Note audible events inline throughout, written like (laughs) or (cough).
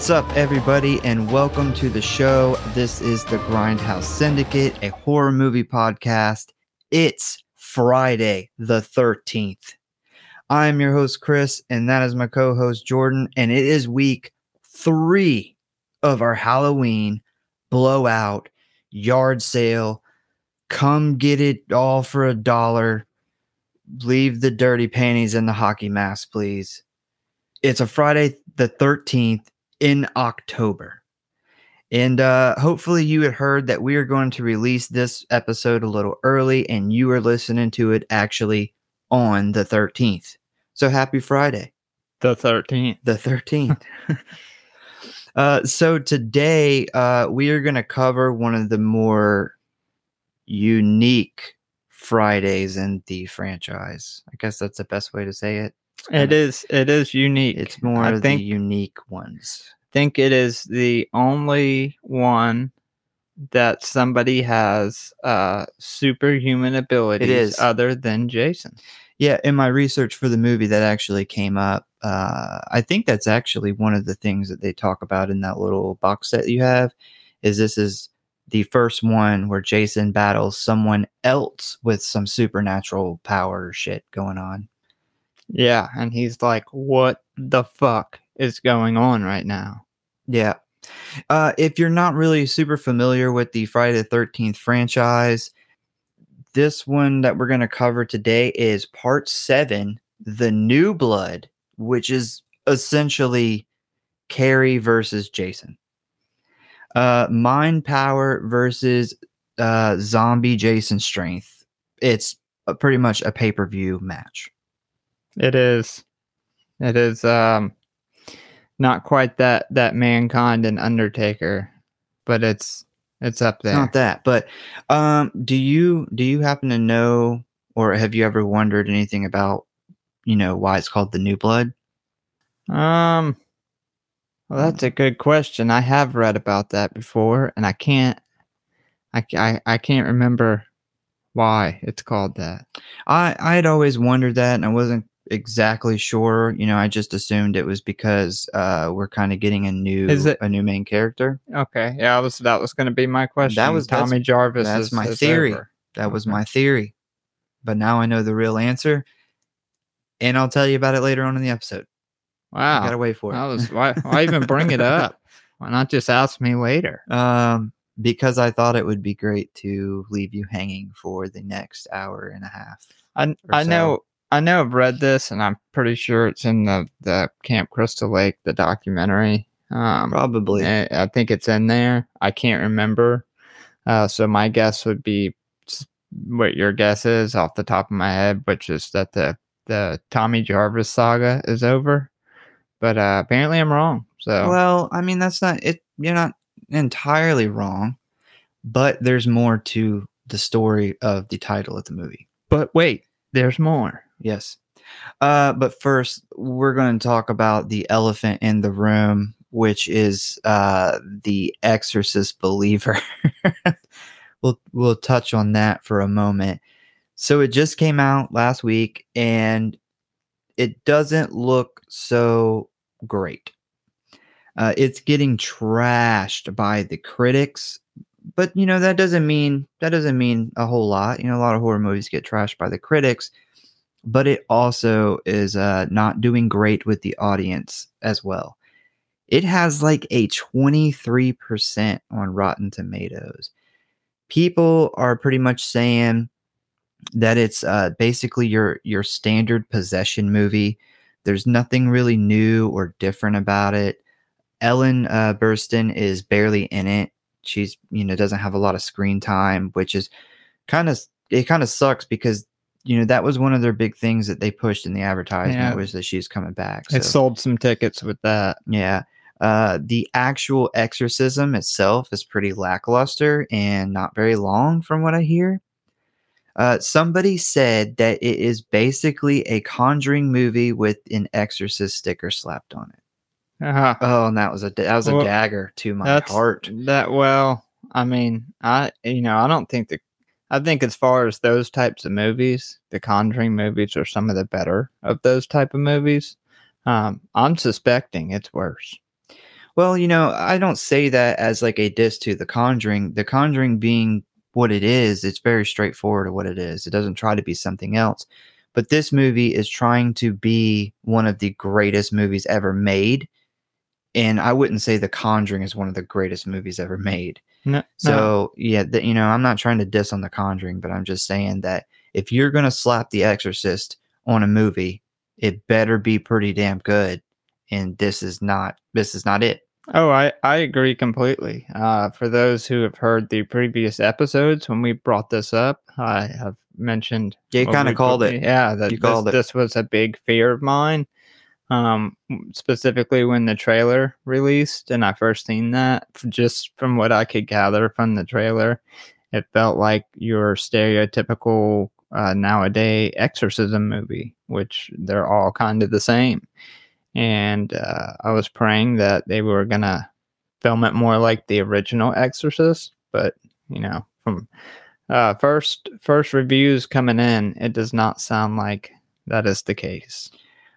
What's up, everybody, and welcome to the show. This is the Grindhouse Syndicate, a horror movie podcast. It's Friday, the 13th. I'm your host, Chris, and that is my co host, Jordan, and it is week three of our Halloween blowout yard sale. Come get it all for a dollar. Leave the dirty panties and the hockey mask, please. It's a Friday the 13th in October. And uh, hopefully, you had heard that we are going to release this episode a little early, and you are listening to it actually on the 13th. So happy Friday, The 13th. the 13th. (laughs) uh, so today, uh, we are going to cover one of the more unique Fridays in the franchise. I guess that's the best way to say it. It is it is unique. It's more I of think the unique ones. I think it is the only one that somebody has uh superhuman abilities is. other than Jason. Yeah, in my research for the movie, that actually came up. Uh, I think that's actually one of the things that they talk about in that little box set you have. Is this is the first one where Jason battles someone else with some supernatural power shit going on. Yeah, and he's like, "What the fuck is going on right now?" Yeah. Uh, if you're not really super familiar with the Friday the 13th franchise, this one that we're going to cover today is part seven The New Blood, which is essentially Carrie versus Jason. Uh, mind power versus uh, zombie Jason strength. It's pretty much a pay per view match. It is it is um not quite that that mankind and Undertaker, but it's it's up It's there. not that, but um, do you do you happen to know, or have you ever wondered anything about, you know, why it's called the New Blood? Um, well, that's a good question. I have read about that before, and I can't, I, I, I can't remember why it's called that. I I had always wondered that, and I wasn't exactly sure. You know, I just assumed it was because uh, we're kind of getting a new Is it- a new main character. Okay, yeah, that was that was going to be my question. That was- that's- Tommy Jarvis. that's is- my is theory. over. That was my theory, but now I know the real answer, and I'll tell you about it later on in the episode. I Wow, gotta wait for it. that was why. (laughs) Why even bring it up? Why not just ask me later? Um, because I thought it would be great to leave you hanging for the next hour and a half. I I so. know I know I've read this, and I'm pretty sure it's in the the Camp Crystal Lake, the documentary. Um, Probably. I, I think it's in there. I can't remember. Uh, so my guess would be what your guess is off the top of my head, which is that the the Tommy Jarvis saga is over. But uh, apparently I'm wrong. So Well, I mean, that's not it. You're not entirely wrong, but there's more to the story of the title of the movie. but wait, there's more. Yes. Uh, but first, we're going to talk about the elephant in the room, which is uh, the Exorcist believer. (laughs) we'll we'll touch on that for a moment. So it just came out last week, and it doesn't look so great. Uh, it's getting trashed by the critics, but you know that doesn't mean that doesn't mean a whole lot. You know, a lot of horror movies get trashed by the critics but it also is uh, not doing great with the audience as well. It has like a 23% on Rotten Tomatoes. People are pretty much saying that it's uh, basically your your standard possession movie. There's nothing really new or different about it. Ellen uh, Burstyn is barely in it. She's you know doesn't have a lot of screen time, which is kind of it kind of sucks because you know that was one of their big things that they pushed in the advertisement Yeah. was that she's coming back. It sold some tickets with that. yeah. Uh, the actual exorcism itself is pretty lackluster and not very long, from what I hear. Uh, somebody said that it is basically a Conjuring movie with an Exorcist sticker slapped on it. Uh-huh. Oh, and that was a that was a Well, dagger to my heart. That well, I mean, I you know I don't think the I think as far as those types of movies, the Conjuring movies are some of the better of those type of movies. Um, I'm suspecting it's worse. Well, you know, I don't say that as like a diss to The Conjuring. The Conjuring being what it is, it's very straightforward to what it is. It doesn't try to be something else. But this movie is trying to be one of the greatest movies ever made. And I wouldn't say The Conjuring is one of the greatest movies ever made. No, So, no. yeah, the, you know, I'm not trying to diss on The Conjuring, but I'm just saying that if you're going to slap The Exorcist on a movie, it better be pretty damn good. And this is not this is not it. Oh, I, I agree completely. Uh, for those who have heard the previous episodes, when we brought this up, I have mentioned. Yeah, you kinda called it. Yeah, that You this, called it. this was a big fear of mine. Um, specifically when the trailer released, and I first seen that. Just from what I could gather from the trailer, it felt like your stereotypical uh, nowadays exorcism movie, which they're all kind of the same. And uh, I was praying that they were gonna film it more like the original Exorcist, but you know, from uh, first first reviews coming in, it does not sound like that is the case.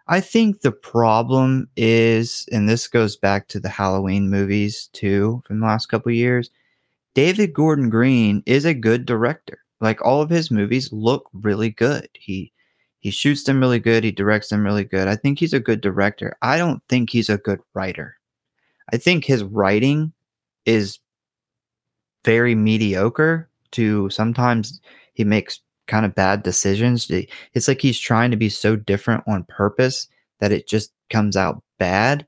I think the problem is, and this goes back to the Halloween movies too from the last couple years. David Gordon Green is a good director. Like all of his movies look really good. He he shoots them really good. He directs them really good. I think he's a good director. I don't think he's a good writer. I think his writing is very mediocre to sometimes he makes kind of bad decisions. It's like he's trying to be so different on purpose that it just comes out bad.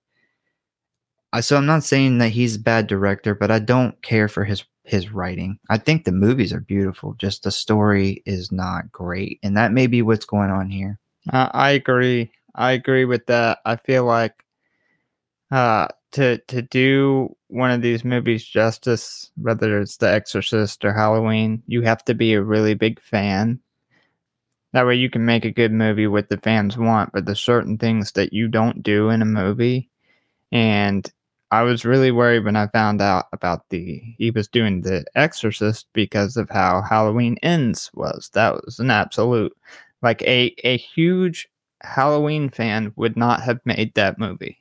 So I'm not saying that he's a bad director, but I don't care for his his writing. I think the movies are beautiful, just the story is not great, and that may be what's going on here. Uh, I agree. I agree with that. I feel like uh, to to do one of these movies justice, whether it's The Exorcist or Halloween, you have to be a really big fan. That way, you can make a good movie what the fans want. But there's certain things that you don't do in a movie, and I was really worried when I found out about the he was doing The Exorcist because of how Halloween Ends was. That was an absolute like a a huge Halloween fan would not have made that movie.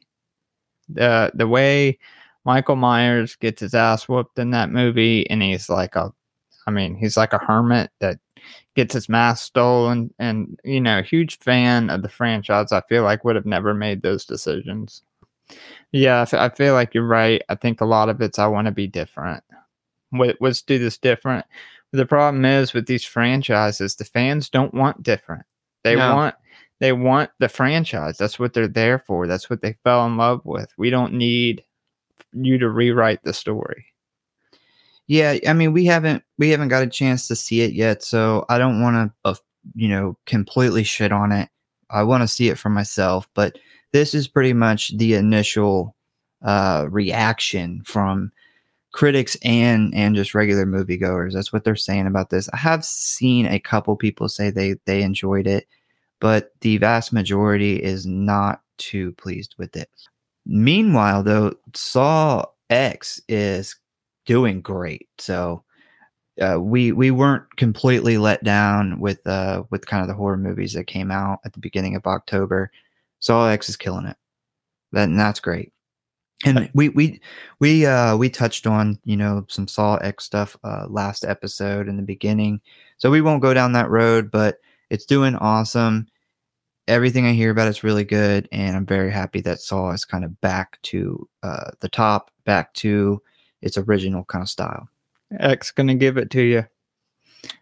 The the way Michael Myers gets his ass whooped in that movie, and he's like a, I mean, he's like a hermit that gets his mask stolen, and you know, huge fan of the franchise. I feel like would have never made those decisions. Yeah, I f- I feel like you're right. I think a lot of it's I want to be different. Let- Let's do this different. The problem is with these franchises, the fans don't want different. They No. want they want the franchise. That's what they're there for. That's what they fell in love with. We don't need you to rewrite the story. Yeah, I mean, we haven't we haven't got a chance to see it yet, so I don't want to, uh, you know, completely shit on it. I want to see it for myself, but this is pretty much the initial uh, reaction from critics and and just regular moviegoers. That's what they're saying about this. I have seen a couple people say they they enjoyed it, but the vast majority is not too pleased with it. Meanwhile, though, Saw X is doing great. So uh, we we weren't completely let down with uh with kind of the horror movies that came out at the beginning of October. Saw X is killing it. That and that's great. And we we we uh we touched on you know some Saw X stuff uh last episode in the beginning, so we won't go down that road. But it's doing awesome. Everything I hear about it's really good, and I'm very happy that Saw is kind of back to uh the top, back to its original kind of style. X gonna give it to you.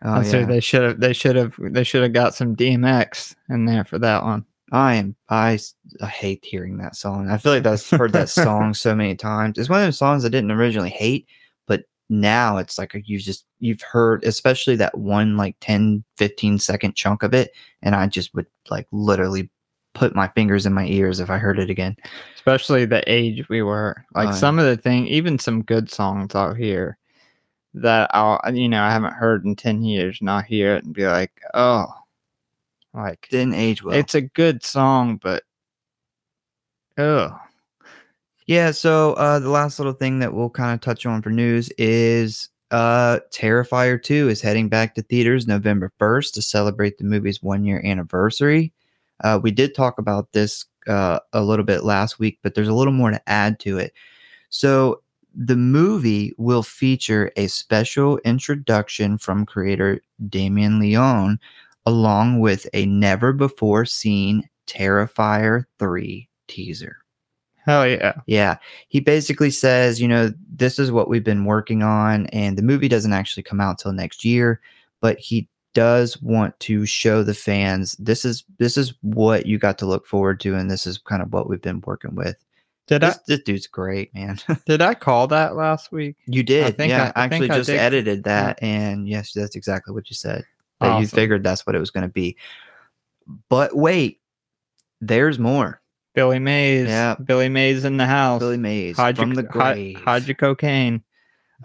Oh, I say yeah. they should have they should have they should have got some DMX in there for that one. I am I, I hate hearing that song. I feel like I've heard that song (laughs) so many times. It's one of those songs I didn't originally hate, now it's like you just you've heard especially that one like 10 15 second chunk of it and I just would like literally put my fingers in my ears if I heard it again. especially the age we were. Like yeah. some of the thing, even some good songs out here that I'll uh, you know I haven't heard in ten years, and I'll hear it and be like, oh, like Didn't age well. it's a good song, but oh, Yeah, so uh the last little thing that we'll kind of touch on for news is uh Terrifier 2 is heading back to theaters November 1st to celebrate the movie's 1 year anniversary. Uh we did talk about this uh a little bit last week, but there's a little more to add to it. So the movie will feature a special introduction from creator Damien Leone, along with a never before seen Terrifier 3 teaser. Hell yeah. Yeah. He basically says, you know, this is what we've been working on, and the movie doesn't actually come out till next year, but he does want to show the fans this is this is what you got to look forward to, and this is kind of what we've been working with. Did This, I this dude's great, man. (laughs) did I call that last week? you did. I think yeah, I- I actually think I just did. edited that, and yes, that's exactly what you said. That you figured that's what it was going to be. But wait, there's more. Billy Mays. Yeah. Billy Mays in the house. Billy Mays Hide from the grave. your cocaine.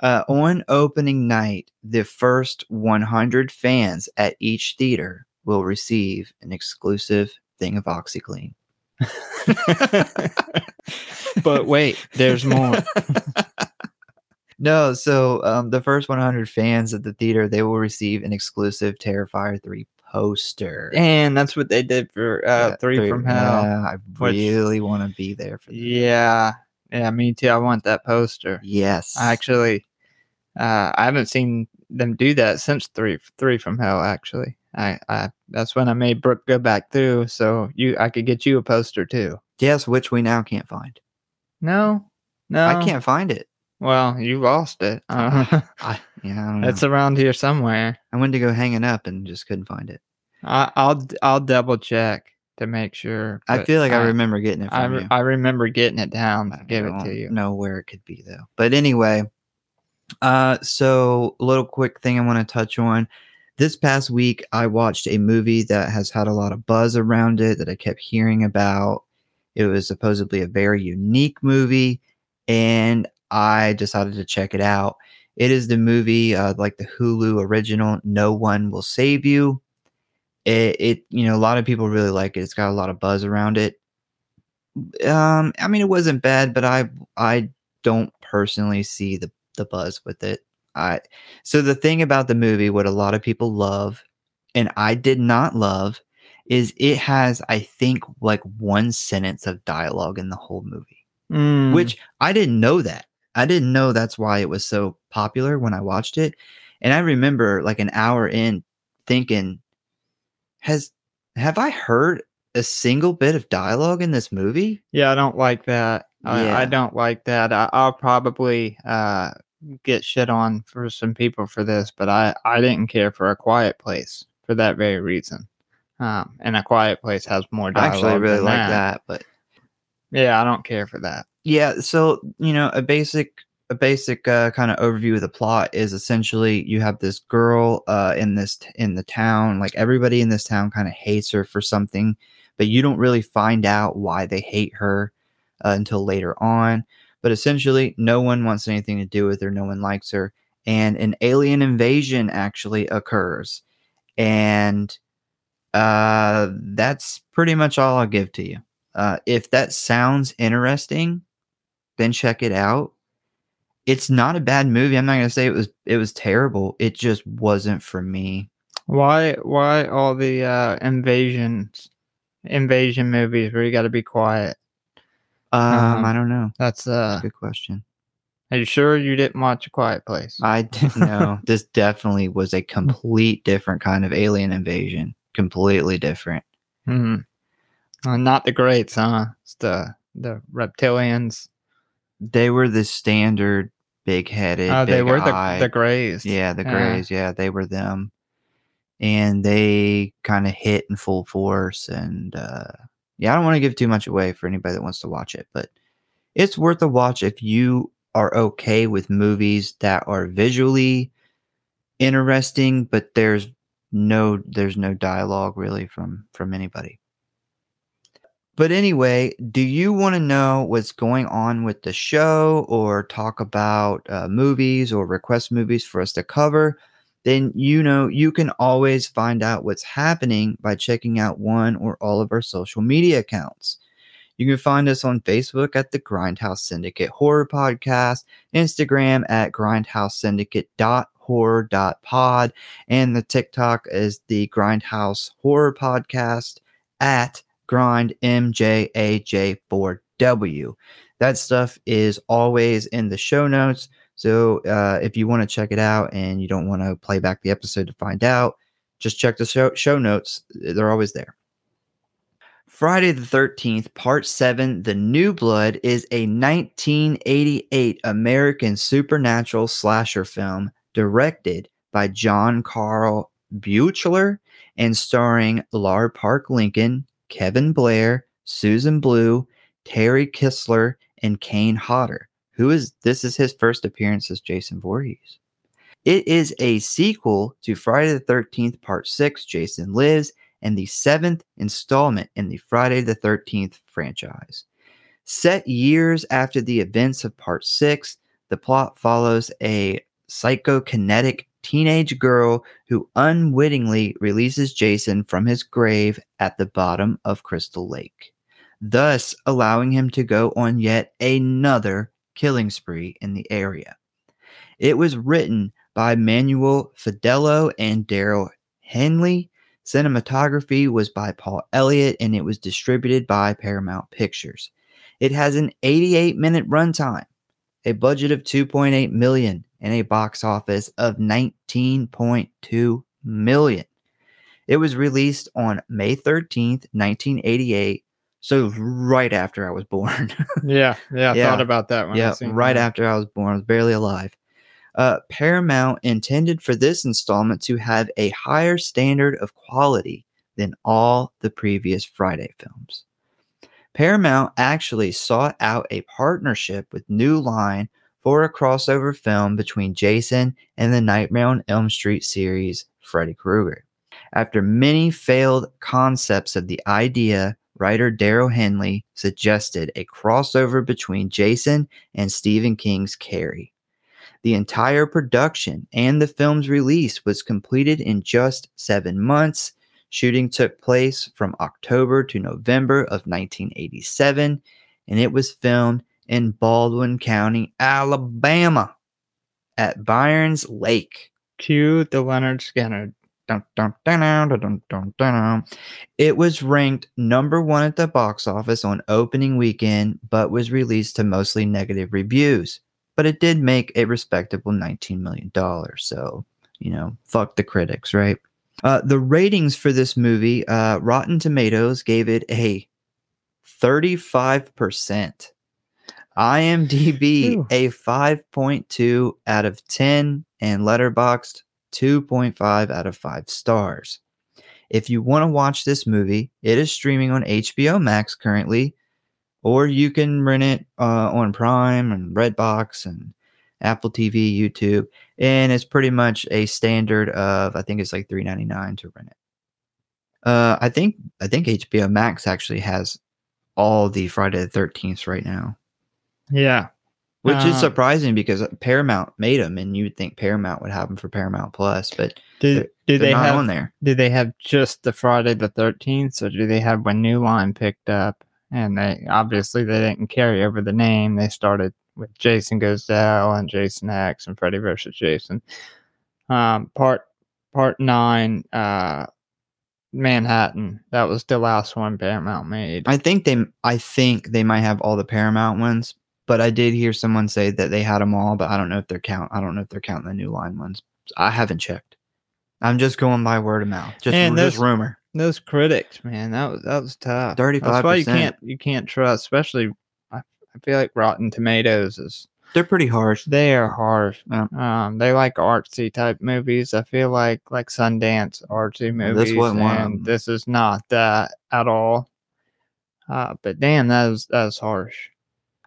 Uh, on opening night, the first 100 fans at each theater will receive an exclusive thing of OxiClean. (laughs) but wait, there's more. (laughs) no, so um, the first 100 fans at the theater, they will receive an exclusive Terrifier 3 poster. And that's what they did for uh, Yeah, Three, from Hell. Yeah, I which- really want to be there for that. Yeah. Yeah, me too. I want that poster. Yes. I actually uh I haven't seen them do that since three three from hell actually. I, I that's when I made Brooke go back through so you I could get you a poster too. yes, which we now can't find. No. No. I can't find it. Well, you lost it. Uh, (laughs) I, yeah, I it's around here somewhere. I went to go hang it up and just couldn't find it. I, I'll I'll double check to make sure. I feel like I, remember getting it I, re- you. I remember getting it down I give it to you. Know where it could be though. But anyway, uh, so a little quick thing I want to touch on. This past week, I watched a movie that has had a lot of buzz around it that I kept hearing about. It was supposedly a very unique movie, and I decided to check it out. It is the movie, uh, like the Hulu original, "No One Will Save You." It, it, you know, a lot of people really like it. It's got a lot of buzz around it um i mean it wasn't bad but i i don't personally see the the buzz with it i so the thing about the movie what a lot of people love and i did not love is it has i think like one sentence of dialogue in the whole movie Mm, which i didn't know that i didn't know that's why it was so popular when i watched it and i remember like an hour in thinking has have i heard a single bit of dialogue in this movie Yeah, I don't like that. I, Yeah. I don't like that. I, I'll probably uh, get shit on for some people for this, but I, I didn't care for A Quiet Place for that very reason. Um, and A Quiet Place has more I dialogue. actually really like that, but Yeah, I don't care for that. Yeah. So you know, a basic a basic uh, kind of overview of the plot is essentially you have this girl uh, in this in the town. Like everybody in this town kind of hates her for something, but you don't really find out why they hate her uh, until later on. But essentially, no one wants anything to do with her. No one likes her, and an alien invasion actually occurs, and uh, that's pretty much all I'll give to you. Uh, if that sounds interesting, then check it out. It's not a bad movie. I'm not gonna say it was it was terrible. It just wasn't for me. Why why all the uh, invasions invasion movies where you got to be quiet? Um, Um, I don't know. That's That's uh. a good question. Are you sure you didn't watch A Quiet Place? I didn't know. (laughs) this definitely was a complete different kind of alien invasion. Completely different. Hmm. Uh, not the greats, huh? It's the the reptilians. They were the standard big headed. Uh, they were the the greys. Yeah, the Yeah. Greys. Yeah, they were them. And they kind of hit in full force. And uh, yeah, I don't want to give too much away for anybody that wants to watch it, but it's worth a watch if you are okay with movies that are visually interesting, but there's no there's no dialogue really from from anybody. But anyway, do you want to know what's going on with the show or talk about uh, movies or request movies for us to cover? Then you know you can always find out what's happening by checking out one or all of our social media accounts. You can find us on Facebook at the Grindhouse Syndicate Horror Podcast, Instagram at Grindhouse Syndicate grindhousesyndicate.horror.pod, and the TikTok is the Grindhouse Horror Podcast at grind MJAJ4W. That stuff is always in the show notes. So uh, if you want to check it out and you don't want to play back the episode to find out, just check the show, show notes. They're always there. Friday the 13th, Part 7, The New Blood, is a 1988 American supernatural slasher film directed by John Carl Buechler and starring Lar Park Lincoln, Kevin Blair, Susan Blu, Terry Kistler, and Kane Hodder, who is this is his first appearance as Jason Voorhees. It is a sequel to Friday the 13th, Part 6, Jason Lives, and the seventh installment in the Friday the 13th franchise. Set years after the events of Part 6, the plot follows a psychokinetic teenage girl who unwittingly releases Jason from his grave at the bottom of Crystal Lake, thus allowing him to go on yet another killing spree in the area. It was written by Manuel Fidello and Daryl Haney. Cinematography was by Paul Elliott and it was distributed by Paramount Pictures. It has an 88 minute runtime, a budget of 2.8 million, and a box office of 19.2 million. It was released on May 13th, 1988. So right after I was born. (laughs) Yeah, yeah, I Yeah. thought about that yeah, right that. after I was born. I was barely alive. Uh, Paramount intended for this installment to have a higher standard of quality than all the previous Friday films. Paramount actually sought out a partnership with New Line for a crossover film between Jason and the Nightmare on Elm Street series, Freddy Krueger. After many failed concepts of the idea, writer Daryl Haney suggested a crossover between Jason and Stephen King's Carrie. The entire production and the film's release was completed in just seven months. Shooting took place from October to November of 1987, and it was filmed in Baldwin County, Alabama, at Byrnes Lake. Cue the Lynyrd Skynyrd. Dun, dun, dun. It was ranked number one at the box office on opening weekend, but was released to mostly negative reviews. But it did make a respectable $19 million. So, you know, fuck the critics, right? Uh, the ratings for this movie, uh, Rotten Tomatoes gave it a 35%. IMDb Phew. a 5.2 out of 10 and Letterboxd 2.5 out of 5 stars. If you want to watch this movie, it is streaming on HBO Max currently, or you can rent it uh, on Prime and Redbox and Apple TV, YouTube, and it's pretty much a standard of I think it's like three ninety nine to rent it. Uh, I think I think HBO Max actually has all the Friday the Thirteenth right now, Yeah. which is Uh, surprising because Paramount made them, and you would think Paramount would have them for Paramount Plus, but Do, do they have on there. do they have just the Friday the thirteenth, or do they have when New Line picked up? And they obviously they didn't carry over the name. They started with Jason Goes to Hell and Jason X and Freddy versus Jason. Um, part part nine, uh, Manhattan. That was the last one Paramount made. I think they I think they might have all the Paramount ones, but I did hear someone say that they had them all, but I don't know if they're count. I don't know if they're counting the new line ones. I haven't checked. I'm just going by word of mouth, just And just rumor. Those critics, man, that was that was tough. That's 35%. why you can't you can't trust, especially. I, I feel like Rotten Tomatoes is They're pretty harsh. They are harsh. Yeah. Um, they like artsy type movies. I feel like like Sundance artsy movies. this wasn't one this is not that at all. Uh, but damn, that was that was harsh.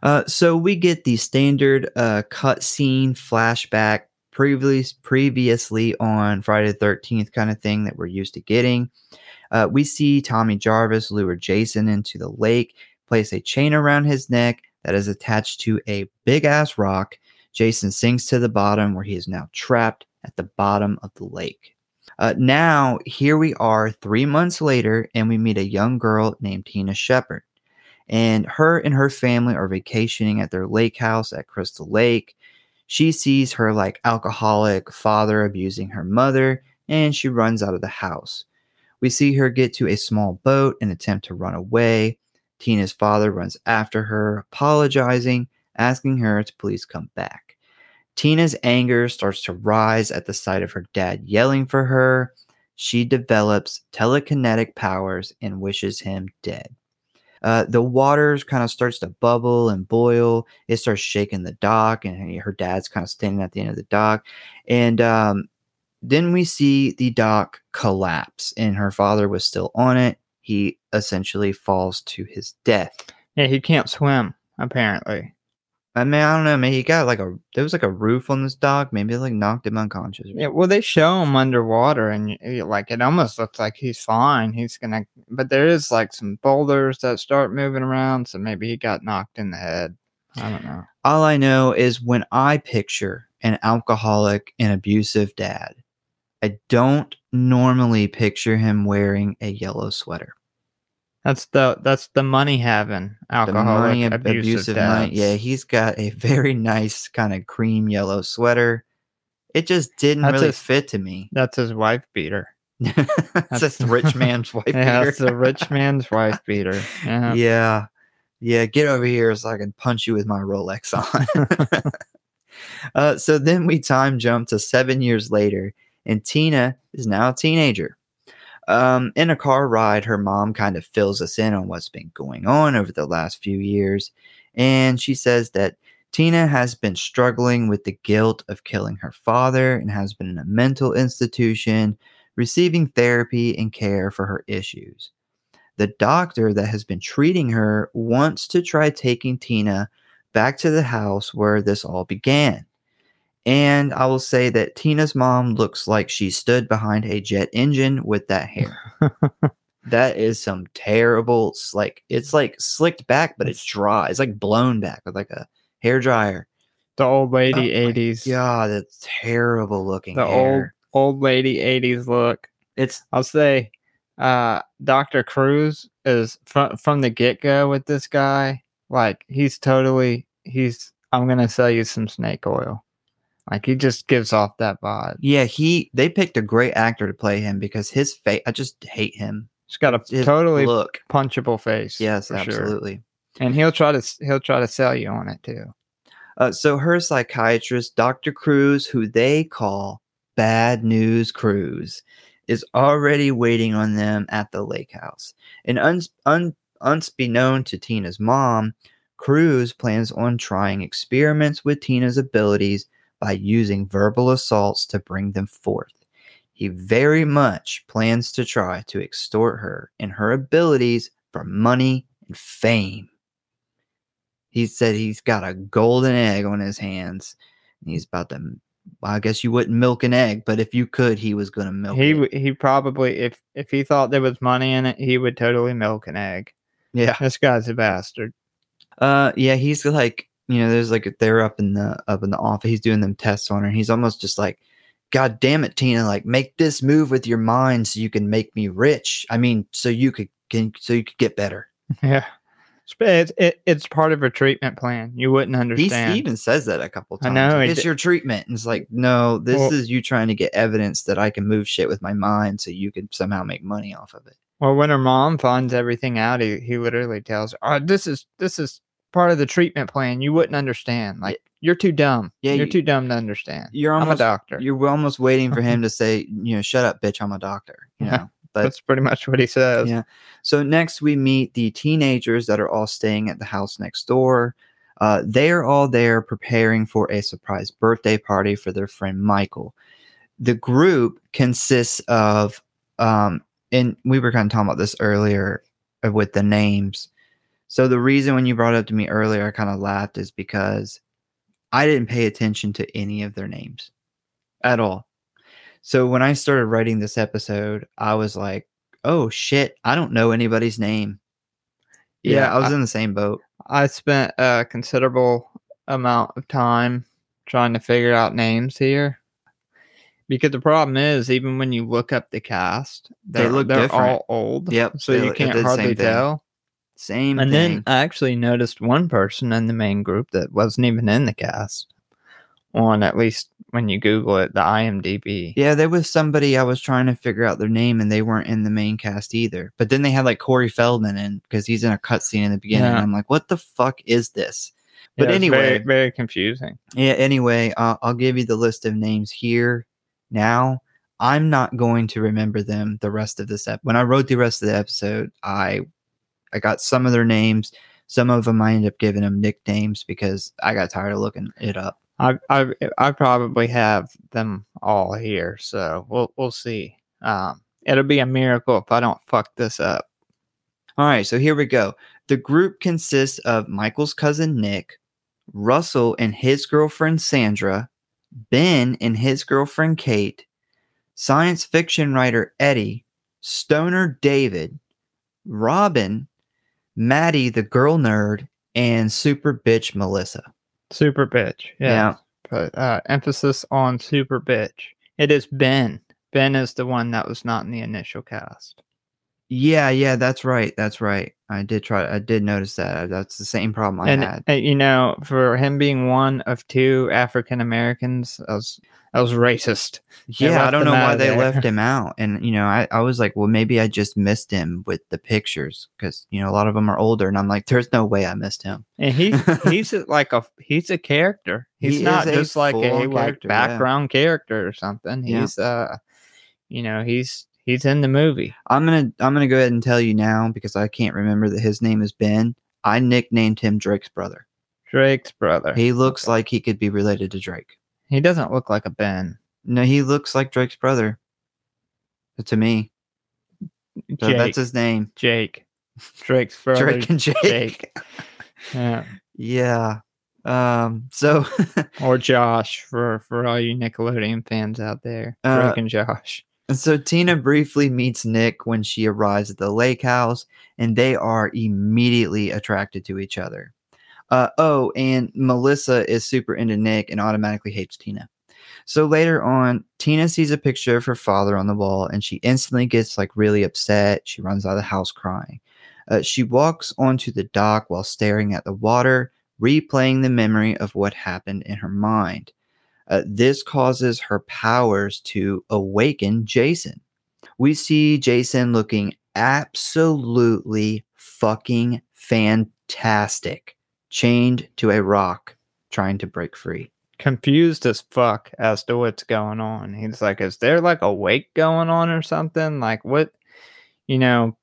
Uh, so we get the standard uh, cut scene flashback previously previously on Friday the Thirteenth kind of thing that we're used to getting. Uh, we see Tommy Jarvis lure Jason into the lake, place a chain around his neck that is attached to a big ass rock. Jason sinks to the bottom, where he is now trapped at the bottom of the lake. Uh, now, here we are three months later, and we meet a young girl named Tina Shepard and her and her family are vacationing at their lake house at Crystal Lake. She sees her like alcoholic father abusing her mother and she runs out of the house. We see her get to a small boat and attempt to run away. Tina's father runs after her, apologizing, asking her to please come back. Tina's anger starts to rise at the sight of her dad yelling for her. She develops telekinetic powers and wishes him dead. Uh, the water kind of starts to bubble and boil. It starts shaking the dock, and her dad's kind of standing at the end of the dock. And um, then we see the dock collapse, and her father was still on it. He essentially falls to his death. Yeah, he can't swim, apparently. I mean, I don't know. Maybe he got like a there was like a roof on this dock. Maybe it like knocked him unconscious. Yeah, well, they show him underwater, and like it almost looks like he's fine. He's gonna, but there is like some boulders that start moving around, so maybe he got knocked in the head. I don't know. All I know is when I picture an alcoholic and abusive dad, I don't normally picture him wearing a yellow sweater. That's the that's the money having alcoholic money, ab- abusive, money. Yeah, he's got a very nice kind of cream yellow sweater. It just didn't That's really his- fit to me. that's his wife beater. (laughs) That's a rich man's (laughs) wife. Yeah, beater. that's the rich man's wife beater. (laughs) Yeah. yeah. Yeah, get over here so I can punch you with my Rolex on. uh, so then we time jump to seven years later, and Tina is now a teenager. Um, in a car ride, her mom kind of fills us in on what's been going on over the last few years. And she says that Tina has been struggling with the guilt of killing her father and has been in a mental institution, receiving therapy and care for her issues the doctor that has been treating her wants to try taking Tina back to the house where this all began. And I will say that Tina's mom looks like she stood behind a jet engine with that hair. (laughs) that is some terrible, like, it's like slicked back, but it's dry. It's like blown back with like a hair dryer. The old lady Oh my 80s. God, that's terrible looking The hair. old old lady 80s look. It's I'll say uh Dr. Crews is from from the get-go with this guy. Like he's totally he's I'm going to sell you some snake oil. Like he just gives off that vibe. yeah, he they picked a great actor to play him because his face I just hate him. He's got a His totally look. punchable face. Yes, for sure. absolutely. And he'll try to he'll try to sell you on it too. Uh, so her psychiatrist, Dr. Crews, who they call Bad News Crews, is already waiting on them at the lake house. And uns- un- unbeknown to Tina's mom, Crews plans on trying experiments with Tina's abilities by using verbal assaults to bring them forth. He very much plans to try to extort her and her abilities for money and fame. He said he's got a golden egg on his hands. And he's about to, well, I guess you wouldn't milk an egg, but if you could, he was going to milk He it. he probably if if he thought there was money in it, he would totally milk an egg. Yeah. This guy's a bastard. Uh, yeah, he's like, you know, there's like they're up in the up in the office. He's doing them tests on her. And he's almost just like, God damn it, Tina! Like, make this move with your mind so you can make me rich. I mean, so you could can so you could get better. (laughs) Yeah. It's, it, it's part of a treatment plan. You wouldn't He's, understand. he even says that a couple I times. know, like, it's your treatment. And it's like, no, this Well- is you trying to get evidence that I can move shit with my mind so you can somehow make money off of it. well, when her mom finds everything out, he, he literally tells her, "Oh, this is this is part of the treatment plan. You wouldn't understand. Like you're too dumb. Yeah, you're you- too dumb to understand. You're I'm a almost doctor. you're almost waiting for him (laughs) to say, you know, shut up, bitch, I'm a doctor. You Yeah. know. But That's pretty much what he says. Yeah. So next we meet the teenagers that are all staying at the house next door. Uh, they are all there preparing for a surprise birthday party for their friend Michael. The group consists of, um, and we were kind of talking about this earlier uh, with the names. So the reason when you brought it up to me earlier, I kind of laughed is because I didn't pay attention to any of their names at all. So when I started writing this episode, I was like, oh shit, I don't know anybody's name. Yeah, Yeah, I was I- in the same boat. I spent a considerable amount of time trying to figure out names here. Because the problem is, even when you look up the cast, They they're, look they're different. all old. Yep, So they you can't hardly tell. Same And thing. then I actually noticed one person in the main group that wasn't even in the cast on at least when you Google it, the IMDb. Yeah, there was somebody I was trying to figure out their name, and they weren't in the main cast either. But then they had like Corey Feldman in because he's in a cutscene in the beginning. Yeah. I'm like, what the fuck is this? But Yeah, anyway, very, very confusing. Yeah. Anyway, uh, I'll give you the list of names here now. I'm not going to remember them the rest of this ep. When I wrote the rest of the episode, I I got some of their names. Some of them I end up giving them nicknames because I got tired of looking it up. I I I probably have them all here, so we'll we'll see. Um, it'll be a miracle if I don't fuck this up. All right, so here we go. The group consists of Michael's cousin Nick, Russell and his girlfriend Sandra, Ben and his girlfriend Kate, science fiction writer Eddie, stoner David, Robin, Maddie the girl nerd, and super bitch Melissa. Super bitch. Yeah. Yeah. But uh, emphasis on super bitch. It is Ben. Ben is the one that was not in the initial cast. Yeah, yeah, that's right. That's right. I did try I did notice that. That's the same problem I and had. uh, you know, for him being one of two African Americans, I was I was racist. Yeah, I don't know why they there. left him (laughs) out. And you know, I, I was like, well, maybe I just missed him with the pictures because you know a lot of them are older, and I'm like, there's no way I missed him. And he's (laughs) he's like a he's a character. He's He not just like a like character, yeah. background character or something. Yeah. He's uh you know, he's he's in the movie. I'm gonna I'm gonna go ahead and tell you now because I can't remember that his name is Ben. I nicknamed him Drake's brother. Drake's brother. He, looks like he could be related to Drake. He doesn't look like a Ben. No, he looks like Drake's brother. To me, so Jake. that's his name. Jake. Drake's (laughs) brother. Drake and Jake. Jake. Yeah. yeah. Um. So (laughs) Or Josh for for all you Nickelodeon fans out there. Uh, Drake and Josh. And so Tina briefly meets Nick when she arrives at the lake house, and they are immediately attracted to each other. Uh, oh, and Melissa is super into Nick and automatically hates Tina. So later on, Tina sees a picture of her father on the wall and she instantly gets like really upset. She runs out of the house crying. Uh, she walks onto the dock while staring at the water, replaying the memory of what happened in her mind. Uh, this causes her powers to awaken Jason. We see Jason looking absolutely fucking fantastic, chained to a rock, trying to break free. confused as fuck as to what's going on. He's like, is there like a wake going on or something? Like what, you know?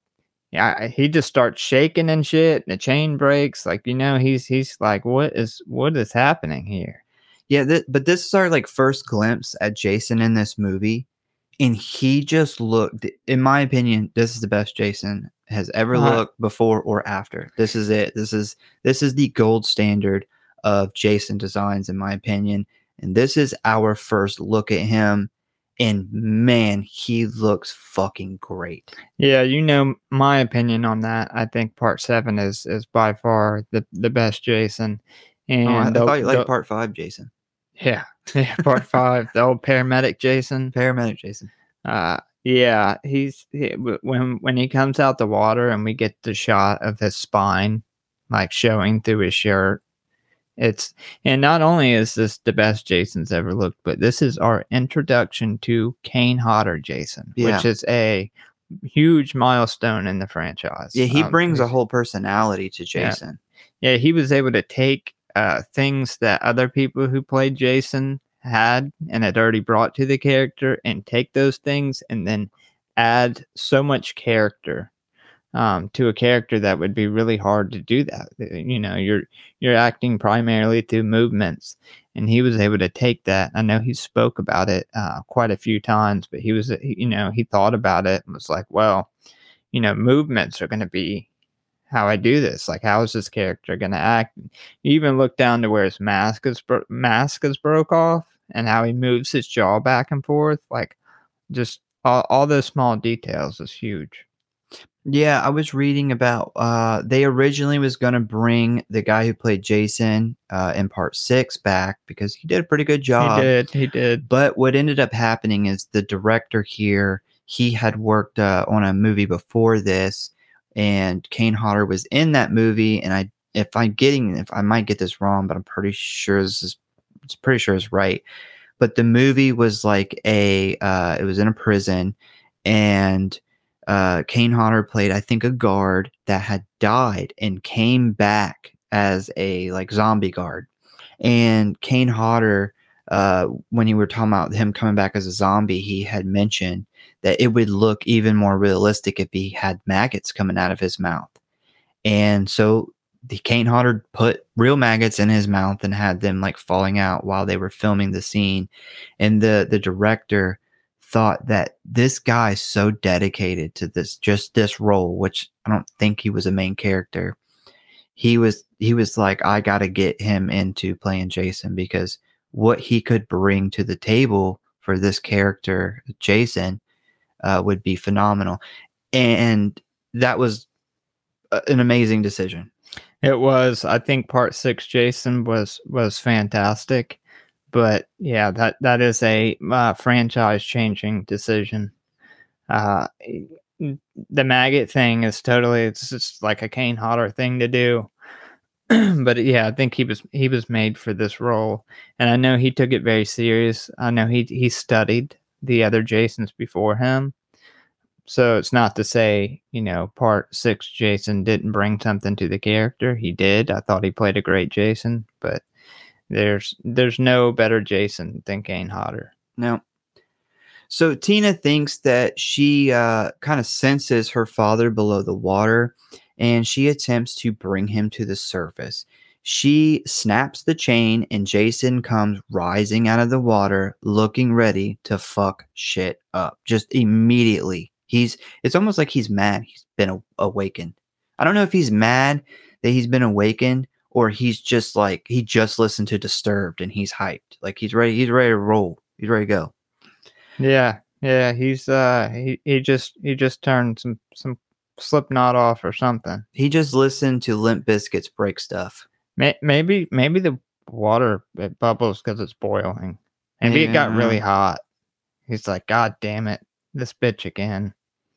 Yeah, he just starts shaking and shit. And the chain breaks. Like you know, he's he's like, what is what is happening here? Yeah, th- but this is our like first glimpse at Jason in this movie, and he just looked. In my opinion, this is the best Jason has ever Uh, looked before or after. This is it. This is this is the gold standard of Jason designs, in my opinion. And this is our first look at him, and man, he looks fucking great. Yeah, you know my opinion on that. I think part seven is is by far the the best Jason. And oh, I, I the- thought you liked the- part five, Jason. Yeah, yeah, part (laughs) five, the old paramedic Jason. Paramedic Jason. Uh, yeah, he's he, when when he comes out the water and we get the shot of his spine, like showing through his shirt. It's and not only is this the best Jason's ever looked, but this is our introduction to Kane Hodder Jason, Yeah. which is a huge milestone in the franchise. Yeah, he Um, brings a whole personality to Yeah. Jason. yeah, he was able to take uh, things that other people who played Jason had and had already brought to the character and take those things and then add so much character um, to a character that would be really hard to do that. You know, you're you're acting primarily through movements, and he was able to take that. I know he spoke about it uh, quite a few times, but he was, you know, he thought about it and was like, well, you know, movements are going to be how I do this. Like, how is this character going to act? You even look down to where his mask is bro- mask is broke off, and how he moves his jaw back and forth. Like, just all, all those small details is huge. Yeah, I was reading about uh they originally was gonna bring the guy who played Jason uh in part six back because he did a pretty good job. he did. He did. But what ended up happening is the director here, he had worked uh, on a movie before this, and Kane Hodder was in that movie. And I, if I'm getting, if I might get this wrong, but I'm pretty sure this is, it's pretty sure it's right. but the movie was like a uh, it was in a prison, and uh, Kane Hodder played I think a guard that had died and came back as a like zombie guard, and Kane Hodder. Uh, when you were talking about him coming back as a zombie, he had mentioned that it would look even more realistic if he had maggots coming out of his mouth. And so the Kane Hodder put real maggots in his mouth and had them like falling out while they were filming the scene. And the the director thought that this guy's so dedicated to this just this role, which I don't think he was a main character. He was he was like, I gotta get him into playing Jason because what he could bring to the table for this character, Jason, uh, would be phenomenal. And that was an amazing decision. It was. I think part six, Jason was was fantastic, but yeah, that that is a uh, franchise changing decision. Uh, the maggot thing is totally. It's just like a Kane Hodder thing to do. (clears throat) but yeah, I think he was he was made for this role, and I know he took it very serious. I know he he studied the other Jasons before him, so it's not to say, you know, part six Jason didn't bring something to the character. He did. I thought he played a great Jason, but there's there's no better Jason than Kane Hodder. No. So Tina thinks that she uh, kind of senses her father below the water and she attempts to bring him to the surface. She snaps the chain and Jason comes rising out of the water looking ready to fuck shit up just immediately. He's it's almost like he's mad he's been awakened. I don't know if he's mad that he's been awakened or he's just like he just listened to Disturbed and he's hyped. Like he's ready he's ready to roll. He's ready to go. Yeah, yeah, he's uh he, he just he just turned some some Slipknot off or something. He just listened to Limp Bizkit's break stuff. May, maybe maybe the water it bubbles because it's boiling. Maybe it got really hot. He's like, God damn it, this bitch again.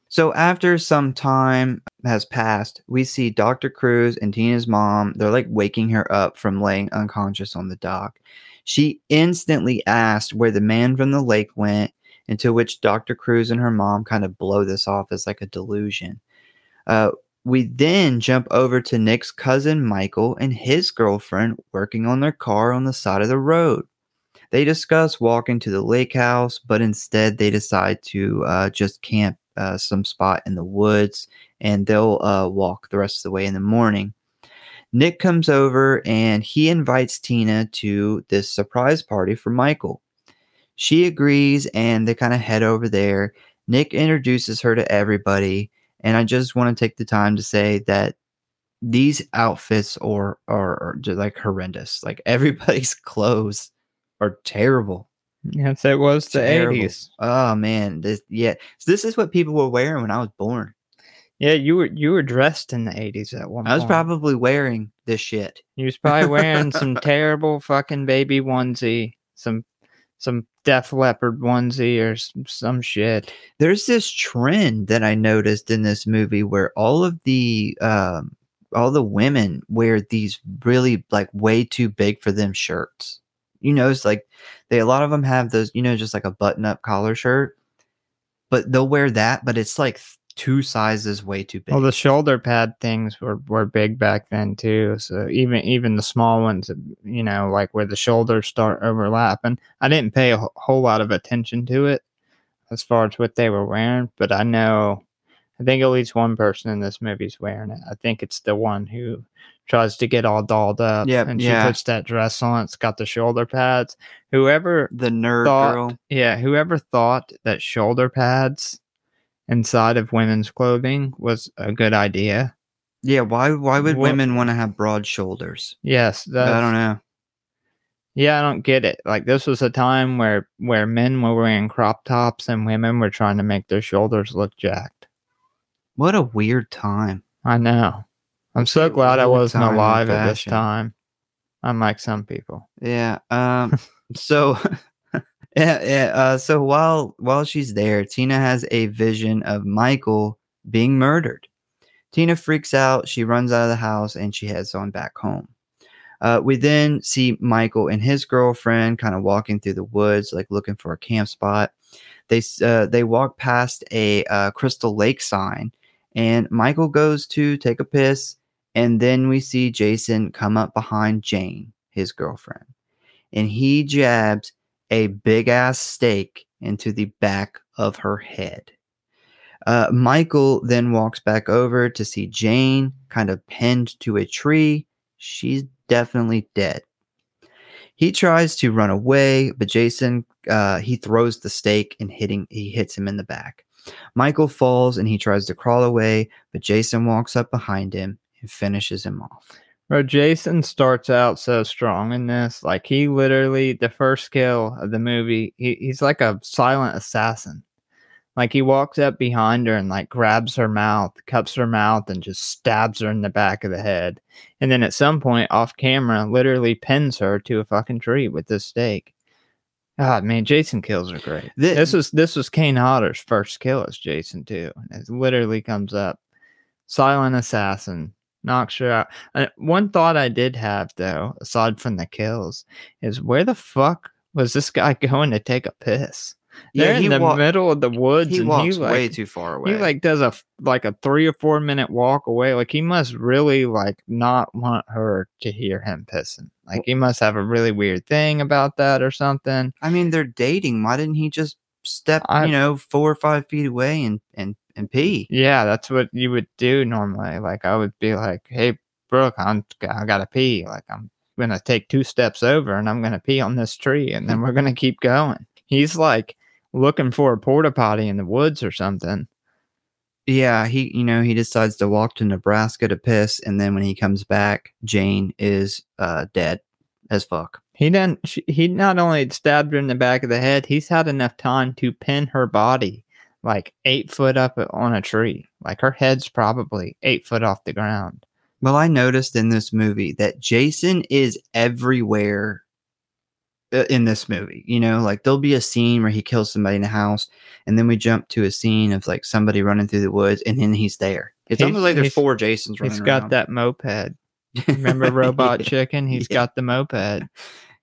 So after some time has passed, we see Dr. Crews and Tina's mom. They're like waking her up from laying unconscious on the dock. She instantly asked where the man from the lake went, into which Dr. Crews and her mom kind of blow this off as like a delusion. Uh, we then jump over to Nick's cousin Michael and his girlfriend working on their car on the side of the road. They discuss walking to the lake house, but instead they decide to uh, just camp uh, some spot in the woods and they'll uh, walk the rest of the way in the morning. Nick comes over and he invites Tina to this surprise party for Michael. She agrees and they kind of head over there. Nick introduces her to everybody, and I just want to take the time to say that these outfits are are, are like horrendous. Like (laughs) everybody's clothes are terrible. Yes, it was the eighties. Oh man, this yeah. So this is what people were wearing when I was born. Yeah, you were you were dressed in the eighties at one I was point. probably wearing this shit. You was probably wearing some (laughs) terrible fucking baby onesie, some some Def Leppard onesie or some shit. There's this trend that I noticed in this movie where all of the um all the women wear these really like way too big for them shirts. You know, it's like they a lot of them have those, you know, just like a button up collar shirt, but they'll wear that, but it's like two sizes way too big. Well, the shoulder pad things were, were big back then too. So even even the small ones, you know, like where the shoulders start overlapping, I didn't pay a whole lot of attention to it as far as what they were wearing. But I know, I think at least one person in this movie is wearing it. I think it's the one who tries to get all dolled up. Yep, and she yeah. puts that dress on. It's got the shoulder pads. Whoever the nerd thought- girl. yeah, whoever thought that shoulder pads inside of women's clothing was a good idea. Yeah, why why would What- women want to have broad shoulders? Yes, I don't know. Yeah, I don't get it. Like this was a time where where men were wearing crop tops and women were trying to make their shoulders look jacked. What a weird time. I know. I'm so glad I wasn't alive at this time. Unlike some people. Yeah. (laughs) Um. so, (laughs) yeah, yeah. Uh, so while while she's there, Tina has a vision of Michael being murdered. Tina freaks out. She runs out of the house and she heads on back home. Uh, we then see Michael and his girlfriend kind of walking through the woods, like looking for a camp spot. They uh, they walk past a uh, Crystal Lake sign, and Michael goes to take a piss, and then we see Jason come up behind Jane, his girlfriend, and he jabs a big ass stake into the back of her head. Uh, Michael then walks back over to see Jane kind of pinned to a tree. She's definitely dead. He tries to run away, but Jason uh, he throws the stake and hitting he hits him in the back. Michael falls and he tries to crawl away, but Jason walks up behind him and finishes him off. Bro, Jason starts out so strong in this. Like he literally the first kill of the movie, he, he's like a silent assassin. Like he walks up behind her and like grabs her mouth, cups her mouth, and just stabs her in the back of the head. And then at some point off camera, literally pins her to a fucking tree with this stake. God, man, Jason kills are great. Thi- this was this was Kane Hodder's first kill as Jason too. And it literally comes up. Silent assassin knocks her out. Uh, one thought I did have though, aside from the kills, is where the fuck was this guy (laughs) going to take a piss? They're he in the middle of the woods, he and walks he like way too far away. he like does a like a three or four minute walk away. Like he must really like not want her to hear him pissing. Like he must have a really weird thing about that or something. I mean, they're dating. Why didn't he just step, I- you know, four or five feet away and and and pee? Yeah, that's what you would do normally. Like I would be like, "Hey, Brooke, I'm I gotta pee. Like I'm gonna take two steps over and I'm gonna pee on this tree, and then we're gonna keep going." He's like looking for a porta potty in the woods or something. Yeah, he, you know, he decides to walk to Nebraska to piss, and then when he comes back, Jane is uh dead as fuck. He didn't. She, he not only stabbed her in the back of the head, he's had enough time to pin her body like eight foot up on a tree. Like her head's probably eight foot off the ground. Well, I noticed in this movie that Jason is everywhere uh, in this movie. You know, like there'll be a scene where he kills somebody in the house, and then we jump to a scene of like somebody running through the woods, and then he's there. It's He's- almost like there's four Jasons running He's got around. that moped. (laughs) Remember Robot yeah. Chicken? He's Yeah. got the moped. (laughs)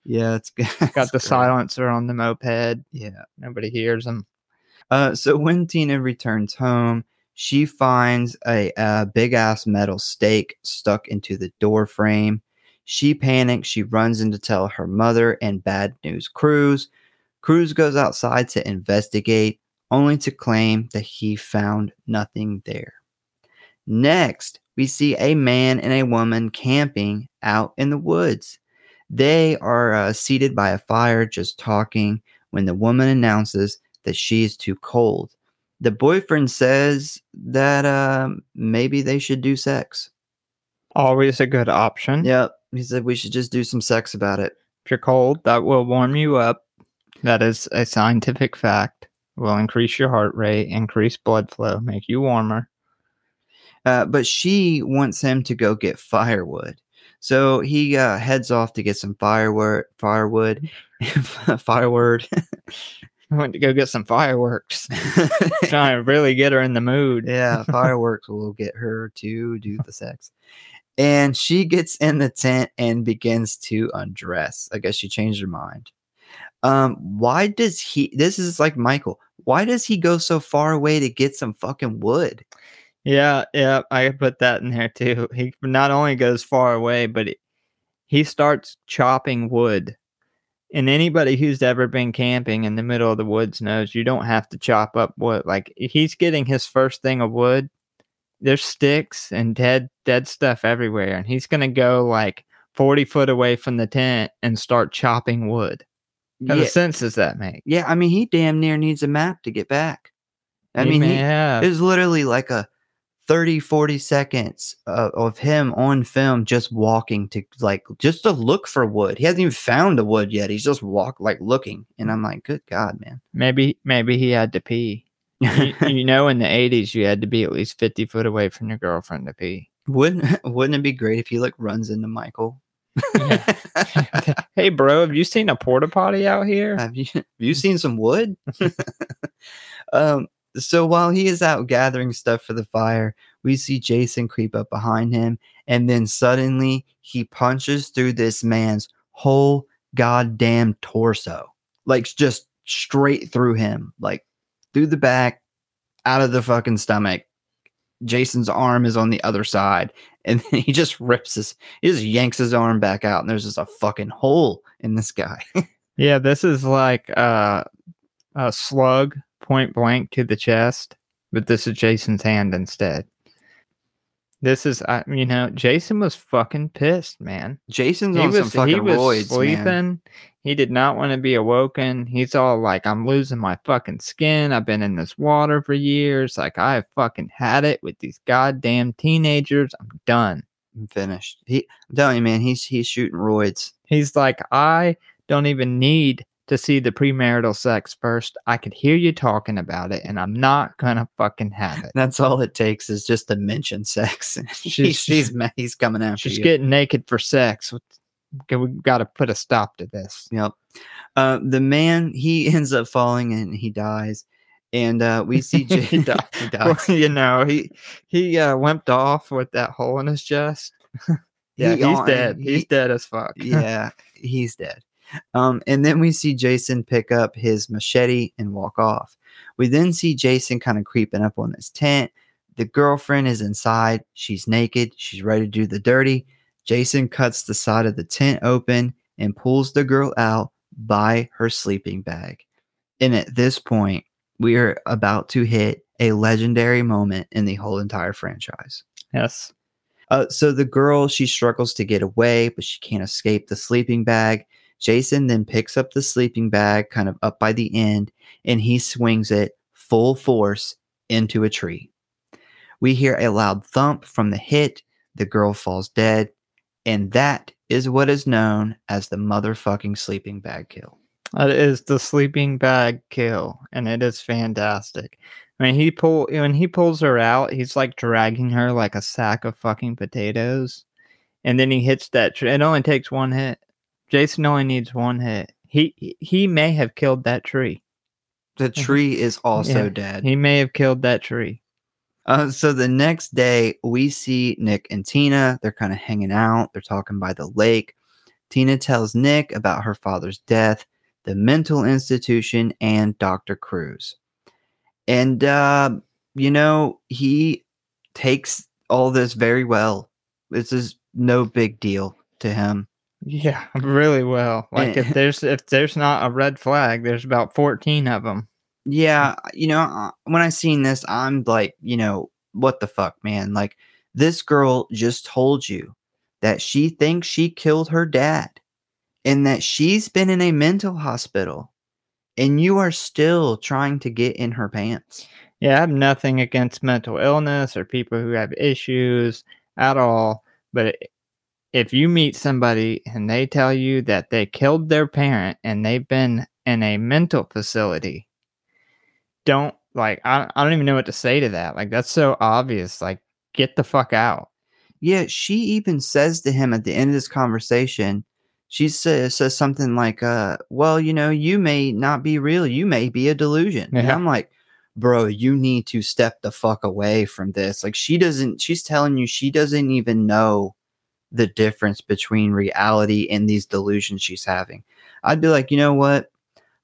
Yeah, it's (laughs) Got the great. silencer on the moped. Yeah. Nobody hears him. Uh, so when Tina returns home, she finds a, uh big ass metal stake stuck into the door frame. She panics. She runs in to tell her mother and bad news Crews. Crews goes outside to investigate, only to claim that he found nothing there. Next, we see a man and a woman camping out in the woods. They are uh, seated by a fire just talking when the woman announces that she is too cold. The boyfriend says that um, maybe they should do sex. Always a good option. Yep. He said we should just do some sex about it. If you're cold, that will warm you up. That is a scientific fact. Will increase your heart rate, increase blood flow, make you warmer. Uh, but she wants him to go get firewood. So he uh, heads off to get some firewood. (laughs) Firewood. firewood. (laughs) I went to go get some fireworks. (laughs) (laughs) Trying to really get her in the mood. yeah, (laughs) fireworks will get her to do the sex. And she gets in the tent and begins to undress. I guess she changed her mind. Um, why does he? This is like Michael. Why does he go so far away to get some fucking wood? Yeah, yeah, I put that in there too. He not only goes far away, but he, he starts chopping wood. And anybody who's ever been camping in the middle of the woods knows you don't have to chop up wood. Like he's getting his first thing of wood. There's sticks and dead dead stuff everywhere, and he's gonna go like forty foot away from the tent and start chopping wood. Kind Yeah, sense does that make? yeah. I mean, he damn near needs a map to get back. I He mean, he, have. It was literally like a 30, 40 seconds of, of him on film just walking to like just to look for wood. He hasn't even found a wood yet. He's just walk like looking. And I'm like, good God, man. maybe maybe he had to pee. (laughs) you, you know, in the '80s, you had to be at least 50 foot away from your girlfriend to pee. wouldn't (laughs) wouldn't it be great if he like runs into Michael? (laughs) hey, bro, have you seen a porta potty out here? have you have you seen some wood? um so while he is out gathering stuff for the fire, we see Jason creep up behind him, and then suddenly he punches through this man's whole goddamn torso, like just straight through him, like through the back, out of the fucking stomach. Jason's arm is on the other side, and (laughs) he just rips his, he just yanks his arm back out, and there's just a fucking hole in this guy. (laughs) Yeah, this is like uh, a slug point blank to the chest, but this is Jason's hand instead. This is, uh, you know, Jason was fucking pissed, man. Jason's He on some was fucking he was roids, sleeping. man. He did not want to be awoken. He's all like, "I'm losing my fucking skin. I've been in this water for years. Like I have fucking had it with these goddamn teenagers. I'm done." I'm finished. He, I'm telling you, man, he's he's shooting roids. He's like, I don't even need to see the premarital sex first. I could hear you talking about it, and I'm not gonna fucking have it. That's all it takes is just to mention sex. (laughs) She's- she's she's he's coming after She's you. getting naked for sex. We got to put a stop to this. Yep. Uh, the man he (laughs) ends up falling and he dies, and uh, we see J- (laughs) He died. he Well, dies. you know, he he uh, limped off with that hole in his chest. yeah, He he's on- dead. he- he's dead as fuck. yeah, he's dead. Um, and then we see Jason pick up his machete and walk off. We then see Jason kind of creeping up on this tent. The girlfriend is inside. She's naked. She's ready to do the dirty. Jason cuts the side of the tent open and pulls the girl out by her sleeping bag. And at this point, we are about to hit a legendary moment in the whole entire franchise. Yes. Uh, so the girl, she struggles to get away, but she can't escape the sleeping bag. Jason then picks up the sleeping bag kind of up by the end and he swings it full force into a tree. We hear a loud thump from the hit. The girl falls dead. And that is what is known as the motherfucking sleeping bag kill. That is the sleeping bag kill, and it is fantastic. Mean, he pull when he pulls her out, he's like dragging her like a sack of fucking potatoes, and then he hits that. Tree. It only takes one hit. Jason only needs one hit. He he may have killed that tree. The (laughs) tree is also Yeah, dead. He may have killed that tree. Uh, so the next day, we see Nick and Tina. They're kind of hanging out. They're talking by the lake. Tina tells Nick about her father's death, the mental institution, and Dr. Crews. And, uh, you know, he takes all this very well. This is no big deal to him. Yeah, really well. Like if Eh. there's if there's not a red flag, there's about fourteen of them. Yeah, you know, uh, when I seen this, I'm like, you know, what the fuck, man? Like, this girl just told you that she thinks she killed her dad and that she's been in a mental hospital, and you are still trying to get in her pants. Yeah, I have nothing against mental illness or people who have issues at all. But if you meet somebody and they tell you that they killed their parent and they've been in a mental facility, don't like, I, I don't even know what to say to that. Like, that's so obvious. Like, get the fuck out. Yeah, she even says to him at the end of this conversation, she says, says something like, uh, well, you know, you may not be real. You may be a delusion. And I'm like, bro, you need to step the fuck away from this. Like, she doesn't, she's telling you she doesn't even know the difference between reality and these delusions she's having. I'd be like, you know what?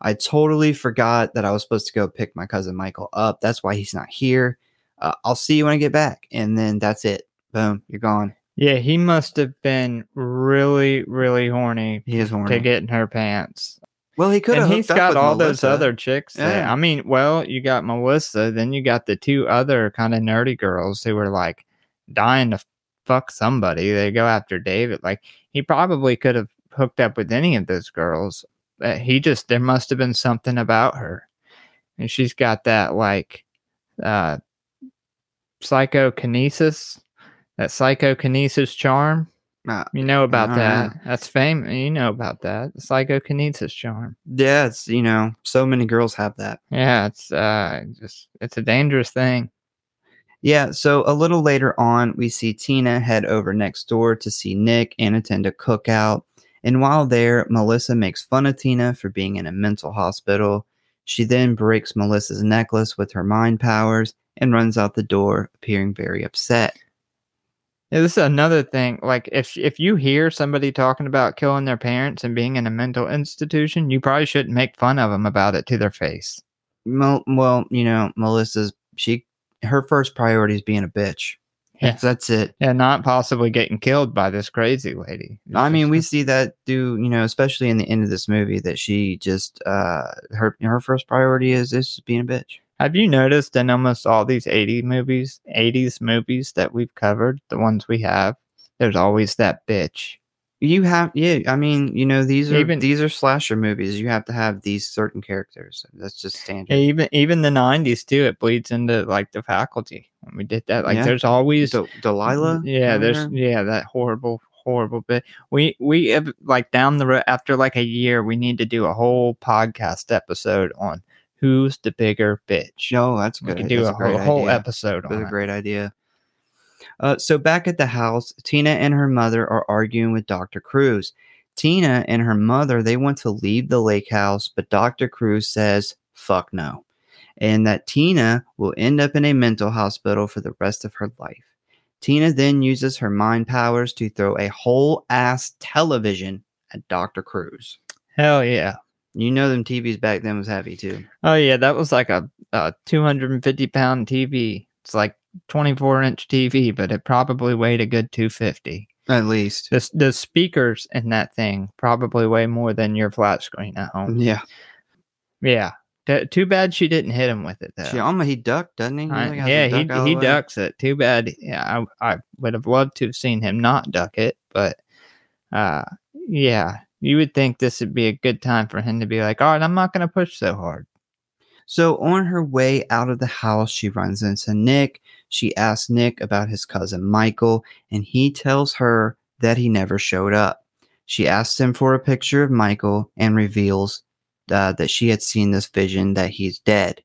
I totally forgot that I was supposed to go pick my cousin Michael up. That's why he's not here. Uh, I'll see you when I get back. And then that's it. Boom, you're gone. Yeah, he must have been really, really horny He is horny. to get in her pants. well, he could have. and he's got all those other chicks there. Yeah. I mean, well, you got Melissa, then you got the two other kind of nerdy girls who were like dying to fuck somebody. They go after David. Like he probably could have hooked up with any of those girls. But he just there must have been something about her. And she's got that like uh psychokinesis, that psychokinesis charm. Uh, You know about Uh, that. That's famous. You know about that. The psychokinesis charm. yeah, it's you know, so many girls have that. Yeah, it's uh just it's a dangerous thing. Yeah, so a little later on, we see Tina head over next door to see Nick and attend a cookout. And while there, Melissa makes fun of Tina for being in a mental hospital. She then breaks Melissa's necklace with her mind powers and runs out the door, appearing very upset. Yeah, this is another thing. Like if if you hear somebody talking about killing their parents and being in a mental institution, you probably shouldn't make fun of them about it to their face. Well, well, you know, Melissa's she her first priority is being a bitch. Yeah. That's, that's it. Yeah, not possibly getting killed by this crazy lady. It's I mean, we see that do you know, especially in the end of this movie, that she just uh her her first priority is is being a bitch. Have you noticed in almost all these 80 movies, 80s movies that we've covered, the ones we have, there's always that bitch. You have, yeah. I mean, you know, these are Even- these are slasher movies. You have to have these certain characters. That's just standard. Even even the 90s too, it bleeds into like the faculty. When we did that, like Yeah. there's always Del- Delilah. Mm-hmm. Yeah, there's there? yeah that horrible horrible bit. We we have, like down the road after like a year, we need to do a whole podcast episode on who's the bigger bitch. No, that's we good. could do That's a, great whole, whole episode That's a it. great idea. Uh, so back at the house, Tina and her mother are arguing with Dr. Crews. Tina and her mother they want to leave the lake house, but Dr. Crews says fuck no, and that Tina will end up in a mental hospital for the rest of her life. Tina then uses her mind powers to throw a whole ass television at Dr. Crews. Hell yeah. You know them TVs back then was heavy too. Oh yeah, that was like a, a 250 pound TV. It's like 24 inch TV, but it probably weighed a good 250. At least. The, the speakers in that thing probably weigh more than your flat screen at home. Yeah. Yeah. T- too bad she didn't hit him with it though. She almost he ducked, doesn't he? He I- yeah, he duck out he ducks it. Too bad. Yeah, I I would have loved to have seen him not duck it, but uh, yeah, you would think this would be a good time for him to be like, all right, I'm not going to push so hard. So on her way out of the house, she runs into Nick. She asks Nick about his cousin Michael, and he tells her that he never showed up. She asks him for a picture of Michael and reveals uh, that she had seen this vision that he's dead.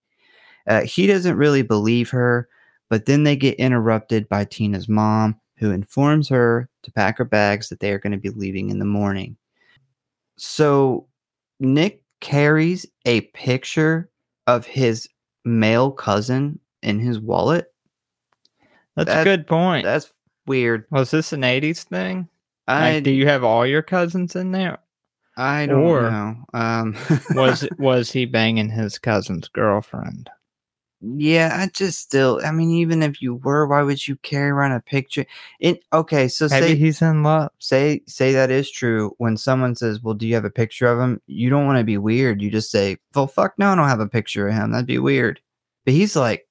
Uh, he doesn't really believe her, but then they get interrupted by Tina's mom, who informs her to pack her bags that they are going to be leaving in the morning. So Nick carries a picture of his male cousin in his wallet. That's That- a good point. That's weird. Was this an '80s thing? I Like, do you have all your cousins in there? I don't or- know. Um, (laughs) Was was he banging his cousin's girlfriend? Yeah, I just still. I mean, even if you were, why would you carry around a picture? It okay. So Maybe say he's in love. say say that is true. When someone says, "Well, do you have a picture of him?" You don't want to be weird. You just say, "Well, fuck no, I don't have a picture of him." That'd be weird. But he's like,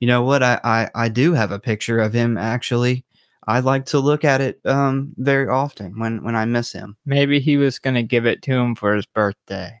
you know what? I I, I do have a picture of him. Actually, I like to look at it um very often when when I miss him. Maybe he was going to give it to him for his birthday.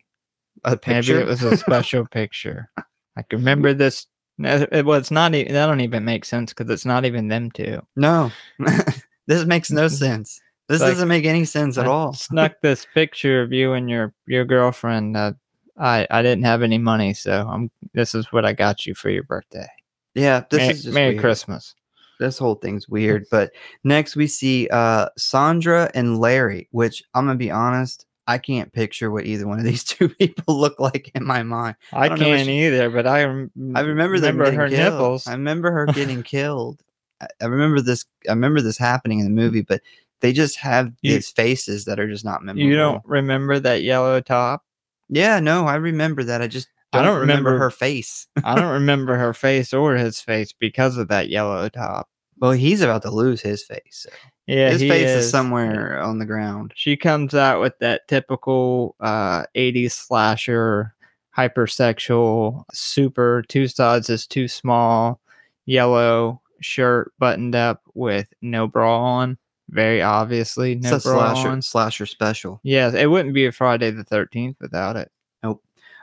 A picture. Maybe it was a special picture. (laughs) I can remember this. no, It was not even. That don't even make sense because it's not even them two. no, (laughs) this makes no (laughs) sense. This like- doesn't make any sense at I all. Snuck (laughs) this picture of you and your your girlfriend. Uh, I I didn't have any money, so I'm. This is what I got you for your birthday. Yeah, this Merry, is just Merry weird. Christmas. this whole thing's weird. But next we see uh Sandra and Larry, which I'm gonna be honest, I can't picture what either one of these (laughs) two people look like in my mind. I, what can't she- either, but I rem- I remember them getting her killed. nipples. I remember her getting (laughs) killed. I, I remember this. I remember this happening in the movie, but they just have You- these faces that are just not memorable. You don't remember that yellow top? Yeah, no, I remember that. I just I don't, don't remember, remember- her face. (laughs) I don't remember her face or his face because of that yellow top. well, he's about to lose his face. so Yeah, his face is is. somewhere on the ground. She comes out with that typical uh, 80s slasher, hypersexual, super two sides is too small, yellow shirt buttoned up with no bra on. Very obviously, no it's a bra slasher on. slasher special. Yes, it wouldn't be a Friday the 13th without it.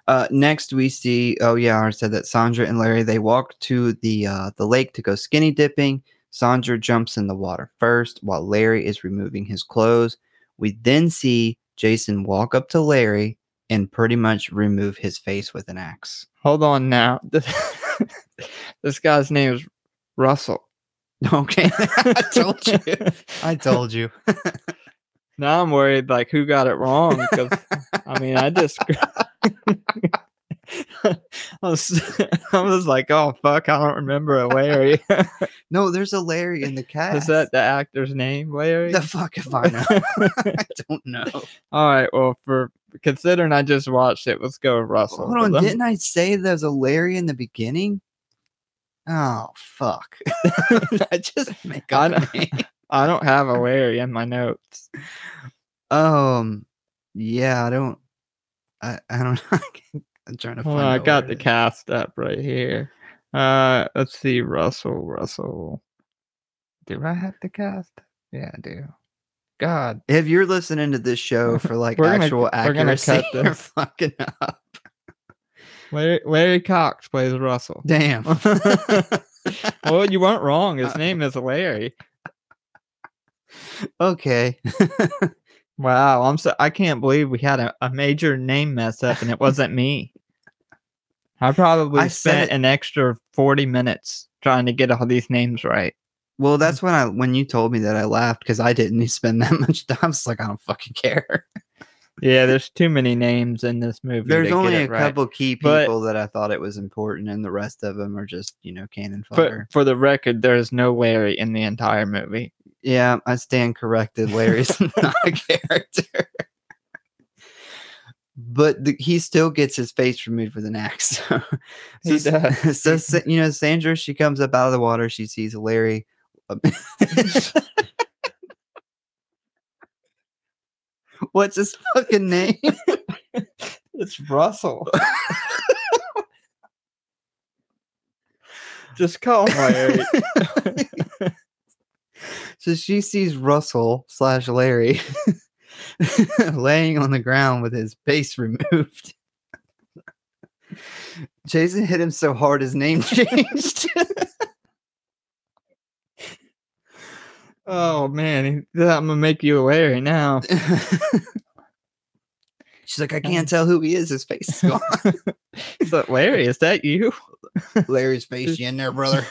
Uh, next we see. Oh yeah, I said that Sandra and Larry they walk to the uh, the lake to go skinny dipping. Sandra jumps in the water first, while Larry is removing his clothes. We then see Jason walk up to Larry and pretty much remove his face with an axe. Hold on now. (laughs) this guy's name is Russell. (laughs) Okay, I told you. I told you. (laughs) Now I'm worried, like, who got it wrong? Because, I mean, I just. (laughs) I was, (laughs) I was like, oh fuck, I don't remember a Larry. (laughs) No, there's a Larry in the cast. Is that the actor's name, Larry? the fuck if I know? I don't know. All right. Well, for considering I just watched it, let's go with Russell. Hold on, I'm- didn't I say there's a Larry in the beginning? Oh fuck! I just make I up know. a name. I don't have a Larry in my notes. Um, yeah, I don't. I I don't know. I'm trying to Well. I got the cast up right here. Uh, let's see, Russell. Russell. Do I have the cast? Yeah, I do. God, If you're listening to this show (laughs) for like actual gonna accuracy, (laughs) you're fucking up. Larry, Larry Cox plays Russell. Damn. (laughs) well, you weren't wrong. His name is Larry. okay. Wow, I'm so I can't believe we had a, a major name mess up and it wasn't me. I probably I spent an extra 40 minutes trying to get all these names right. Well, that's (laughs) when I when you told me that I laughed because I didn't (laughs) spend that much time. I was like, I don't fucking care. Yeah, there's too many names in this movie. There's only a right. couple key But- people that I thought it was important, and the rest of them are just you know cannon But fodder. for the record, there is no Larry in the entire movie. Yeah, I stand corrected. Larry's (laughs) not a character. But the, he still gets his face removed with an axe. (laughs) So, He does. so you know, Sandra, she comes up out of the water. She sees Larry. um, (laughs) What's his fucking name? (laughs) It's Russell. Just call him Larry. so she sees Russell slash Larry (laughs) laying on the ground with his face (laughs) removed. Jason hit him so hard his name (laughs) changed. oh man, I'm gonna make you a Larry now. She's like, I can't tell who he is. His face is gone. He's like, Larry, is that you? Larry's face, you in there, brother?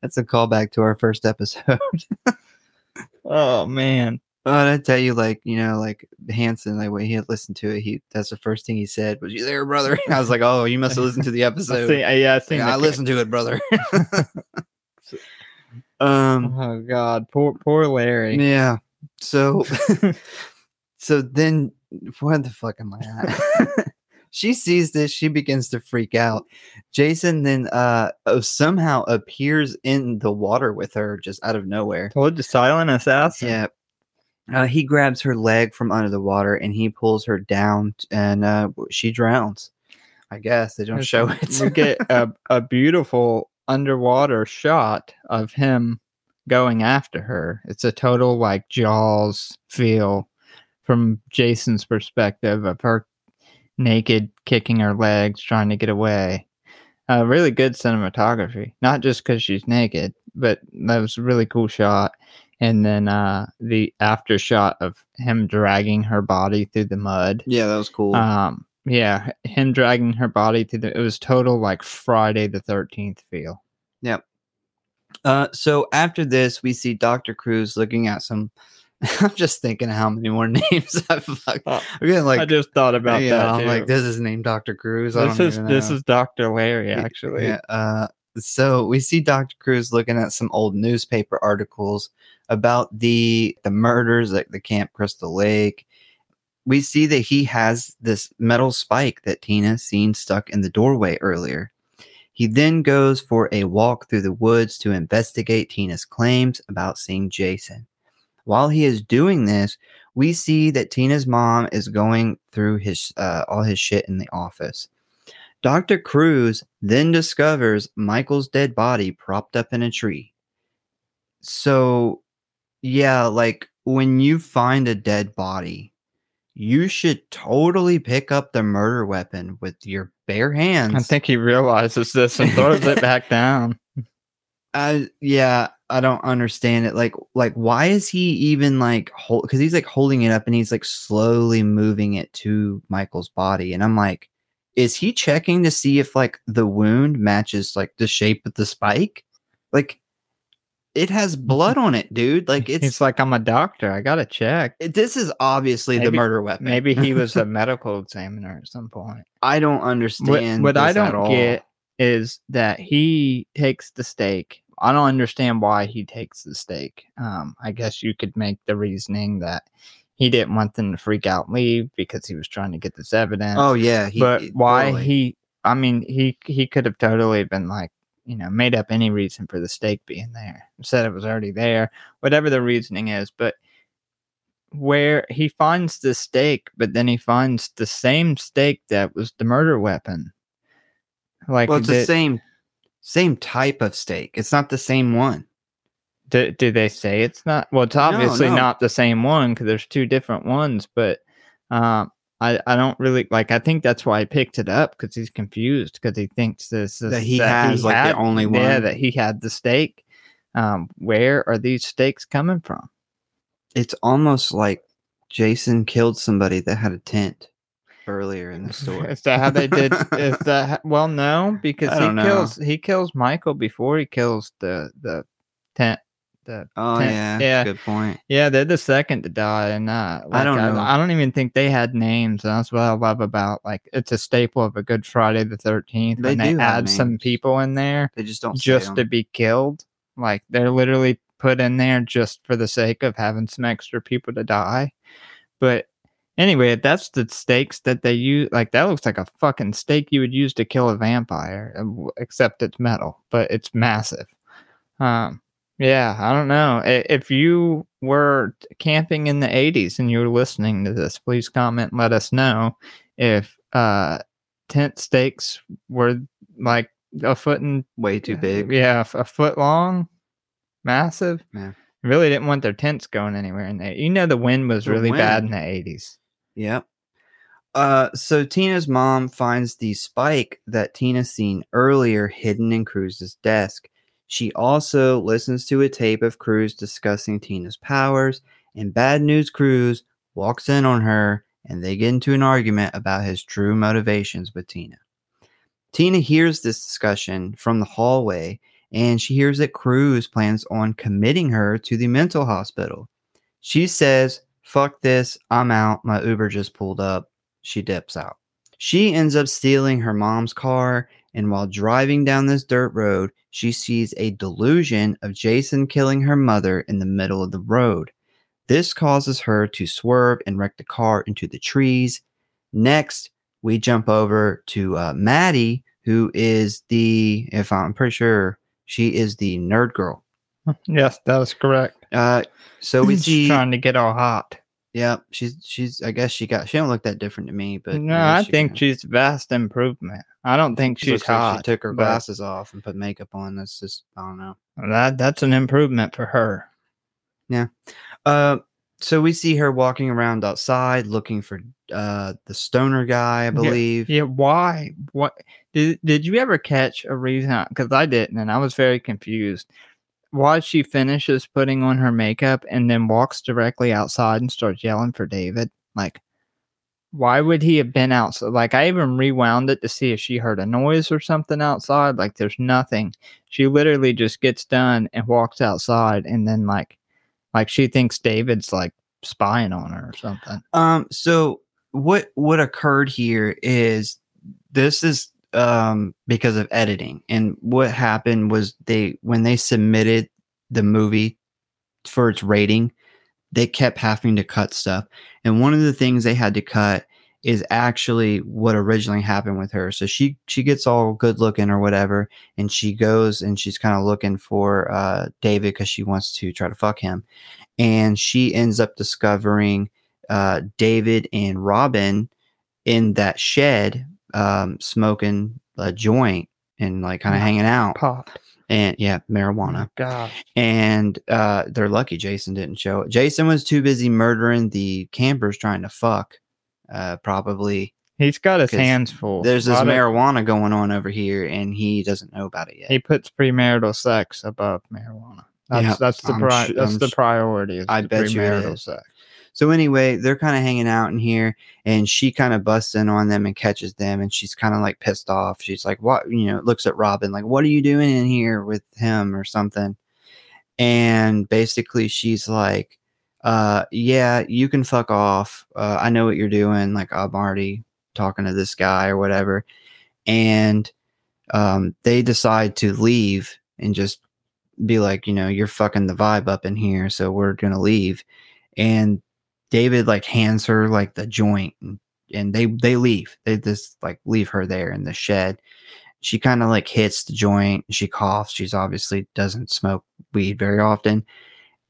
That's a callback to our first episode. Oh man. But I tell you, like you know, like Hanson, like when he had listened to it, he that's the first thing he said was, "You there, brother?" (laughs) I was like, "Oh, you must have listened to the (laughs) I episode." see, yeah, I Yeah, I listened to it, brother. (laughs) um, Oh god, poor poor Larry. yeah. So, so then, where the fuck am I at? She sees this. She begins to freak out. Jason then uh somehow appears in the water with her just out of nowhere. Told you, silent assassin. Yeah. Uh, he grabs her leg from under the water and he pulls her down, and uh, she drowns. I guess they don't show it. we get a, a beautiful underwater shot of him going after her. It's a total like Jaws feel from Jason's perspective of her naked, kicking her legs, trying to get away. Uh, really good cinematography, not just because she's naked, but that was a really cool shot. And then uh, the after shot of him dragging her body through the mud. yeah, that was cool. Um, yeah, him dragging her body through the it was total like Friday the thirteenth feel. Uh, so after this, we see Doctor Crews looking at some. (laughs) I'm just thinking how many more (laughs) names I've fucked. Oh, I'm getting like, I just thought about yeah, that. I'm like this is named Doctor Crews. This is this is Doctor Larry actually. Yeah. Uh, so we see Dr. Crews looking at some old newspaper articles about the the murders at the Camp Crystal Lake. We see that he has this metal spike that Tina seen stuck in the doorway earlier. He then goes for a walk through the woods to investigate Tina's claims about seeing Jason. While he is doing this, we see that Tina's mom is going through his uh, all his shit in the office. Dr. Crews then discovers Michael's dead body propped up in a tree. So, yeah, like when you find a dead body, you should totally pick up the murder weapon with your bare hands. I think he realizes this and throws it back (laughs) down. I yeah, I don't understand it. Like like why is he even like hold because he's like holding it up and he's like slowly moving it to Michael's body. And I'm like, is he checking to see if like the wound matches like the shape of the spike? Like it has blood on it, dude. Like it's He's like, I'm a doctor. I gotta check. this is obviously the murder weapon. Maybe he (laughs) was a medical examiner at some point. I don't understand. what I this at don't all. get is that he takes the steak. I don't understand why he takes the stake. Um, I guess you could make the reasoning that he didn't want them to freak out and leave because he was trying to get this evidence. Oh yeah, he, but why totally. he? I mean, he he could have totally been like, you know, made up any reason for the stake being there. Said it was already there, whatever the reasoning is. But where he finds the stake, but then he finds the same stake that was the murder weapon. Like, Well, it's the same same type of steak. It's not the same one. do, do they say it's not? Well, it's obviously no. not the same one because there's two different ones. But um, I I don't really like. I think that's why I picked it up because he's confused because he thinks this is That he has, like, the only Yeah, one. that he had the steak. Um, where are these steaks coming from? It's almost like Jason killed somebody that had a tent earlier in the story. Is that how they did? Is (laughs) that well? No, because he know. kills he kills Michael before he kills the the tent. The Oh tent- yeah, that's yeah. a good point. Yeah, they're the second to die, and uh, like, I don't know. I, don't even think they had names. That's what I love about like it's a staple of a good Friday the Thirteenth They they add some people in there They just don't just to be killed. Like they're literally put in there just for the sake of having some extra people to die. But anyway, that's the stakes that they use. Like that looks like a fucking stake you would use to kill a vampire, uh, except it's metal, but it's massive. Um, yeah, I don't know. If you were camping in the 80s and you were listening to this, please comment and let us know if uh, tent stakes were like a foot and way too big. yeah, a foot long, massive. Yeah. Really didn't want their tents going anywhere in there. You know, the wind was The really bad in the 80s. Yep. Uh, so Tina's mom finds the spike that Tina seen earlier hidden in Crews's desk. She also listens to a tape of Crews discussing Tina's powers, and Bad News Crews walks in on her and they get into an argument about his true motivations with Tina. Tina hears this discussion from the hallway and she hears that Crews plans on committing her to the mental hospital. She says, Fuck this, I'm out. My Uber just pulled up. She dips out. She ends up stealing her mom's car, and while driving down this dirt road, she sees a delusion of Jason killing her mother in the middle of the road. This causes her to swerve and wreck the car into the trees. Next, we jump over to uh, Maddie, who is the, if I'm pretty sure, she is the nerd girl. (laughs) Yes, that is correct. Uh, so we (laughs) She's see, trying to get all hot. Yeah, she's she's. I guess she got. She don't look that different to me, but no, I she think can. she's vast improvement. I don't think She she's looks like hot. She took her but glasses off and put makeup on. That's just I don't know. That that's an improvement for her. Yeah. Uh, so we see her walking around outside looking for uh the stoner guy, I believe. Yeah, why? What did did you ever catch a reason? Because I didn't, and I was very confused. Why she finishes putting on her makeup and then walks directly outside and starts yelling for David? Like, why would he have been outside? Like, I even rewound it to see if she heard a noise or something outside. Like, there's nothing. She literally just gets done and walks outside, and then like, like she thinks David's like spying on her or something. Um, so what what occurred here is this is um because of editing, and what happened was they when they submitted the movie for its rating, they kept having to cut stuff, and one of the things they had to cut is actually what originally happened with her. So she she gets all good looking or whatever, and she goes and she's kind of looking for uh David because she wants to try to fuck him, and she ends up discovering uh, David and Robin in that shed, um, smoking a joint and like kind of hanging out. Popped. And yeah, marijuana. Gosh. And uh, they're lucky Jason didn't show. Jason was too busy murdering the campers trying to fuck. Uh, probably He's got his hands full. there's this of- marijuana going on over here, and he doesn't know about it yet. He puts premarital sex above marijuana. That's Yeah, that's the pri- that's I'm the priority. I the bet you it premarital sex. So anyway, they're kind of hanging out in here, and she kind of busts in on them and catches them, and she's kind of like pissed off. She's like, "What?" You know, looks at Robin like, "What are you doing in here with him or something?" and basically she's like, uh, "Yeah, you can fuck off. Uh, I know what you're doing. Like I'm already talking to this guy or whatever." And um, they decide to leave and just be like, you know, you're fucking the vibe up in here, so we're gonna leave. And David like hands her like the joint, and, and they they leave. They just like leave her there in the shed. She kind of like hits the joint. She coughs. She's obviously doesn't smoke weed very often.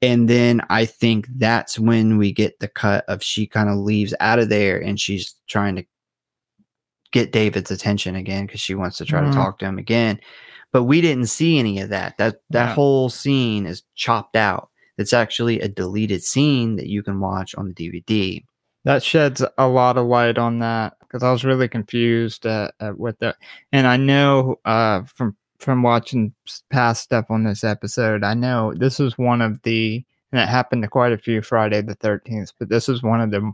And then I think that's when we get the cut of she kind of leaves out of there and she's trying to get David's attention again because she wants to try Mhm. to talk to him again. But we didn't see any of that. That that No. whole scene is chopped out. It's actually a deleted scene that you can watch on the DVD. That sheds a lot of light on that because I was really confused at, at what the and I know uh, from from watching past stuff on this episode, I know this is one of the and it happened to quite a few Friday the Thirteenth, but this is one of the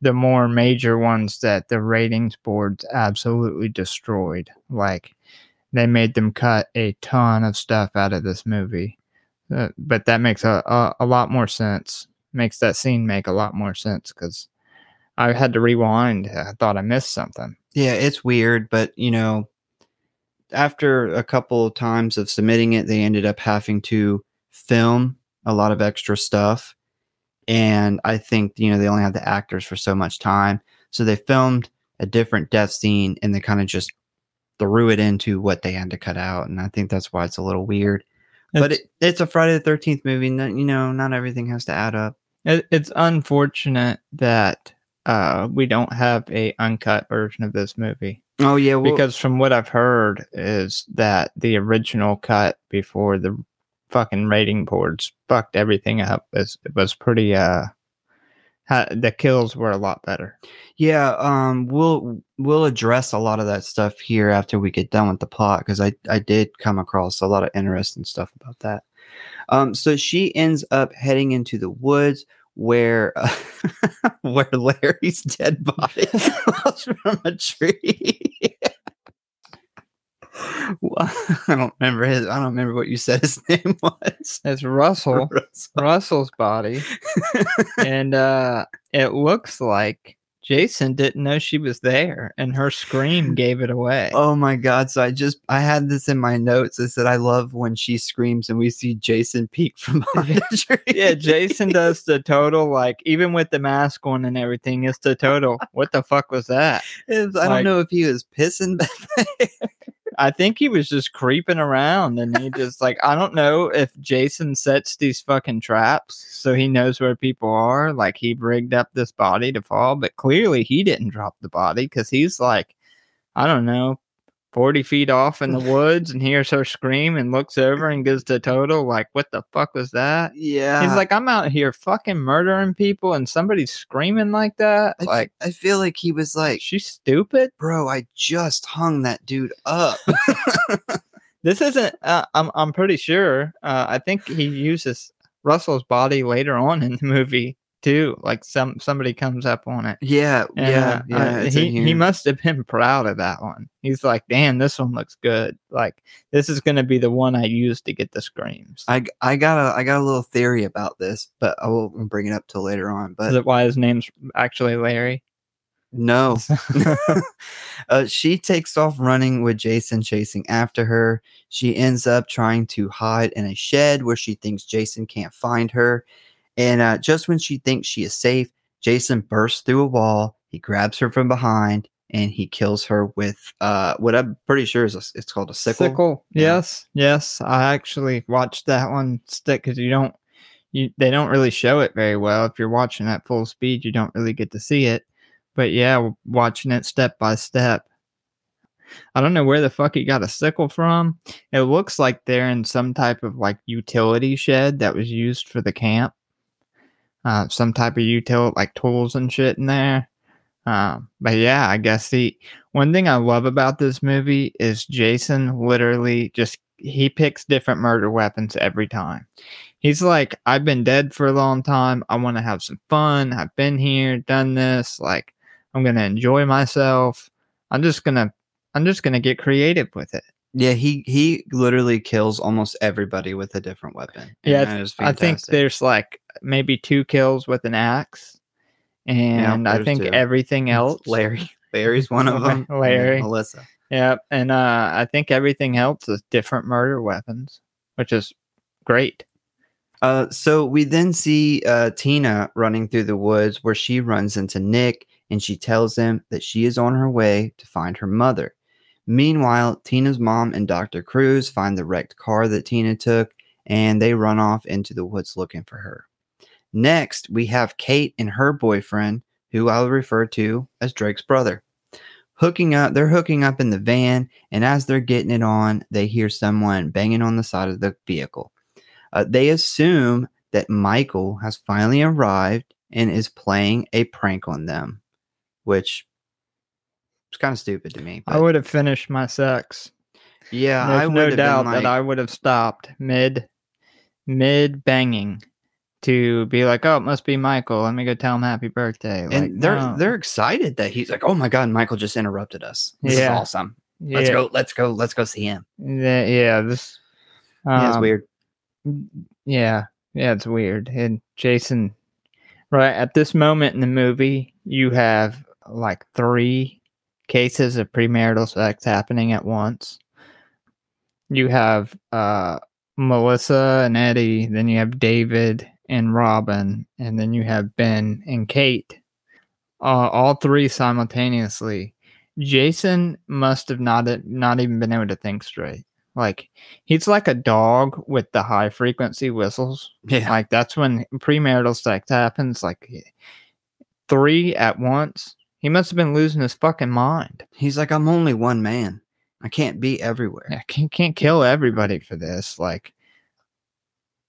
the more major ones that the ratings boards absolutely destroyed. Like they made them cut a ton of stuff out of this movie, uh, but that makes a, a a lot more sense. Makes that scene make a lot more sense because I had to rewind. I thought I missed something. Yeah, it's weird, but you know, after a couple of times of submitting it, they ended up having to film a lot of extra stuff. And I think, you know, they only have the actors for so much time. So they filmed a different death scene and they kind of just threw it into what they had to cut out. And I think that's why it's a little weird. But It's- it, it's a Friday the 13th movie. And, you know, not everything has to add up. It, it's unfortunate that uh, we don't have a uncut version of this movie Oh, yeah. Well, because from what I've heard is that the original cut before the fucking rating boards fucked everything up. Was it was pretty uh, the kills were a lot better. Yeah, um, we'll we'll address a lot of that stuff here after we get done with the plot because I I did come across a lot of interesting stuff about that. Um, so she ends up heading into the woods where uh, (laughs) where Larry's dead body (laughs) falls from a tree. (laughs) (laughs) I don't remember his. I don't remember what you said his (laughs) name was. It's Russell Russell. Russell's body, (laughs) and uh, it looks like Jason didn't know she was there, and her scream gave it away. Oh my god! So I just I had this in my notes. I said I love when she screams and we see Jason peek from behind the tree. yeah, Jason does the total like even with the mask on and everything. It's the total. What the fuck was that? Was- I don't know if he was pissing back there. I think he was just creeping around, and he just like I don't know if Jason sets these fucking traps so he knows where people are. Like he rigged up this body to fall, but clearly he didn't drop the body because he's like I don't know. 40 feet off in (laughs) the woods and hears her scream and looks over and gives the total like what the fuck was that Yeah, He's like, I'm out here fucking murdering people, and somebody's screaming like that. I, f- Like, I feel like he was like, she's stupid. bro, I just hung that dude up. (laughs) This isn't. Uh, I'm. I'm pretty sure. Uh, I think he uses Russell's body later on in the movie too. Like some somebody comes up on it. yeah, And, yeah, uh, yeah. uh, he he must have been proud of that one. He's like, damn, this one looks good. Like this is gonna be the one I use to get the screams. I, I got a I got a little theory about this, but I will bring it up till later on. is But it why his name's actually Larry? no, (laughs) (laughs) uh, she takes off running with Jason chasing after her. She ends up trying to hide in a shed where she thinks Jason can't find her. And uh, just when she thinks she is safe, Jason bursts through a wall. He grabs her from behind and he kills her with uh, what I'm pretty sure is a, it's called a sickle. Yeah. Yes, yes. I actually watched that one stick because you don't, you they don't really show it very well. If you're watching at full speed, you don't really get to see it. But yeah, watching it step by step. I don't know where the fuck he got a sickle from. It looks like they're in some type of like utility shed that was used for the camp. Uh, some type of utility like tools and shit in there. Um, but yeah, I guess the one thing I love about this movie is Jason literally just he picks different murder weapons every time. He's like, I've been dead for a long time. I want to have some fun. I've been here, done this. Like, I'm gonna enjoy myself. I'm just gonna I'm just gonna get creative with it. Yeah, he he literally kills almost everybody with a different weapon. Yeah, I think there's like maybe two kills with an axe, and I think two. everything else. (laughs) Larry. Larry's one of them. Larry. Melissa. Yeah, and uh, I think everything else is different murder weapons, which is great. Uh, so we then see uh, Tina running through the woods where she runs into Nick and she tells him that she is on her way to find her mother. Meanwhile, Tina's mom and Dr. Crews find the wrecked car that Tina took and they run off into the woods looking for her. Next, we have Kate and her boyfriend, who I'll refer to as Drake's brother. Hooking up, they're hooking up in the van, and as they're getting it on, they hear someone banging on the side of the vehicle. Uh, they assume that Michael has finally arrived and is playing a prank on them, which is kind of stupid to me. I would have finished my sex. yeah, There's I would no have doubt been that I would have stopped mid mid banging to be like, "Oh, it must be Michael. Let me go tell him happy birthday." Like, and they're no. they're excited that he's like, oh my god, Michael just interrupted us. This Yeah. is awesome. Let's yeah, go, let's go, let's go see him. Yeah, yeah, this. yeah, it's um, weird. Yeah, yeah, it's weird. And Jason, right at this moment in the movie, you have like three cases of premarital sex happening at once. You have uh, Melissa and Eddie, then you have David and Robin, and then you have Ben and Kate. Uh, all three simultaneously. Jason must have not not even been able to think straight. Like he's like a dog with the high frequency whistles. Yeah, Like that's when premarital sex happens. Like three at once. He must have been losing his fucking mind. he's like, I'm only one man. I can't be everywhere. I can't can't kill everybody for this. Like,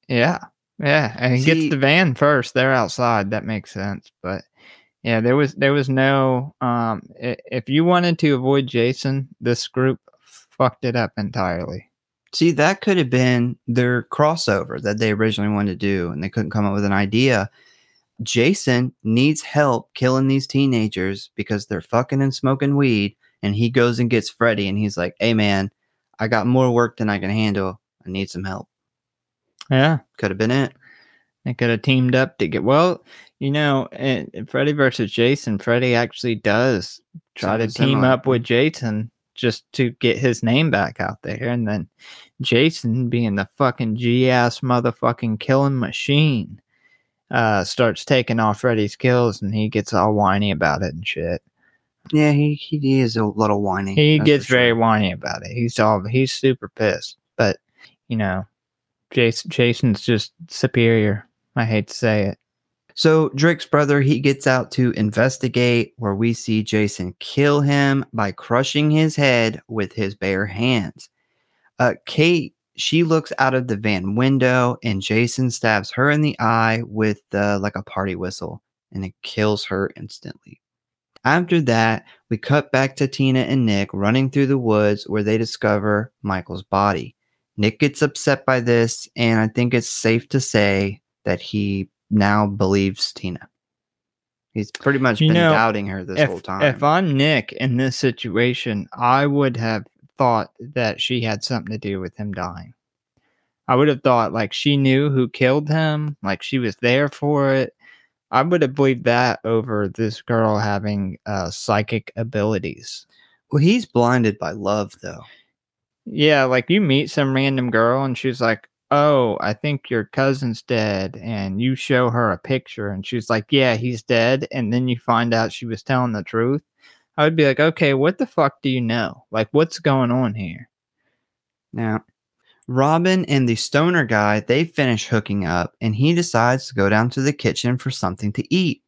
yeah, yeah, and he See- gets the van first. They're outside. That makes sense. But yeah, there was there was no. Um, if you wanted to avoid Jason, this group fucked it up entirely. See, that could have been their crossover that they originally wanted to do, and they couldn't come up with an idea. Jason needs help killing these teenagers because they're fucking and smoking weed, and he goes and gets Freddy, and he's like, "Hey, man, I got more work than I can handle. I need some help." Yeah, Could have been it. they could have teamed up to get. Well, you know, in, in Freddy versus Jason, Freddy actually does try to team similar. up with Jason just to get his name back out there, and then Jason, being the fucking G ass motherfucking killing machine, uh, starts taking off Freddy's kills, and he gets all whiny about it and shit. Yeah, he he is a little whiny. He gets sure. very whiny about it. He's all he's super pissed, but you know, Jason Jason's just superior. I hate to say it. So Drake's brother, he gets out to investigate where we see Jason kill him by crushing his head with his bare hands. Uh, Kate, she looks out of the van window and Jason stabs her in the eye with uh, like a party whistle and it kills her instantly. After that, we cut back to Tina and Nick running through the woods where they discover Michael's body. Nick gets upset by this, and I think it's safe to say that he now believes Tina. He's pretty much You been know, doubting her this if, whole time. if I'm Nick in this situation, I would have thought that she had something to do with him dying. I would have thought like she knew who killed him, like she was there for it. I would have believed that over this girl having uh, psychic abilities. well, he's blinded by love, though. Yeah, like you meet some random girl and she's like, "Oh, I think your cousin's dead," and you show her a picture and she's like, "Yeah, he's dead," and then you find out she was telling the truth. I would be like, "Okay, what the fuck do you know? Like, what's going on here?" Now, Robin and the stoner guy, they finish hooking up, and he decides to go down to the kitchen for something to eat.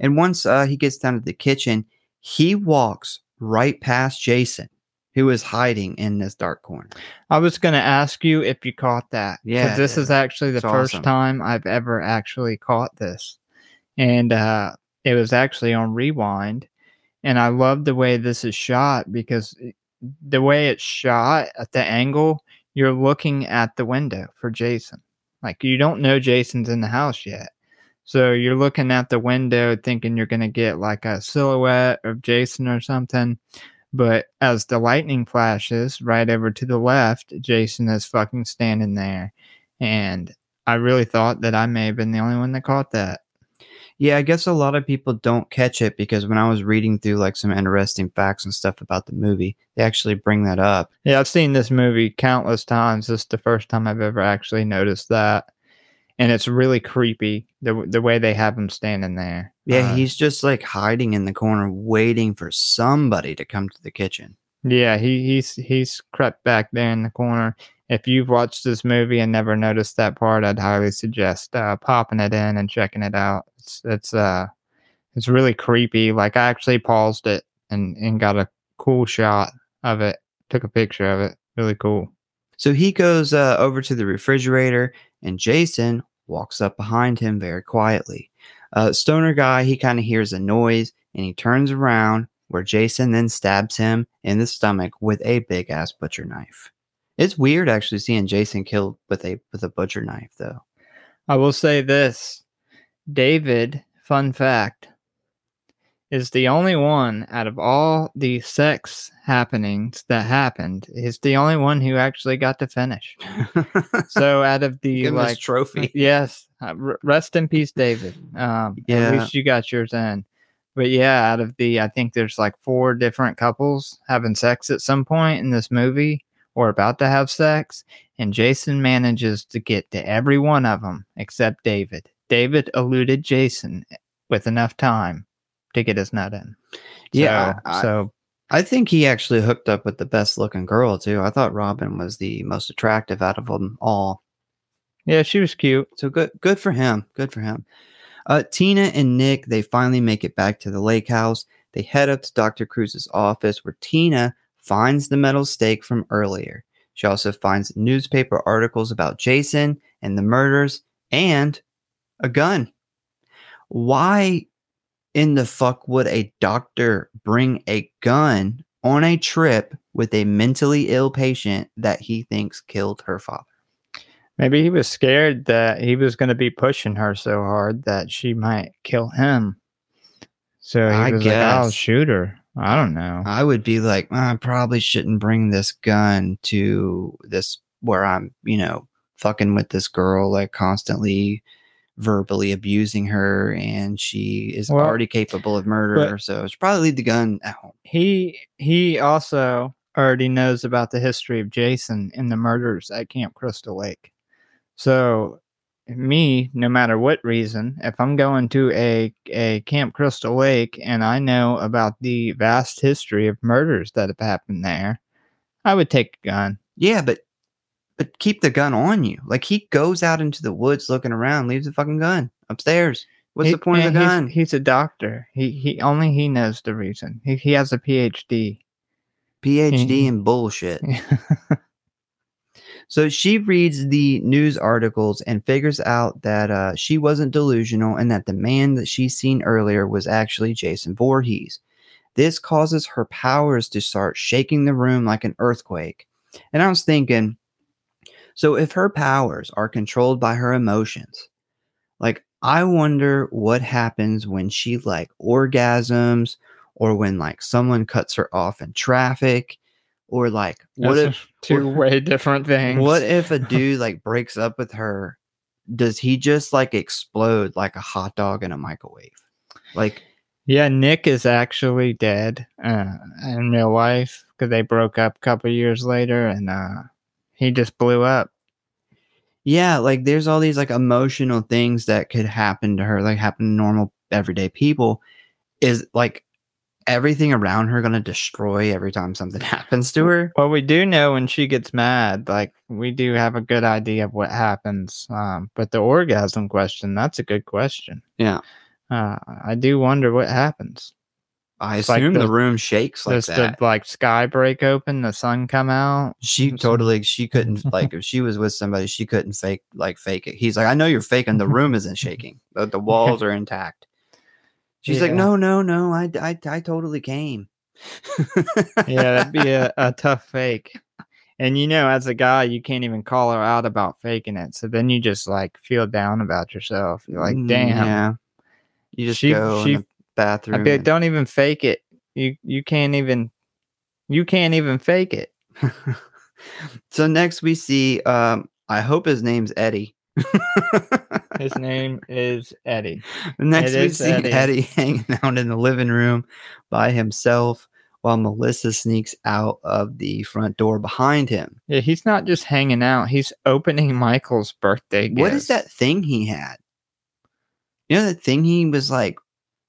And once uh, he gets down to the kitchen, he walks right past Jason, who is hiding in this dark corner. I was gonna ask you if you caught that. Yeah, this is actually the It's first awesome. time I've ever actually caught this, and uh, it was actually on rewind, and I love the way this is shot because eh, the way it's shot at the angle, you're looking at the window for Jason. Like you don't know Jason's in the house yet. So you're looking at the window thinking you're going to get like a silhouette of Jason or something. But as the lightning flashes right over to the left, Jason is fucking standing there. And I really thought that I may have been the only one that caught that. Yeah, I guess a lot of people don't catch it because when I was reading through like some interesting facts and stuff about the movie, they actually bring that up. Yeah, I've seen this movie countless times. This is the first time I've ever actually noticed that. And it's really creepy the the way they have him standing there. Yeah, Uh, he's just like hiding in the corner waiting for somebody to come to the kitchen. Yeah, he, he's he's crept back there in the corner. If you've watched this movie and never noticed that part, I'd highly suggest uh, popping it in and checking it out. It's it's uh it's really creepy. Like I actually paused it and and got a cool shot of it. Took a picture of it. Really cool. So he goes uh, over to the refrigerator, and Jason walks up behind him very quietly. Uh, stoner guy, he kind of hears a noise and he turns around, where Jason then stabs him in the stomach with a big ass butcher knife. It's weird actually seeing Jason killed with a with a butcher knife, though. I will say this David, fun fact, is the only one out of all the sex happenings that happened, is the only one who actually got to finish. (laughs) So out of the Give like trophy. (laughs) yes, uh, rest in peace, David. Um, Yeah. at least you got yours in. But yeah, out of the, I think there's like four different couples having sex at some point in this movie or about to have sex, and Jason manages to get to every one of them except David. David eluded Jason with enough time to get his nut in. Yeah, So, I- so I think he actually hooked up with the best looking girl too. I thought Robin was the most attractive out of them all. yeah, she was cute. So good, good for him. Good for him. Uh, Tina and Nick, they finally make it back to the lake house. They head up to Dr. Crews's office where Tina finds the metal stake from earlier. She also finds newspaper articles about Jason and the murders and a gun. Why in the fuck would a doctor bring a gun on a trip with a mentally ill patient that he thinks killed her father? Maybe he was scared that he was going to be pushing her so hard that she might kill him. So he I was like, "I'll shoot her." I don't know. I would be like, "Uh, I probably shouldn't bring this gun to this where I'm, you know, fucking with this girl, like constantly verbally abusing her, and she is Well, already capable of murder. so I should probably leave the gun at home. He he also already knows about the history of Jason and the murders at Camp Crystal Lake. So me, no matter what reason, if I'm going to a a Camp Crystal Lake and I know about the vast history of murders that have happened there, I would take a gun. Yeah, but but keep the gun on you. Like he goes out into the woods looking around, leaves the fucking gun upstairs. What's He- the point of the gun? He's, he's a doctor. He he only he knows the reason. He he has a PhD. PhD Mhm. in bullshit. (laughs) So she reads the news articles and figures out that uh, she wasn't delusional and that the man that she's seen earlier was actually Jason Voorhees. This causes her powers to start shaking the room like an earthquake. And I was thinking, so if her powers are controlled by her emotions, like I wonder what happens when she like orgasms or when like someone cuts her off in traffic or like what That's if two way different things? what if a (laughs) dude like breaks up with her? Does he just like explode like a hot dog in a microwave? Like, Yeah, Nick is actually dead uh, in real life because they broke up a couple years later, and uh, he just blew up. yeah, like there's all these like emotional things that could happen to her, like happen to normal everyday people. Is like everything around her gonna destroy every time something (laughs) happens to her? Well, we do know when she gets mad, like we do have a good idea of what happens. Um, but the orgasm question—that's a good question. Yeah. Uh, I do wonder what happens. I It's like assume the- the, room shakes like Does that. the like sky break open, the sun come out? she totally she couldn't (laughs) like if she was with somebody she couldn't fake like fake it he's like i know you're faking the (laughs) room isn't shaking but the walls are intact she's like no no no i i, I totally came (laughs) yeah, that'd be a, a tough fake. And you know, as a guy, you can't even call her out about faking it. So then you just like feel down about yourself. You're like, Mm, damn. yeah you just She- go she- in the bathroom I'd be like, don't even fake it. You you can't even You can't even fake it. (laughs) so next we see um I hope his name's Eddie. (laughs) His name is Eddie. Next It we see Eddie. Eddie. (laughs) hanging out in the living room by himself while Melissa sneaks out of the front door behind him. Yeah, he's not just hanging out. He's opening Michael's birthday gift. What is that thing he had? You know that thing he was like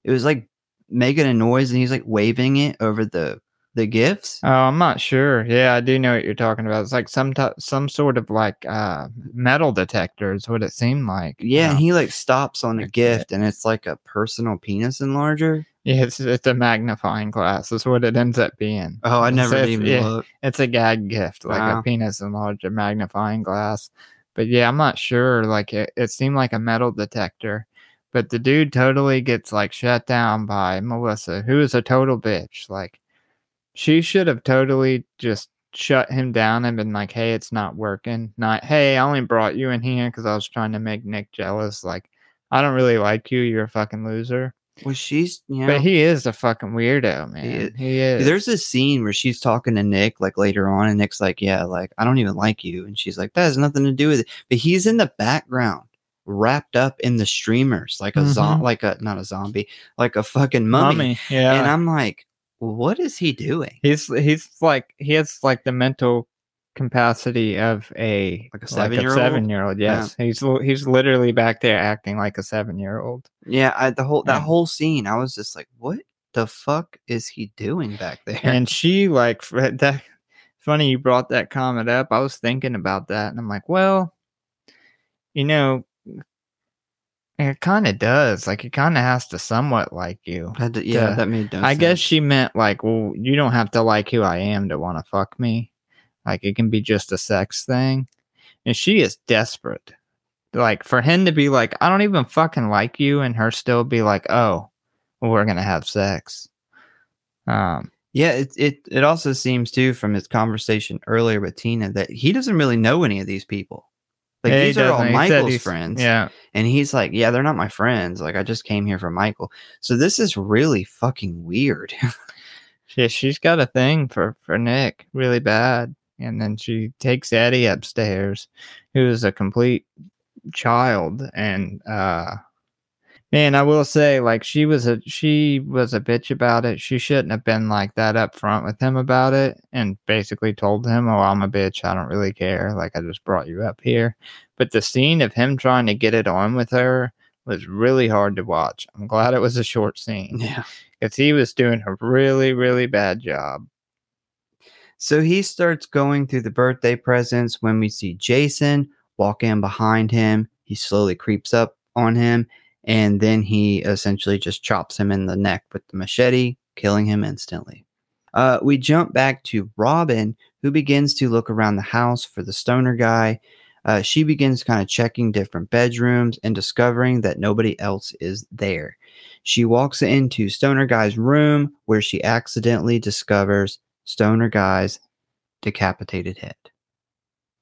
it was like making a noise and he's like waving it over the the gifts. Oh, I'm not sure. Yeah, I do know what you're talking about. It's like some t- some sort of like uh metal detector is what it seemed like. Yeah, and he like stops on a gift and it's like a personal penis enlarger. yeah, it's it's a magnifying glass. That's what it ends up being. Oh, I never it's- even yeah, looked. It's a gag gift, like Wow. a penis enlarger magnifying glass. But yeah, I'm not sure. Like it, it seemed like a metal detector. But the dude totally gets like shut down by Melissa, who is a total bitch. Like she should have totally just shut him down and been like, "Hey, it's not working." Not, "Hey, I only brought you in here because I was trying to make Nick jealous." Like, I don't really like you. You're a fucking loser. Well, she's know, But he is a fucking weirdo, man. is- He is. There's a scene where she's talking to Nick like later on, and Nick's like, "Yeah, like I don't even like you," and she's like, "That has nothing to do with it." But he's in the background, wrapped up in the streamers, like a zom, Mhm. like a not a zombie, like a fucking mummy. mummy. Yeah. And I'm like, what is he doing? He's he's like he has like the mental capacity of a Like a seven-year-old? seven year old. Yeah. Yes, he's he's literally back there acting like a seven year old. Yeah, I, the whole that Yeah. whole scene, I was just like, what the fuck is he doing back (laughs) there? And she like (laughs) that. Funny you brought that comment up. I was thinking about that, and I'm like, well, you know, it kind of does. Like it kind of has to somewhat like you. To- yeah, Yeah. that made no I guess she meant like, well, you don't have to like who I am to want to fuck me. Like it can be just a sex thing. And she is desperate. Like for him to be like, I don't even fucking like you, and her still be like, oh, well, we're gonna have sex. Um, Yeah, it, it it also seems too from his conversation earlier with Tina that he doesn't really know any of these people. Like yeah, these are all doesn't. He said Michael's friends. Yeah, And he's like, Yeah, they're not my friends. Like I just came here for Michael. So this is really fucking weird. (laughs) she, she's got a thing for for Nick really bad, and then she takes Eddie upstairs, who is a complete child, and uh, man, I will say, like she was a she was a bitch about it. She shouldn't have been like that up front with him about it, and basically told him, "Oh, I'm a bitch. I don't really care. Like I just brought you up here." But the scene of him trying to get it on with her was really hard to watch. I'm glad it was a short scene yeah. because he was doing a really, really bad job. So he starts going through the birthday presents when we see Jason walk in behind him. He slowly creeps up on him and then he essentially just chops him in the neck with the machete, killing him instantly. Uh, we jump back to Robin, who begins to look around the house for the stoner guy. Uh, she begins kind of checking different bedrooms and discovering that nobody else is there. She walks into Stoner Guy's room where she accidentally discovers Stoner Guy's decapitated head.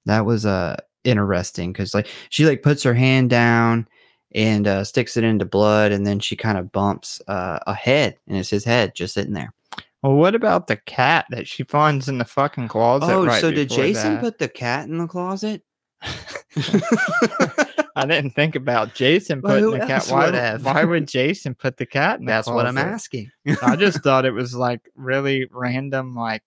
That was uh interesting because like she like puts her hand down and uh, sticks it into blood, and then she kind of bumps uh, a head, and it's his head just sitting there. Well, what about the cat that she finds in the fucking closet? oh, right so did Jason that? put the cat in the closet? (laughs) I didn't think about Jason Well, putting the cat. Why, why would (laughs) Jason put the cat in the That's what I'm asking. I just (laughs) thought it was like really random. Like,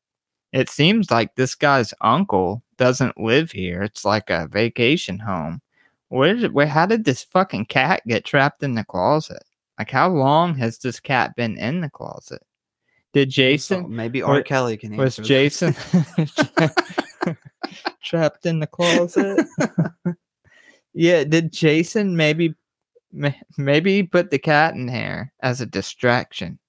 it seems like this guy's uncle doesn't live here. It's like a vacation home. Where did where? How did this fucking cat get trapped in the closet? Like, how long has this cat been in the closet? Did So Jason maybe wa- R. Kelly can was. Jason (laughs) trapped in the closet? (laughs) yeah, did Jason maybe maybe put the cat in here as a distraction?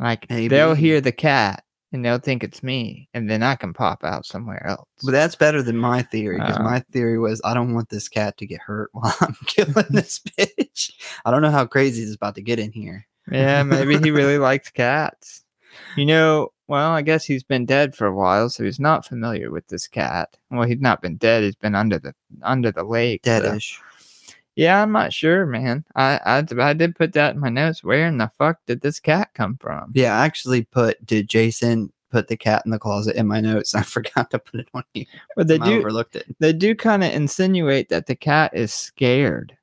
Like they'll hear the cat and they'll think it's me, and then I can pop out somewhere else. But that's better than my theory because Uh. my theory was I don't want this cat to get hurt (laughs) while I'm killing this bitch. I don't know how crazy it's about to get in here. yeah, maybe he really (laughs) likes cats. You know, well, I guess he's been dead for a while, so he's not familiar with this cat. Well, he's not been dead; he's been under the under the lake. so- Deadish. Yeah, I'm not sure, man. I, I I did put that in my notes. Where in the fuck did this cat come from? Yeah, I actually put did Jason put the cat in the closet in my notes. (laughs) I forgot to put it on here. But they I do overlooked it. they do kind of insinuate that the cat is scared.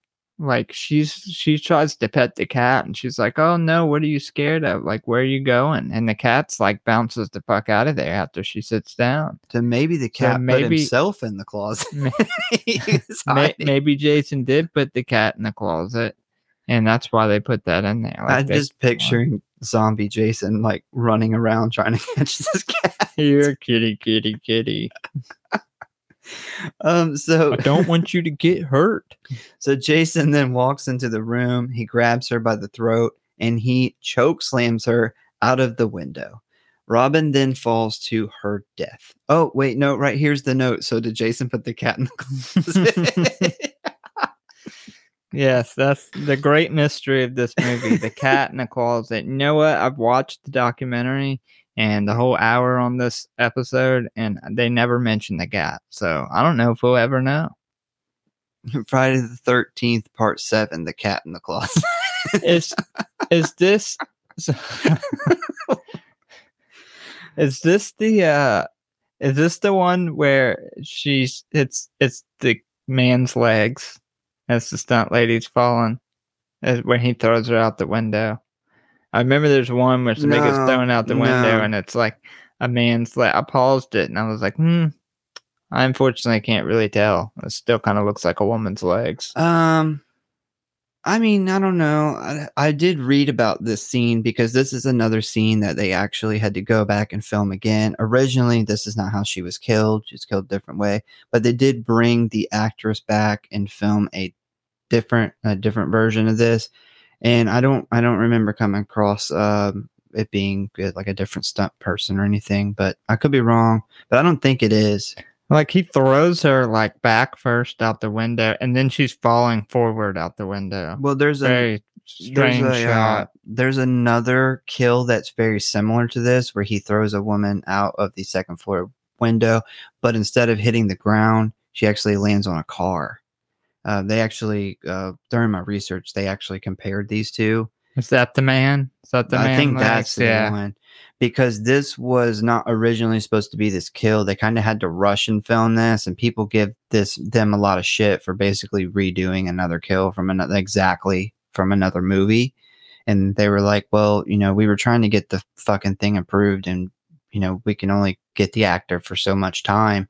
Like she's she tries to pet the cat and she's like, "Oh no, what are you scared of? Like where are you going?" And the cat's like bounces the fuck out of there after she sits down. So maybe the cat put maybe- himself in the closet. Ma- He was (laughs) May- (laughs) (laughs) Maybe Jason did put the cat in the closet, and that's why they put that in there. I'm just picturing zombie Jason like running around trying to catch this cat. here, kitty, kitty, kitty. Um, so I don't want you to get hurt. (laughs) So Jason then walks into the room. He grabs her by the throat and he choke slams her out of the window. Robin then falls to her death. Oh, wait, no, right here's the note. So did Jason put the cat in the closet? (laughs) Yes, that's the great mystery of this movie. The cat in the closet. You know what? I've watched the documentary and the whole hour on this episode, and they never mention the cat. So I don't know if we'll ever know. (laughs) Friday the 13th, part seven, the cat in the closet. (laughs) Is is this (laughs) is this the uh is this the one where she's it's it's the man's legs as the stunt lady's falling as when he throws her out the window i remember there's one where somebody gets thrown out the window no. and it's like a man's leg i paused it and i was like hmm i unfortunately can't really tell it still kind of looks like a woman's legs Um, I mean, I don't know. I, I did read about this scene because this is another scene that they actually had to go back and film again. Originally, this is not how she was killed. She was killed a different way, but they did bring the actress back and film a different, a different version of this. And I don't, I don't remember coming across um, it being uh, like a different stunt person or anything. But I could be wrong. But I don't think it is. Like he throws her like back first out the window, and then she's falling forward out the window. Well, there's a Very strange there's a, uh, shot. there's another kill that's very similar to this, where he throws a woman out of the second floor window, but instead of hitting the ground, she actually lands on a car. Uh, they actually, uh, during my research, they actually compared these two. Is that the man? Is that the man? I think that's the yeah. one because this was not originally supposed to be this kill. They kind of had to rush and film this, and people give this them a lot of shit for basically redoing another kill from another exactly from another movie. And they were like, "Well, you know, we were trying to get the fucking thing approved, and you know, we can only get the actor for so much time,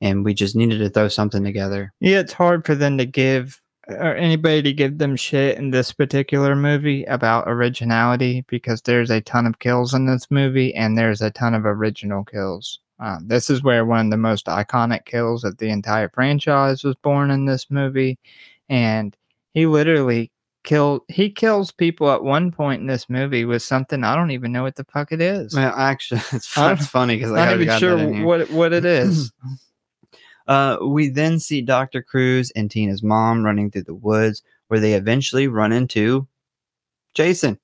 and we just needed to throw something together." Yeah, it's hard for them to give or anybody to give them shit in this particular movie about originality because there's a ton of kills in this movie and there's a ton of original kills. Um, this is where one of the most iconic kills of the entire franchise was born in this movie, and he literally killed. He kills people at one point in this movie with something I don't even know what the fuck it is. Well, actually, (laughs) it's, it's funny because I'm not even sure what what it is. (laughs) Uh, we then see Dr. Crews and Tina's mom running through the woods where they eventually run into Jason.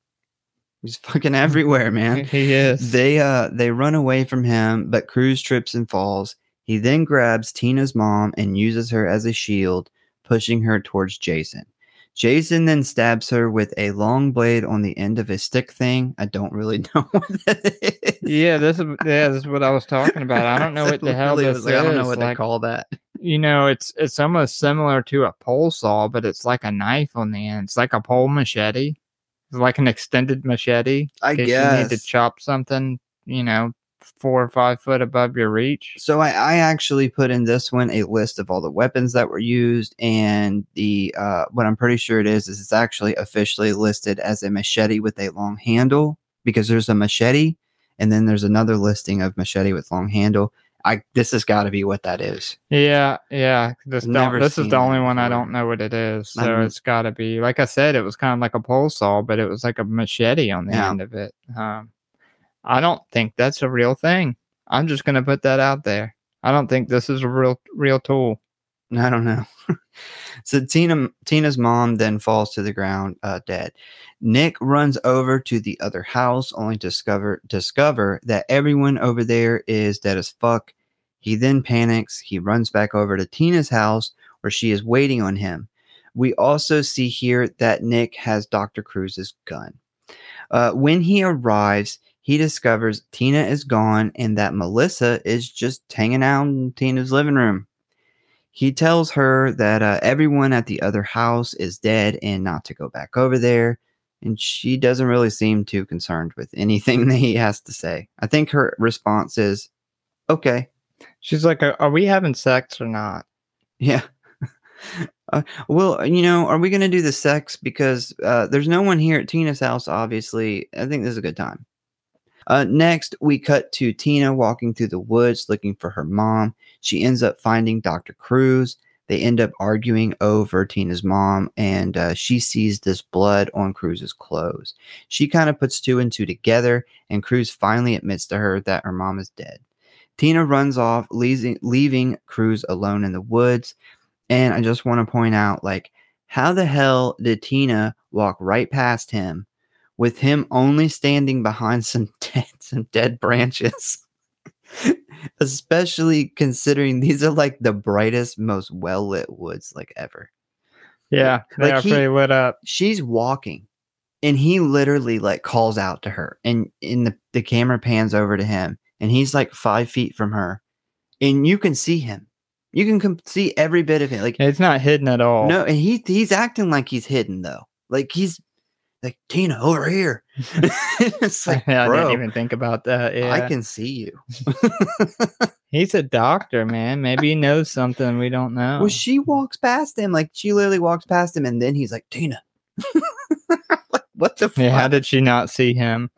He's fucking everywhere, man. (laughs) he is. They uh they run away from him, but Crews trips and falls. He then grabs Tina's mom and uses her as a shield, pushing her towards Jason. Jason then stabs her with a long blade on the end of his stick thing. I don't really (laughs) know what that is. Yeah, this is yeah, this is what I was talking about. I don't (laughs) know what the hell this like, I don't know what Like, to call that. you know, it's it's almost similar to a pole saw, but it's like a knife on the end. It's like a pole machete. It's like an extended machete. I guess. you need to chop something, you know, four or five foot above your reach. So I, I actually put in this one a list of all the weapons that were used, and the uh, what I'm pretty sure it is is it's actually officially listed as a machete with a long handle because there's a machete, and then there's another listing of machete with long handle. I this has got to be what that is. Yeah, yeah. This don't, this is the only one I don't know what it is. So it's got to be like I said. It was kind of like a pole saw, but it was like a machete on the Yeah. end of it. Um, I don't think that's a real thing. I'm just gonna put that out there. I don't think this is a real real tool. (laughs) I don't know. (laughs) so Tina Tina's mom then falls to the ground uh, dead. Nick runs over to the other house only to discover discover that everyone over there is dead as fuck. He then panics. He runs back over to Tina's house where she is waiting on him. We also see here that Nick has Dr. Crews's gun. Uh, when he arrives, he discovers Tina is gone and that Melissa is just hanging out in Tina's living room. He tells her that uh, everyone at the other house is dead and not to go back over there. And she doesn't really seem too concerned with anything (laughs) that he has to say. I think her response is, okay. She's like, "Are, are we having sex or not?" Yeah. (laughs) uh, well, you know, are we going to do the sex? Because uh, there's no one here at Tina's house, obviously. I think this is a good time. Uh, next, we cut to Tina walking through the woods looking for her mom. She ends up finding Dr. Crews. They end up arguing over Tina's mom, and uh, she sees this blood on Crews's clothes. She kind of puts two and two together, and Crews finally admits to her that her mom is dead. Tina runs off, leaving, leaving Crews alone in the woods. And I just want to point out, like, how the hell did Tina walk right past him with him only standing behind some (laughs) dead, some dead branches? (laughs) Especially considering these are like the brightest, most well lit woods like ever. Yeah, they Like are he- pretty lit up. She's walking and he literally like calls out to her and in the, the camera pans over to him and he's like five feet from her and you can see him you can com- see every bit of him like It's not hidden at all. no and he he's acting like he's hidden though like he's like tina over here (laughs) it's like I bro didn't even think about that. Yeah. i can see you (laughs) He's a doctor, man. Maybe he knows something we don't know. well she walks past him like she literally walks past him and then he's like tina (laughs) like, what the yeah, how did she not see him?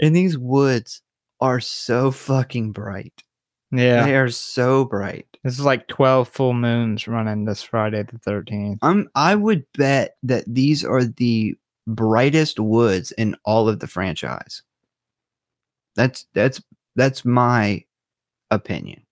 and these woods are so fucking bright Yeah. They are so bright. This is like 12 full moons running this Friday the 13th. I'm I would bet that these are the brightest woods in all of the franchise. That's that's that's my opinion.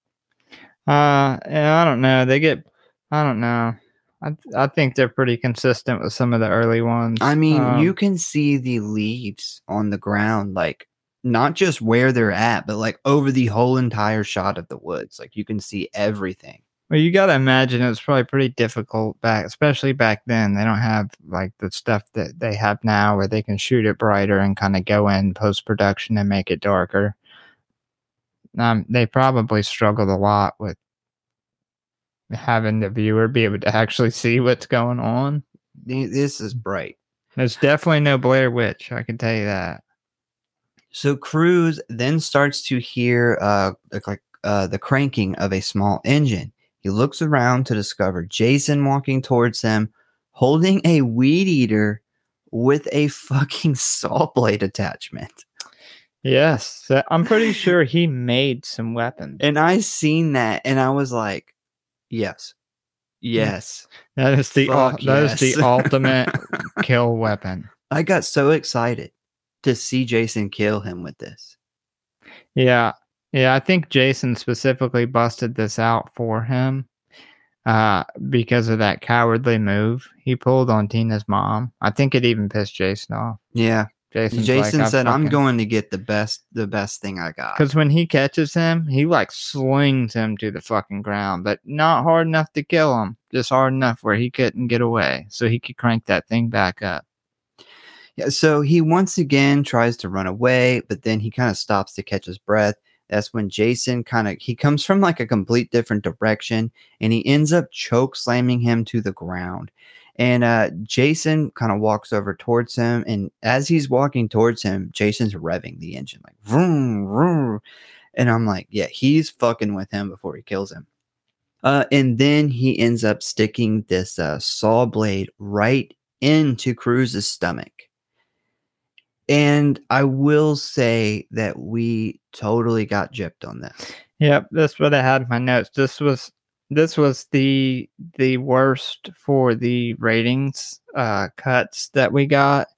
Uh, yeah, I don't know. They get, I don't know. I I think they're pretty consistent with some of the early ones. I mean, Um, you can see the leaves on the ground like not just where they're at, but like over the whole entire shot of the woods. Like you can see everything. Well, you got to imagine it's probably pretty difficult back, especially back then. They don't have like the stuff that they have now where they can shoot it brighter and kind of go in post production and make it darker. Um, they probably struggled a lot with having the viewer be able to actually see what's going on. This is bright. There's definitely no Blair Witch. I can tell you that. So Crews then starts to hear uh like uh the cranking of a small engine. He looks around to discover Jason walking towards him, holding a weed eater with a fucking (laughs) saw blade attachment. Yes, I'm pretty (laughs) sure he made some weapons. And I seen that and I was like, yes. Yes. That is the Fuck that is yes. the (laughs) ultimate kill weapon. I got so excited to see Jason kill him with this. Yeah. Yeah, I think Jason specifically busted this out for him uh because of that cowardly move he pulled on Tina's mom. I think it even pissed Jason off. Yeah. Jason's Jason like, said, I'm going to get the best the best thing I got. because when he catches him, he like slings him to the fucking ground, but not hard enough to kill him. Just hard enough where he couldn't get away, so he could crank that thing back up. Yeah, so he once again tries to run away, but then he kind of stops to catch his breath. That's when Jason kind of he comes from like a complete different direction and he ends up choke slamming him to the ground. And uh Jason kind of walks over towards him and as he's walking towards him, Jason's revving the engine like vroom vroom. And I'm like, yeah, he's fucking with him before he kills him. Uh and then he ends up sticking this uh saw blade right into Crews's stomach. And I will say that we totally got gypped on this. Yep, that's what I had in my notes. This was this was the the worst for the ratings uh cuts that we got.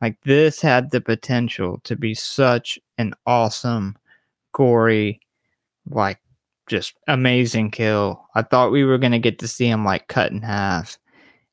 Like this had the potential to be such an awesome, gory, like just amazing kill. I thought we were gonna get to see him like cut in half.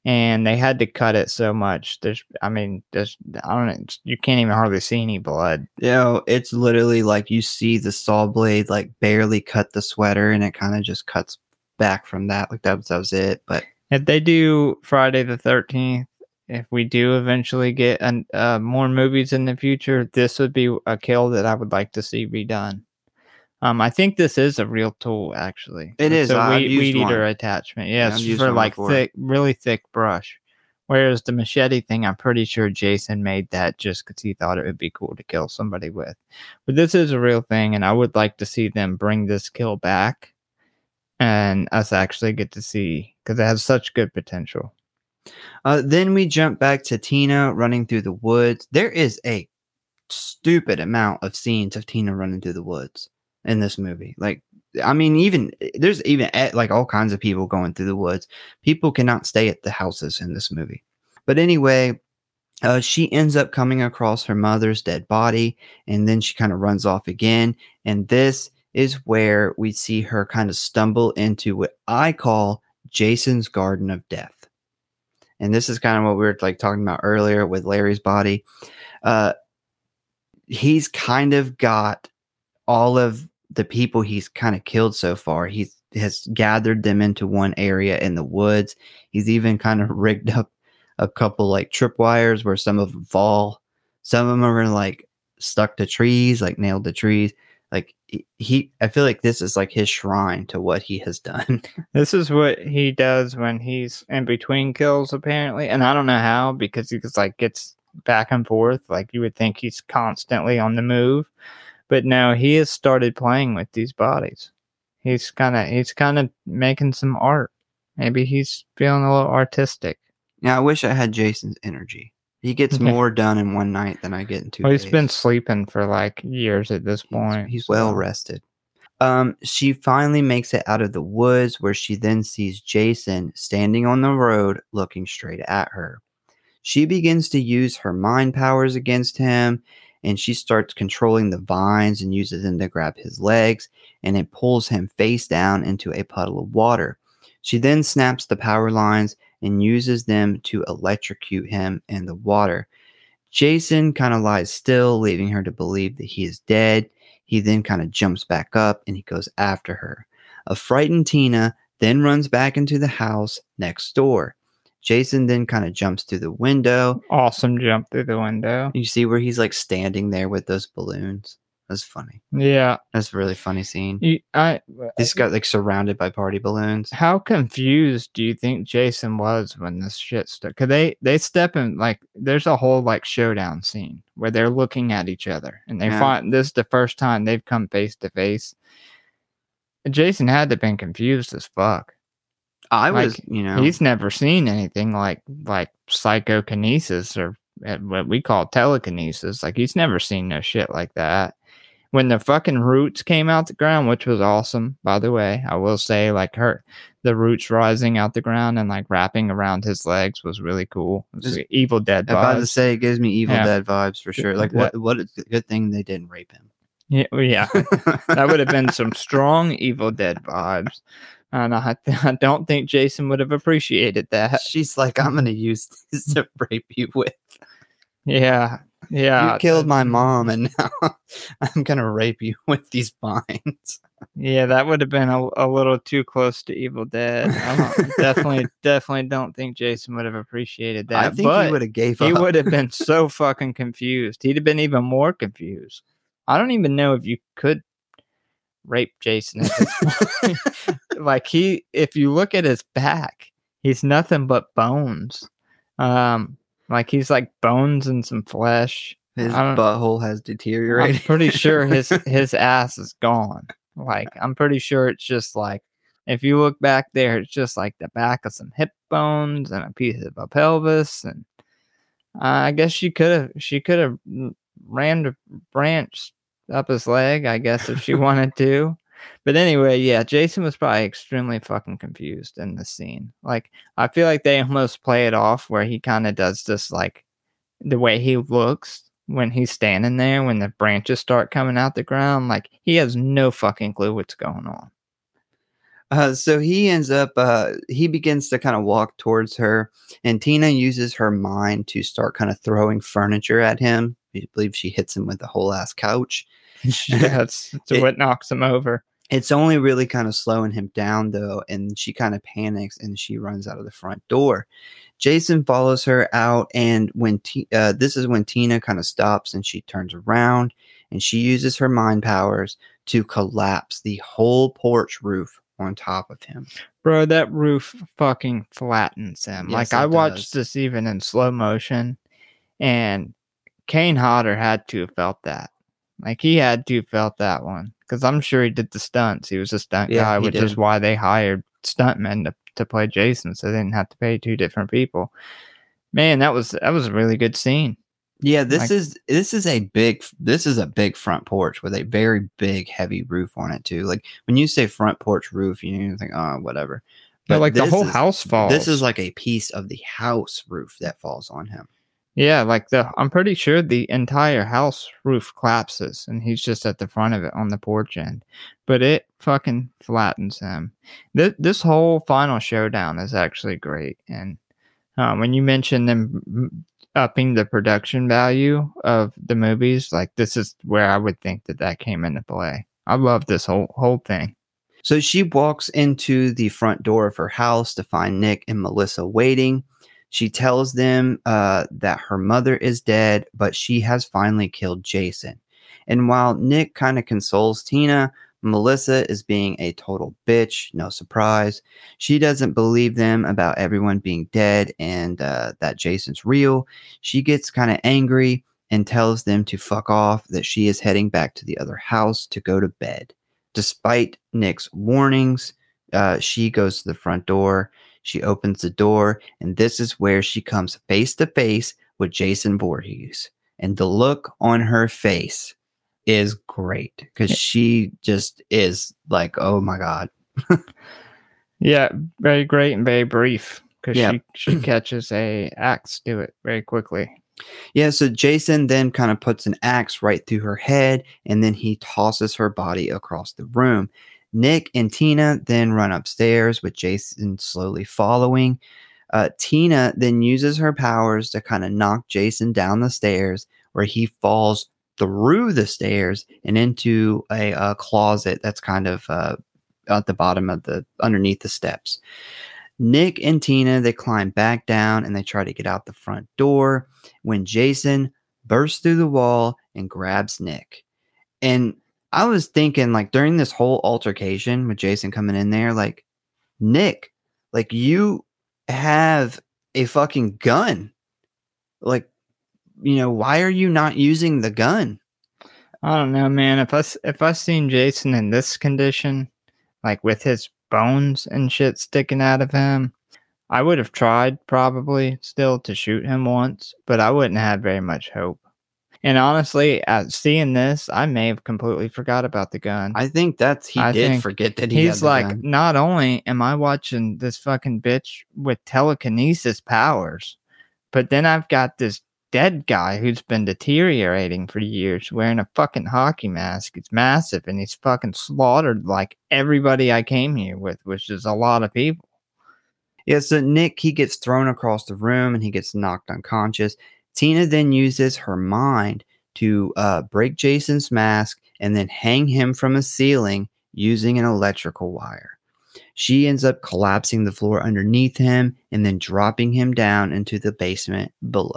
And they had to cut it so much. There's, I mean, there's, I don't know, you can't even hardly see any blood. You know, it's literally like you see the saw blade like barely cut the sweater and it kind of just cuts back from that. Like that was, that was it. But If they do Friday the 13th if we do eventually get an, uh, more movies in the future, this would be a kill that I would like to see redone. Um, I think this is a real tool, actually. It It's is. a I've weed, weed eater one. attachment. Yeah, Yeah, it's for like before. thick, really thick brush. Whereas the machete thing, I'm pretty sure Jason made that just because he thought it would be cool to kill somebody with. But this is a real thing, and I would like to see them bring this kill back and us actually get to see because it has such good potential. Uh, then we jump back to Tina running through the woods. There is a stupid amount of scenes of Tina running through the woods in this movie. Like, I mean, even there's even eh, like all kinds of people going through the woods. People cannot stay at the houses in this movie. But anyway, uh, she ends up coming across her mother's dead body, and then she kind of runs off again. And this is where we see her kind of stumble into what I call Jason's Garden of Death and this is kind of what we were like talking about earlier with Larry's body. Uh, he's kind of got all of the people he's kind of killed so far. He has gathered them into one area in the woods. He's even kind of rigged up a couple like tripwires where some of them fall. Some of them are like stuck to trees, like nailed to trees. Like he- he, I feel like this is like his shrine to what he has (laughs) done. This is what he does when he's in between kills, apparently, and I don't know how because he just like gets back and forth. Like you would think he's constantly on the move, but now he has started playing with these bodies. He's kind of he's kind of making some art. Maybe he's feeling a little artistic. Now I wish I had Jason's energy. He gets Yeah. (laughs) more done in one night than I get in two Well, days. he's been sleeping for like years at this point. He's, so- well rested. Um, she finally makes it out of the woods where she then sees Jason standing on the road looking straight at her. She begins to use her mind powers against him and she starts controlling the vines and uses them to grab his legs and it pulls him face down into a puddle of water. She then snaps the power lines and uses them to electrocute him in the water. Jason kind of lies still, leaving her to believe that he is dead. He then kind of jumps back up and he goes after her. A frightened Tina then runs back into the house next door. Jason then kind of jumps through the window. Awesome jump through the window. You see where he's like standing there with those balloons. That's funny. Yeah, That's a really funny scene. you, I. This got like surrounded by party balloons. How confused do you think Jason was when this shit started? Cause they they step in like there's a whole like showdown scene where they're looking at each other and they Yeah. find this is the first time they've come face to face. Jason had to been confused as fuck. I was, Like, you know, He's never seen anything like like psychokinesis or uh, what we call telekinesis. Like he's never seen no shit like that. When the fucking roots came out the ground, which was awesome, by the way, I will say, like her, the roots rising out the ground and like wrapping around his legs was really cool. It was like Evil Dead I'm about to say it gives me Evil Yeah. Dead vibes for sure. Like, what? What? a Good thing they didn't rape him. Yeah, yeah, (laughs) that would have been some strong Evil Dead vibes, and I, (laughs) I don't think Jason would have appreciated that. She's like, I'm gonna use this to (laughs) rape you with. Yeah, yeah. you killed my mom, and now (laughs) I'm gonna rape you with these vines. Yeah, that would have been a, a little too close to Evil Dead. I don't, definitely, definitely don't think Jason would have appreciated that. I think but he would have gave up. he would have been so fucking confused. He'd have been even more confused. I don't even know if you could rape Jason at this point. (laughs) like he, if you look at his back, he's nothing but bones. Um, like he's like bones and some flesh. His butthole has I'm deteriorated. pretty sure his (laughs) his ass is gone. Like I'm pretty sure it's just like if you look back there, it's just like the back of some hip bones and a piece of a pelvis, and uh, I guess she could have she could have ran the branch up his leg. I guess if she (laughs) wanted to. But anyway, yeah, Jason was probably extremely fucking confused in the scene. Like I feel like they almost play it off where he kind of does this like the way he looks when he's standing there when the branches start coming out the ground like he has no fucking clue what's going on Uh, so he ends up, uh, he begins to kind of walk towards her, and Tina uses her mind to start kind of throwing furniture at him. I believe she hits him with a whole ass couch. yeah that's, that's It- what knocks him over It's only really kind of slowing him down though, and she kind of panics and she runs out of the front door. Jason follows her out, and when T- uh, this is when Tina kind of stops and she turns around and she uses her mind powers to collapse the whole porch roof on top of him. Bro, that roof fucking flattens him. Yes, like I it watched this even in slow motion, and Kane Hodder had to have felt that. Like he had to have felt that one because I'm sure he did the stunts. He was a stunt Yeah, guy, which is why they hired stuntmen to, to play Jason, so they didn't have to pay two different people. Man, that was that was a really good scene. Yeah, this Like- is this is a big this is a big front porch with a very big heavy roof on it too. Like when you say front porch roof, you think oh whatever. But like the whole is- house falls. This is like a piece of the house roof that falls on him. Yeah, like the I'm pretty sure the entire house roof collapses and he's just at the front of it on the porch end. But it fucking flattens him. This this whole final showdown is actually great. And um, when you mentioned them upping the production value of the movies, like this is where I would think that that came into play. I love this whole whole thing. So she walks into the front door of her house to find Nick and Melissa waiting. She tells them uh, that her mother is dead, but she has finally killed Jason. And while Nick kind of consoles Tina, Melissa is being a total bitch. No surprise. She doesn't believe them about everyone being dead and uh, that Jason's real. She gets kind of angry and tells them to fuck off, that she is heading back to the other house to go to bed. Despite Nick's warnings, uh, she goes to the front door. She opens the door, and this is where she comes face to face with Jason Voorhees. And the look on her face is great because she just is like, oh my God. Yeah, very great and very brief because Yeah. she she (clears throat) catches a axe to it very quickly. Yeah, so Jason then kind of puts an axe right through her head and then he tosses her body across the room. Nick and Tina then run upstairs with Jason slowly following. Uh, Tina then uses her powers to kind of knock Jason down the stairs where he falls through the stairs and into a, uh closet that's kind of uh, at the bottom of the underneath the steps. Nick and Tina they climb back down and they try to get out the front door when Jason bursts through the wall and grabs Nick. And I was thinking, like, during this whole altercation with Jason coming in there, like, Nick, like, you have a fucking gun. Like, you know, why are you not using the gun? I don't know, man. If I if I seen Jason in this condition, like with his bones and shit sticking out of him, I would have tried probably still to shoot him once, but I wouldn't have very much hope. And honestly, at seeing this, I may have completely forgot about the gun. I think that's he I did forget that he He's like, gun. not only am I watching this fucking bitch with telekinesis powers, but then I've got this dead guy who's been deteriorating for years wearing a fucking hockey mask. It's massive and he's fucking slaughtered like everybody I came here with, which is a lot of people. Yeah, so Nick he gets thrown across the room and he gets knocked unconscious. Tina then uses her mind to uh, break Jason's mask and then hang him from a ceiling using an electrical wire. She ends up collapsing the floor underneath him and then dropping him down into the basement below.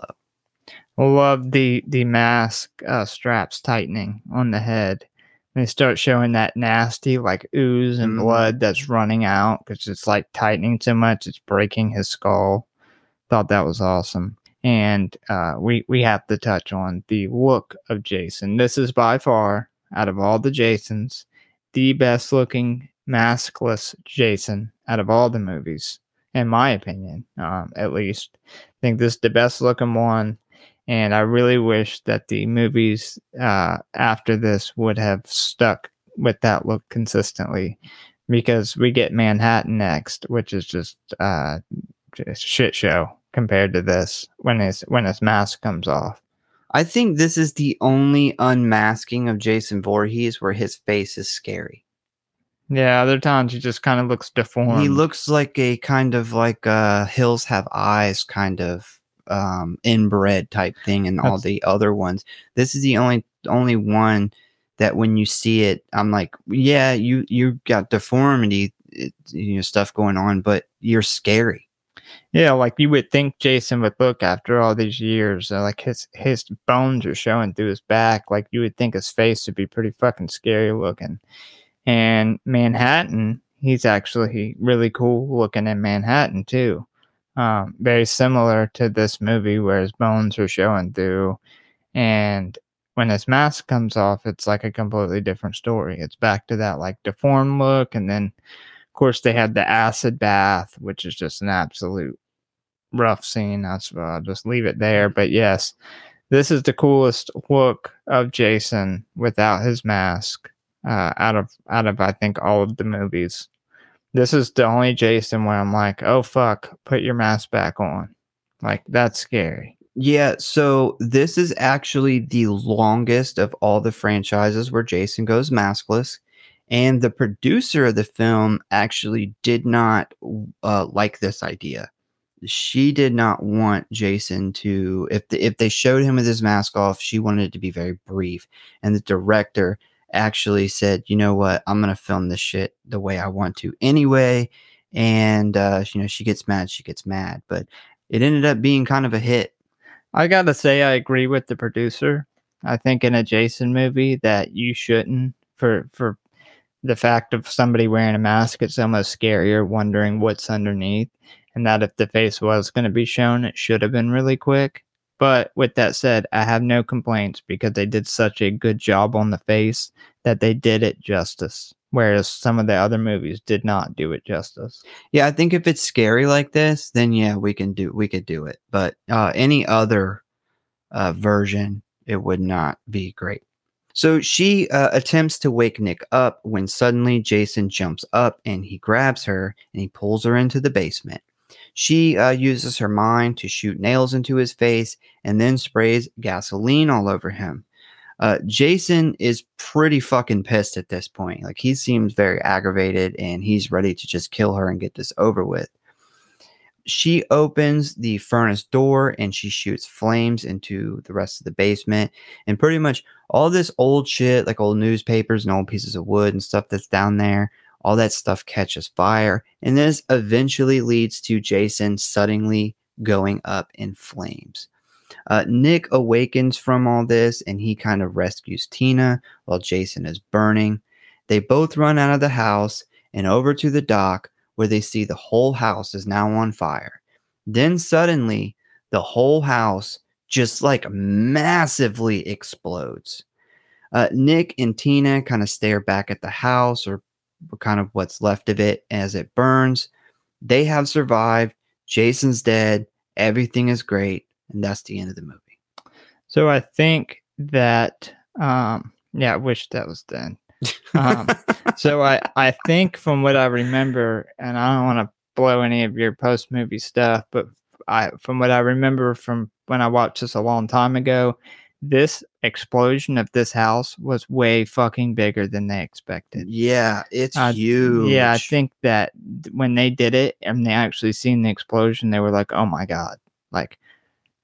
Love the the mask uh, straps tightening on the head. They start showing that nasty like ooze and Mhm. blood that's running out because it's like tightening too much it's breaking his skull. Thought that was awesome. And uh, we we have to touch on the look of Jason. This is by far out of all the Jasons the best looking maskless Jason out of all the movies, in my opinion. Um, at least, I think this is the best looking one and I really wish that the movies uh, after this would have stuck with that look consistently, because we get Manhattan next, which is just uh, just shit show compared to this when his when his mask comes off. I think this is the only unmasking of Jason Voorhees where his face is scary. Yeah, other times he just kind of looks deformed. He looks like a kind of like uh hills have eyes kind of um inbred type thing and all the other ones. This is the only only one that when you see it, I'm like, yeah, you you got deformity, it, you know, stuff going on, but you're scary. Yeah, like you would think Jason would look after all these years, uh, like his his bones are showing through his back. Like you would think his face would be pretty fucking scary looking. And Manhattan, he's actually really cool looking in Manhattan too. Um, very similar to this movie where his bones are showing through, and when his mask comes off, it's like a completely different story. It's back to that like deformed look, and then course they had the acid bath, which is just an absolute rough scene. That's I'll just leave it there. But yes, this is the coolest look of Jason without his mask uh, out of out of I think all of the movies. This is the only Jason where I'm like, oh fuck, put your mask back on. Like that's scary. Yeah, so this is actually the longest of all the franchises where Jason goes maskless. And the producer of the film actually did not uh, like this idea. She did not want Jason to, if the, if they showed him with his mask off, she wanted it to be very brief. And the director actually said, you know what, I'm gonna film this shit the way I want to anyway. And uh, you know, she gets mad, she gets mad, but it ended up being kind of a hit. I gotta say, I agree with the producer. I think in a Jason movie that you shouldn't for for the fact of somebody wearing a mask, it's almost scarier wondering what's underneath. And that if the face was going to be shown, it should have been really quick. But with that said, I have no complaints because they did such a good job on the face that they did it justice. Whereas some of the other movies did not do it justice. Yeah, I think if it's scary like this, then yeah, we can do we could do it. But uh, any other uh, version, it would not be great. So she uh, attempts to wake Nick up when suddenly Jason jumps up and he grabs her and he pulls her into the basement. She uh, uses her mind to shoot nails into his face and then sprays gasoline all over him. Uh, Jason is pretty fucking pissed at this point. Like he seems very aggravated and he's ready to just kill her and get this over with. She opens the furnace door and she shoots flames into the rest of the basement. And pretty much all this old shit, like old newspapers and old pieces of wood and stuff that's down there, all that stuff catches fire. And this eventually leads to Jason suddenly going up in flames. Uh, Nick awakens from all this and he kind of rescues Tina while Jason is burning. They both run out of the house and over to the dock where they see the whole house is now on fire. Then suddenly, the whole house just like massively explodes. Uh, Nick and Tina kind of stare back at the house or kind of what's left of it as it burns. They have survived. Jason's dead. Everything is great and that's the end of the movie. So I think that, um, yeah, I wish that was done. (laughs) Um, so I, I think from what I remember, and I don't want to blow any of your post movie stuff, but I, from what I remember from when I watched this a long time ago, this explosion of this house was way fucking bigger than they expected. Yeah, it's Uh, huge. Yeah, I think that when they did it and they actually seen the explosion, they were like, "Oh my god!" Like,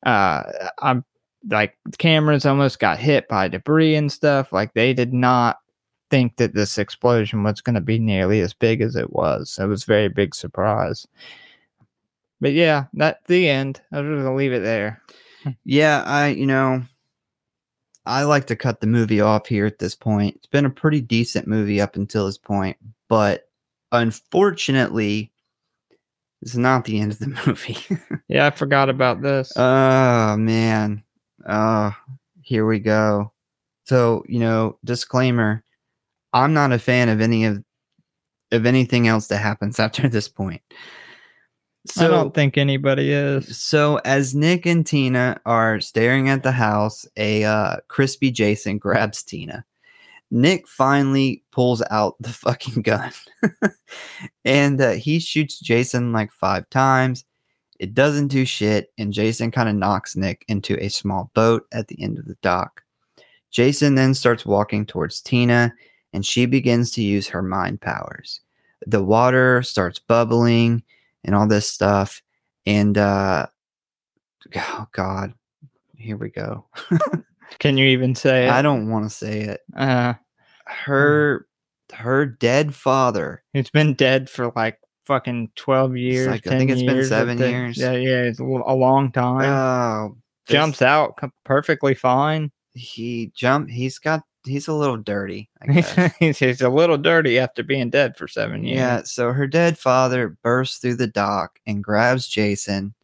uh, I'm like cameras almost got hit by debris and stuff. Like they did not think that this explosion was going to be nearly as big as it was. It was a very big surprise. But yeah, that's the end. I'm just gonna leave it there. Yeah, I you know, I like to cut the movie off here at this point. It's been a pretty decent movie up until this point, but unfortunately, it's not the end of the (laughs) movie. Yeah, I forgot about this. oh man. Oh, here we go. So, you know, disclaimer, I'm not a fan of any of of anything else that happens (laughs) after this point. I don't think anybody is. So as Nick and Tina are staring at the house, a uh, crispy Jason grabs Tina. Nick finally pulls out the fucking (laughs) gun, and uh, he shoots Jason like five times. It doesn't do shit, and Jason kind of knocks Nick into a small boat at the end of the dock. Jason then starts walking towards Tina, and she begins to use her mind powers. The water starts bubbling and all this stuff. And uh oh god, here we go. (laughs) Can you even say it? I don't want to say it. Uh, Her her dead father. it's been dead for like fucking twelve years. like- I think it's been seven think. years. Yeah, yeah, it's a long time. Oh, this- Jumps out perfectly fine. He jumped. He's got. He's a little dirty. I (laughs) guess. he's, he's a little dirty after being dead for seven years. Yeah, so her dead father bursts through the dock and grabs Jason,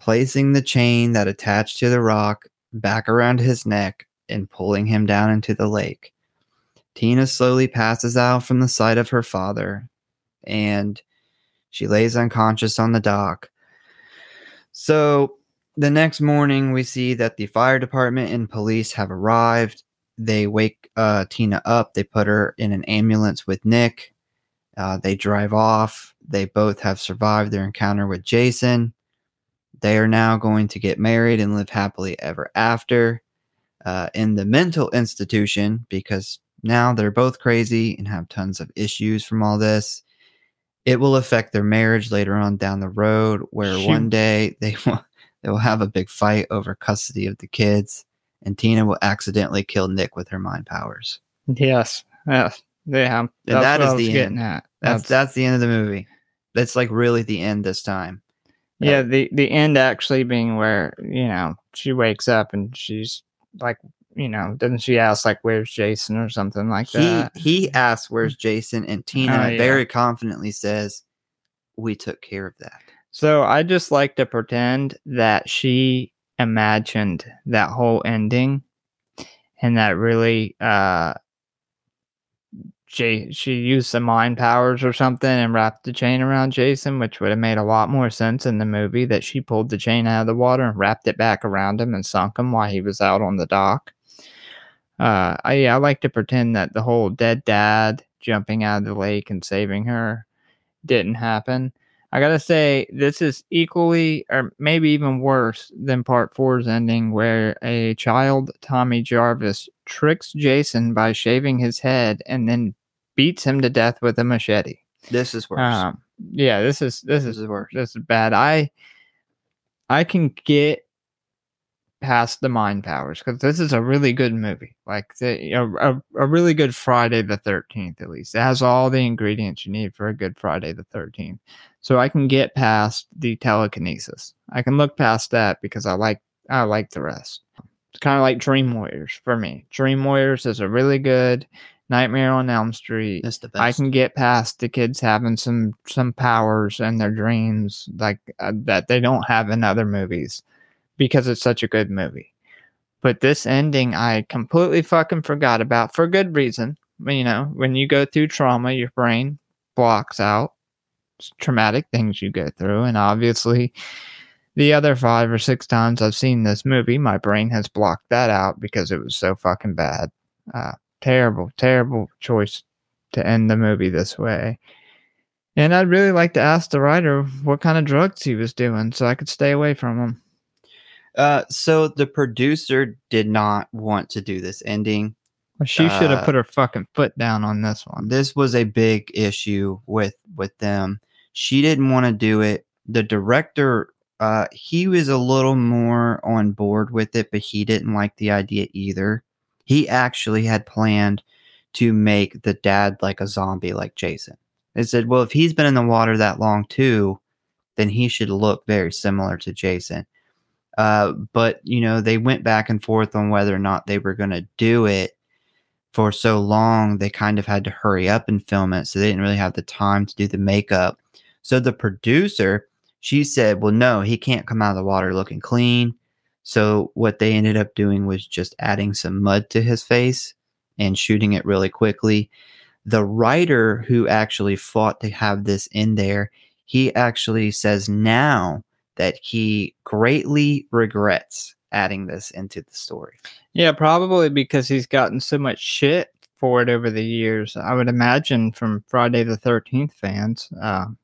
placing the chain that attached to the rock back around his neck and pulling him down into the lake. Tina slowly passes out from the sight of her father and she lays unconscious on the dock. So the next morning, we see that the fire department and police have arrived. They wake uh, Tina up. They put her in an ambulance with Nick. Uh, they drive off. They both have survived their encounter with Jason. They are now going to get married and live happily ever after uh, in the mental institution because now they're both crazy and have tons of issues from all this. It will affect their marriage later on down the road, where Shoot. one day they (laughs) will they will have a big fight over custody of the kids, and Tina will accidentally kill Nick with her mind powers. Yes. Yes. Yeah. That's that what is the end. at. That's that's the end of the movie. That's like really the end this time. yeah. The the end actually being where you know she wakes up and she's like you know doesn't she ask like where's Jason or something like He that? he asks where's Jason, and Tina Oh, yeah. very confidently says, "We took care of that." So I just like to pretend that she imagined that whole ending and that really uh she she used some mind powers or something and wrapped the chain around Jason, which would have made a lot more sense in the movie that she pulled the chain out of the water and wrapped it back around him and sunk him while he was out on the dock. Uh I I like to pretend that the whole dead dad jumping out of the lake and saving her didn't happen. I gotta say, this is equally or maybe even worse than part four's ending, where a child Tommy Jarvis tricks Jason by shaving his head and then beats him to death with a machete. This is worse. Um, yeah, this is this this is is worse. this is bad. I I can get past the mind powers because this is a really good movie. Like the, a, a a really good Friday the Thirteenth, at least. It has all the ingredients you need for a good Friday the Thirteenth. So I can get past the telekinesis. I can look past that because I like I like the rest. It's kind of like Dream Warriors for me. Dream Warriors is a really good Nightmare on Elm Street. That's the best. I can get past the kids having some some powers and their dreams like uh, that they don't have in other movies because it's such a good movie. But this ending I completely fucking forgot about for good reason. You know, when you go through trauma, your brain blocks out traumatic things you go through and obviously the other 5 or 6 times I've seen this movie, my brain has blocked that out because it was so fucking bad. Uh terrible, terrible choice to end the movie this way. And I'd really like to ask the writer what kind of drugs he was doing so I could stay away from him. Uh, so the producer did not want to do this ending. She should have Uh, put her fucking foot down on this one. This was a big issue with with them. She didn't want to do it. The director, uh, he was a little more on board with it, but he didn't like the idea either. He actually had planned to make the dad like a zombie, like Jason. They said, well, if he's been in the water that long too, then he should look very similar to Jason. Uh, but you know, they went back and forth on whether or not they were going to do it for so long. They kind of had to hurry up and film it, so they didn't really have the time to do the makeup. So the producer, she said, "Well, no, he can't come out of the water looking clean." So what they ended up doing was just adding some mud to his face and shooting it really quickly. The writer who actually fought to have this in there, he actually says now that he greatly regrets adding this into the story. Yeah, probably because he's gotten so much shit for it over the years. I would imagine from Friday the 13th fans. Um,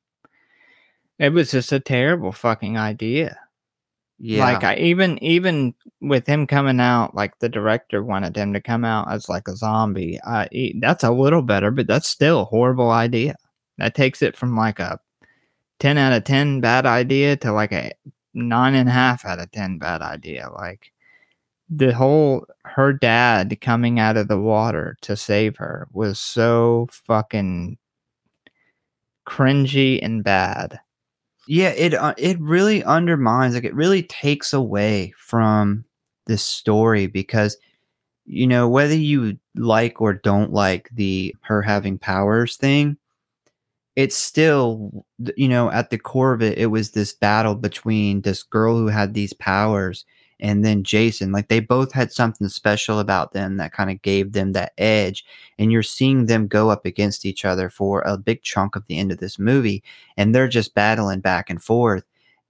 it was just a terrible fucking idea. Yeah. Like I even even with him coming out, like the director wanted him to come out as like a zombie. I that's a little better, but that's still a horrible idea. That takes it from like a ten out of ten bad idea to like a nine and a half out of ten bad idea. Like the whole her dad coming out of the water to save her was so fucking cringy and bad. Yeah, it uh, it really undermines like it really takes away from this story because you know whether you like or don't like the her having powers thing it's still you know at the core of it it was this battle between this girl who had these powers and then Jason like they both had something special about them that kind of gave them that edge and you're seeing them go up against each other for a big chunk of the end of this movie and they're just battling back and forth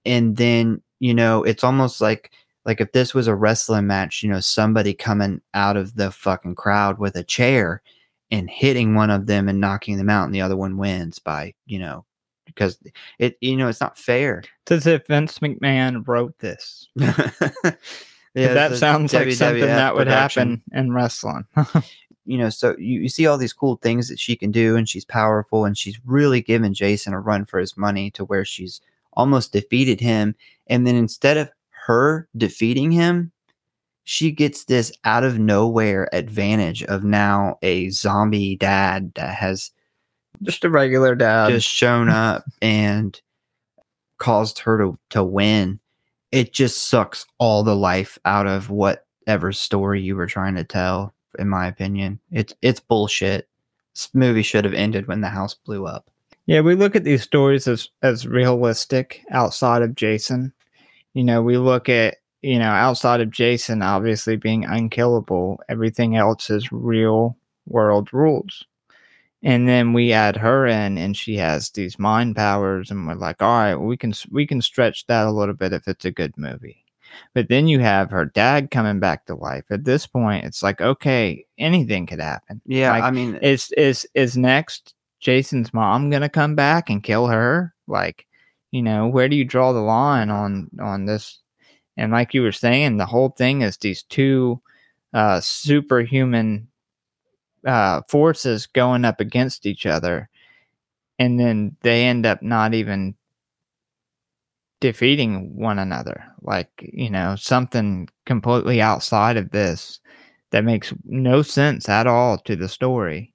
and then you know it's almost like like if this was a wrestling match, you know, somebody coming out of the fucking crowd with a chair and hitting one of them and knocking them out and the other one wins by, you know, because it you know, it's not fair. It's as if Vince McMahon wrote this. (laughs) yeah, that sounds like something that would happen in wrestling. (laughs) you know, so you, you see all these cool things that she can do and she's powerful and she's really giving Jason a run for his money to where she's almost defeated him. And then instead of her defeating him, she gets this out of nowhere advantage of now a zombie dad that has just a regular dad just shown (laughs) up and caused her to, to win. It just sucks all the life out of whatever story you were trying to tell, in my opinion. It's it's bullshit. This movie should have ended when the house blew up. Yeah, we look at these stories as as realistic outside of Jason you know, we look at, you know, outside of Jason obviously being unkillable, everything else is real world rules. And then we add her in and she has these mind powers and we're like, all right, we can we can stretch that a little bit if it's a good movie. But then you have her dad coming back to life. At this point, it's like, okay, anything could happen. Yeah, like, I mean, is is is next Jason's mom gonna come back and kill her? Like, you know where do you draw the line on on this and like you were saying the whole thing is these two uh superhuman uh forces going up against each other and then they end up not even defeating one another like you know something completely outside of this that makes no sense at all to the story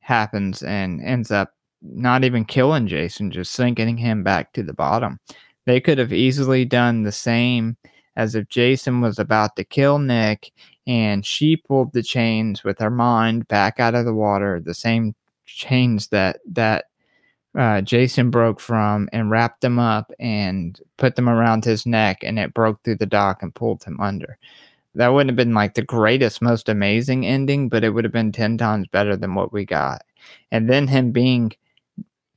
happens and ends up not even killing Jason, just sinking him back to the bottom. They could have easily done the same as if Jason was about to kill Nick and she pulled the chains with her mind back out of the water, the same chains that that uh, Jason broke from and wrapped them up and put them around his neck and it broke through the dock and pulled him under. That wouldn't have been like the greatest, most amazing ending, but it would have been 10 times better than what we got. And then him being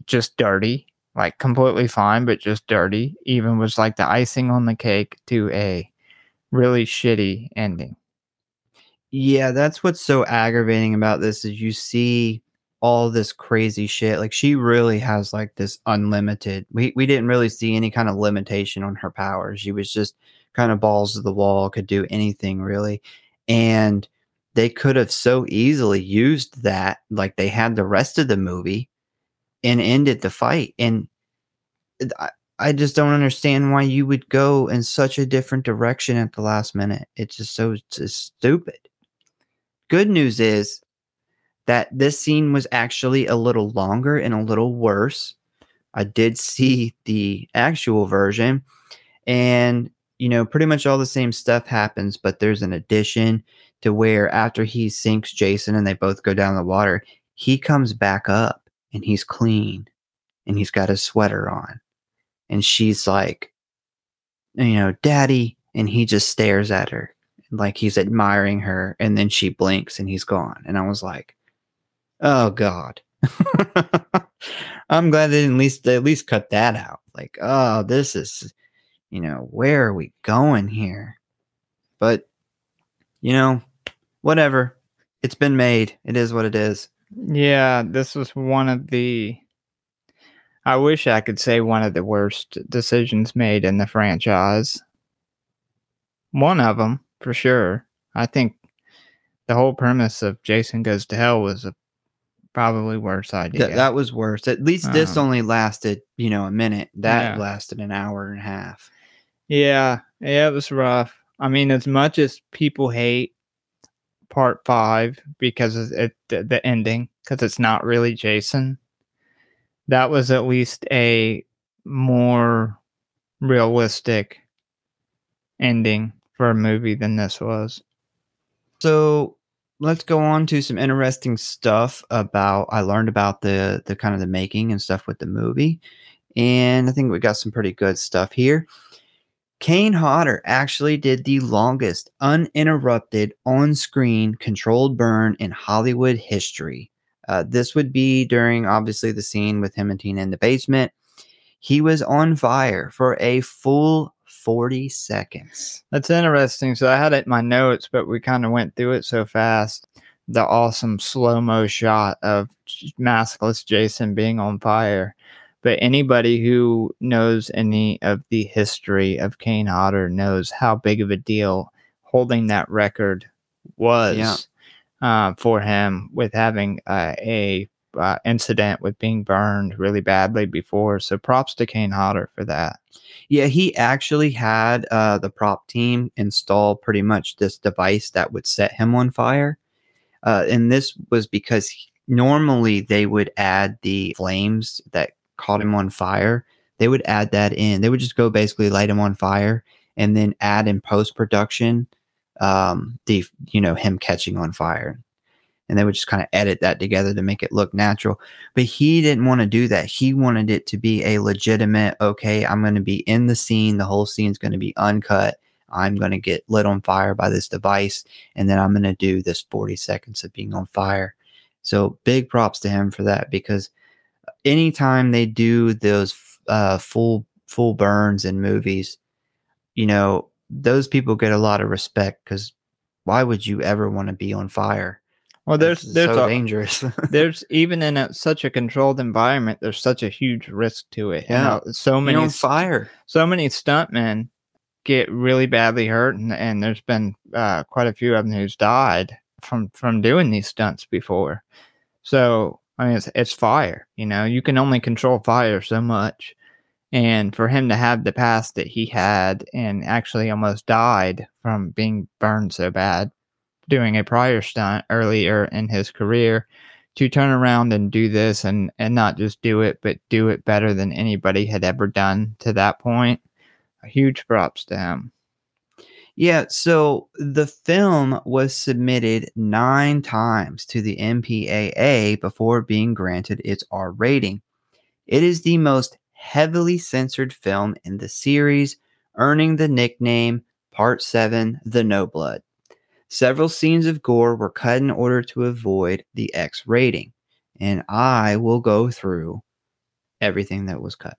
just dirty, like completely fine, but just dirty, even was like the icing on the cake to a really shitty ending. Yeah, that's what's so aggravating about this is you see all this crazy shit. Like she really has like this unlimited. We we didn't really see any kind of limitation on her powers. She was just kind of balls to the wall, could do anything really. And they could have so easily used that like they had the rest of the movie and ended the fight. And I, I just don't understand why you would go in such a different direction at the last minute. It's just so just stupid. Good news is that this scene was actually a little longer and a little worse. I did see the actual version, and you know, pretty much all the same stuff happens, but there's an addition to where after he sinks Jason and they both go down the water, he comes back up and he's clean and he's got his sweater on. And she's like, you know, daddy. And he just stares at her like he's admiring her. And then she blinks and he's gone. And I was like, oh God. (laughs) I'm glad they didn't at least, they at least cut that out. Like, oh, this is, you know, where are we going here? But, you know, whatever. It's been made. It is what it is. Yeah, this was one of the. I wish I could say one of the worst decisions made in the franchise. One of them, for sure. I think the whole premise of Jason Goes to Hell was a probably worse idea. Th- that was worse. At least this um, only lasted, you know, a minute. That yeah. lasted an hour and a half. Yeah, yeah, it was rough. I mean, as much as people hate part five because it, the, the ending, because it's not really Jason, that was at least a more realistic ending for a movie than this was. So let's go on to some interesting stuff about I learned about the the kind of the making and stuff with the movie. And I think we got some pretty good stuff here. Kane Hodder actually did the longest uninterrupted on-screen controlled burn in Hollywood history. Uh, this would be during obviously the scene with him and Tina in the basement. He was on fire for a full 40 seconds. That's interesting. So I had it in my notes, but we kind of went through it so fast. The awesome slow mo shot of maskless Jason being on fire. But anybody who knows any of the history of Kane Hodder knows how big of a deal holding that record was Yeah. uh, for him with having uh, a uh, incident with being burned really badly before. So props to Kane Hodder for that. Yeah, he actually had uh, the prop team install pretty much this device that would set him on fire. Uh, and this was because he- normally they would add the flames that caught him on fire. They would add that in. They would just go basically light him on fire and then add in post production um, the you know him catching on fire. And they would just kind of edit that together to make it look natural. But he didn't want to do that. He wanted it to be a legitimate, okay, I'm going to be in the scene. The whole scene's going to be uncut. I'm going to get lit on fire by this device. And then I'm going to do this 40 seconds of being on fire. So big props to him for that because anytime they do those uh, full full burns in movies, you know, those people get a lot of respect because why would you ever want to be on fire? Well, there's there's so a, dangerous. (laughs) there's even in a, such a controlled environment, there's such a huge risk to it. You Yeah. know, so many on fire. so many stuntmen get really badly hurt, and, and there's been uh, quite a few of them who's died from from doing these stunts before. So I mean, it's it's fire. You know, you can only control fire so much, and for him to have the past that he had and actually almost died from being burned so bad doing a prior stunt earlier in his career to turn around and do this and and not just do it but do it better than anybody had ever done to that point a huge props to him Yeah, so the film was submitted nine times to the MPAA before being granted its R rating. It is the most heavily censored film in the series, earning the nickname Part 7 The No Blood. Several scenes of gore were cut in order to avoid the X rating, and I will go through everything that was cut.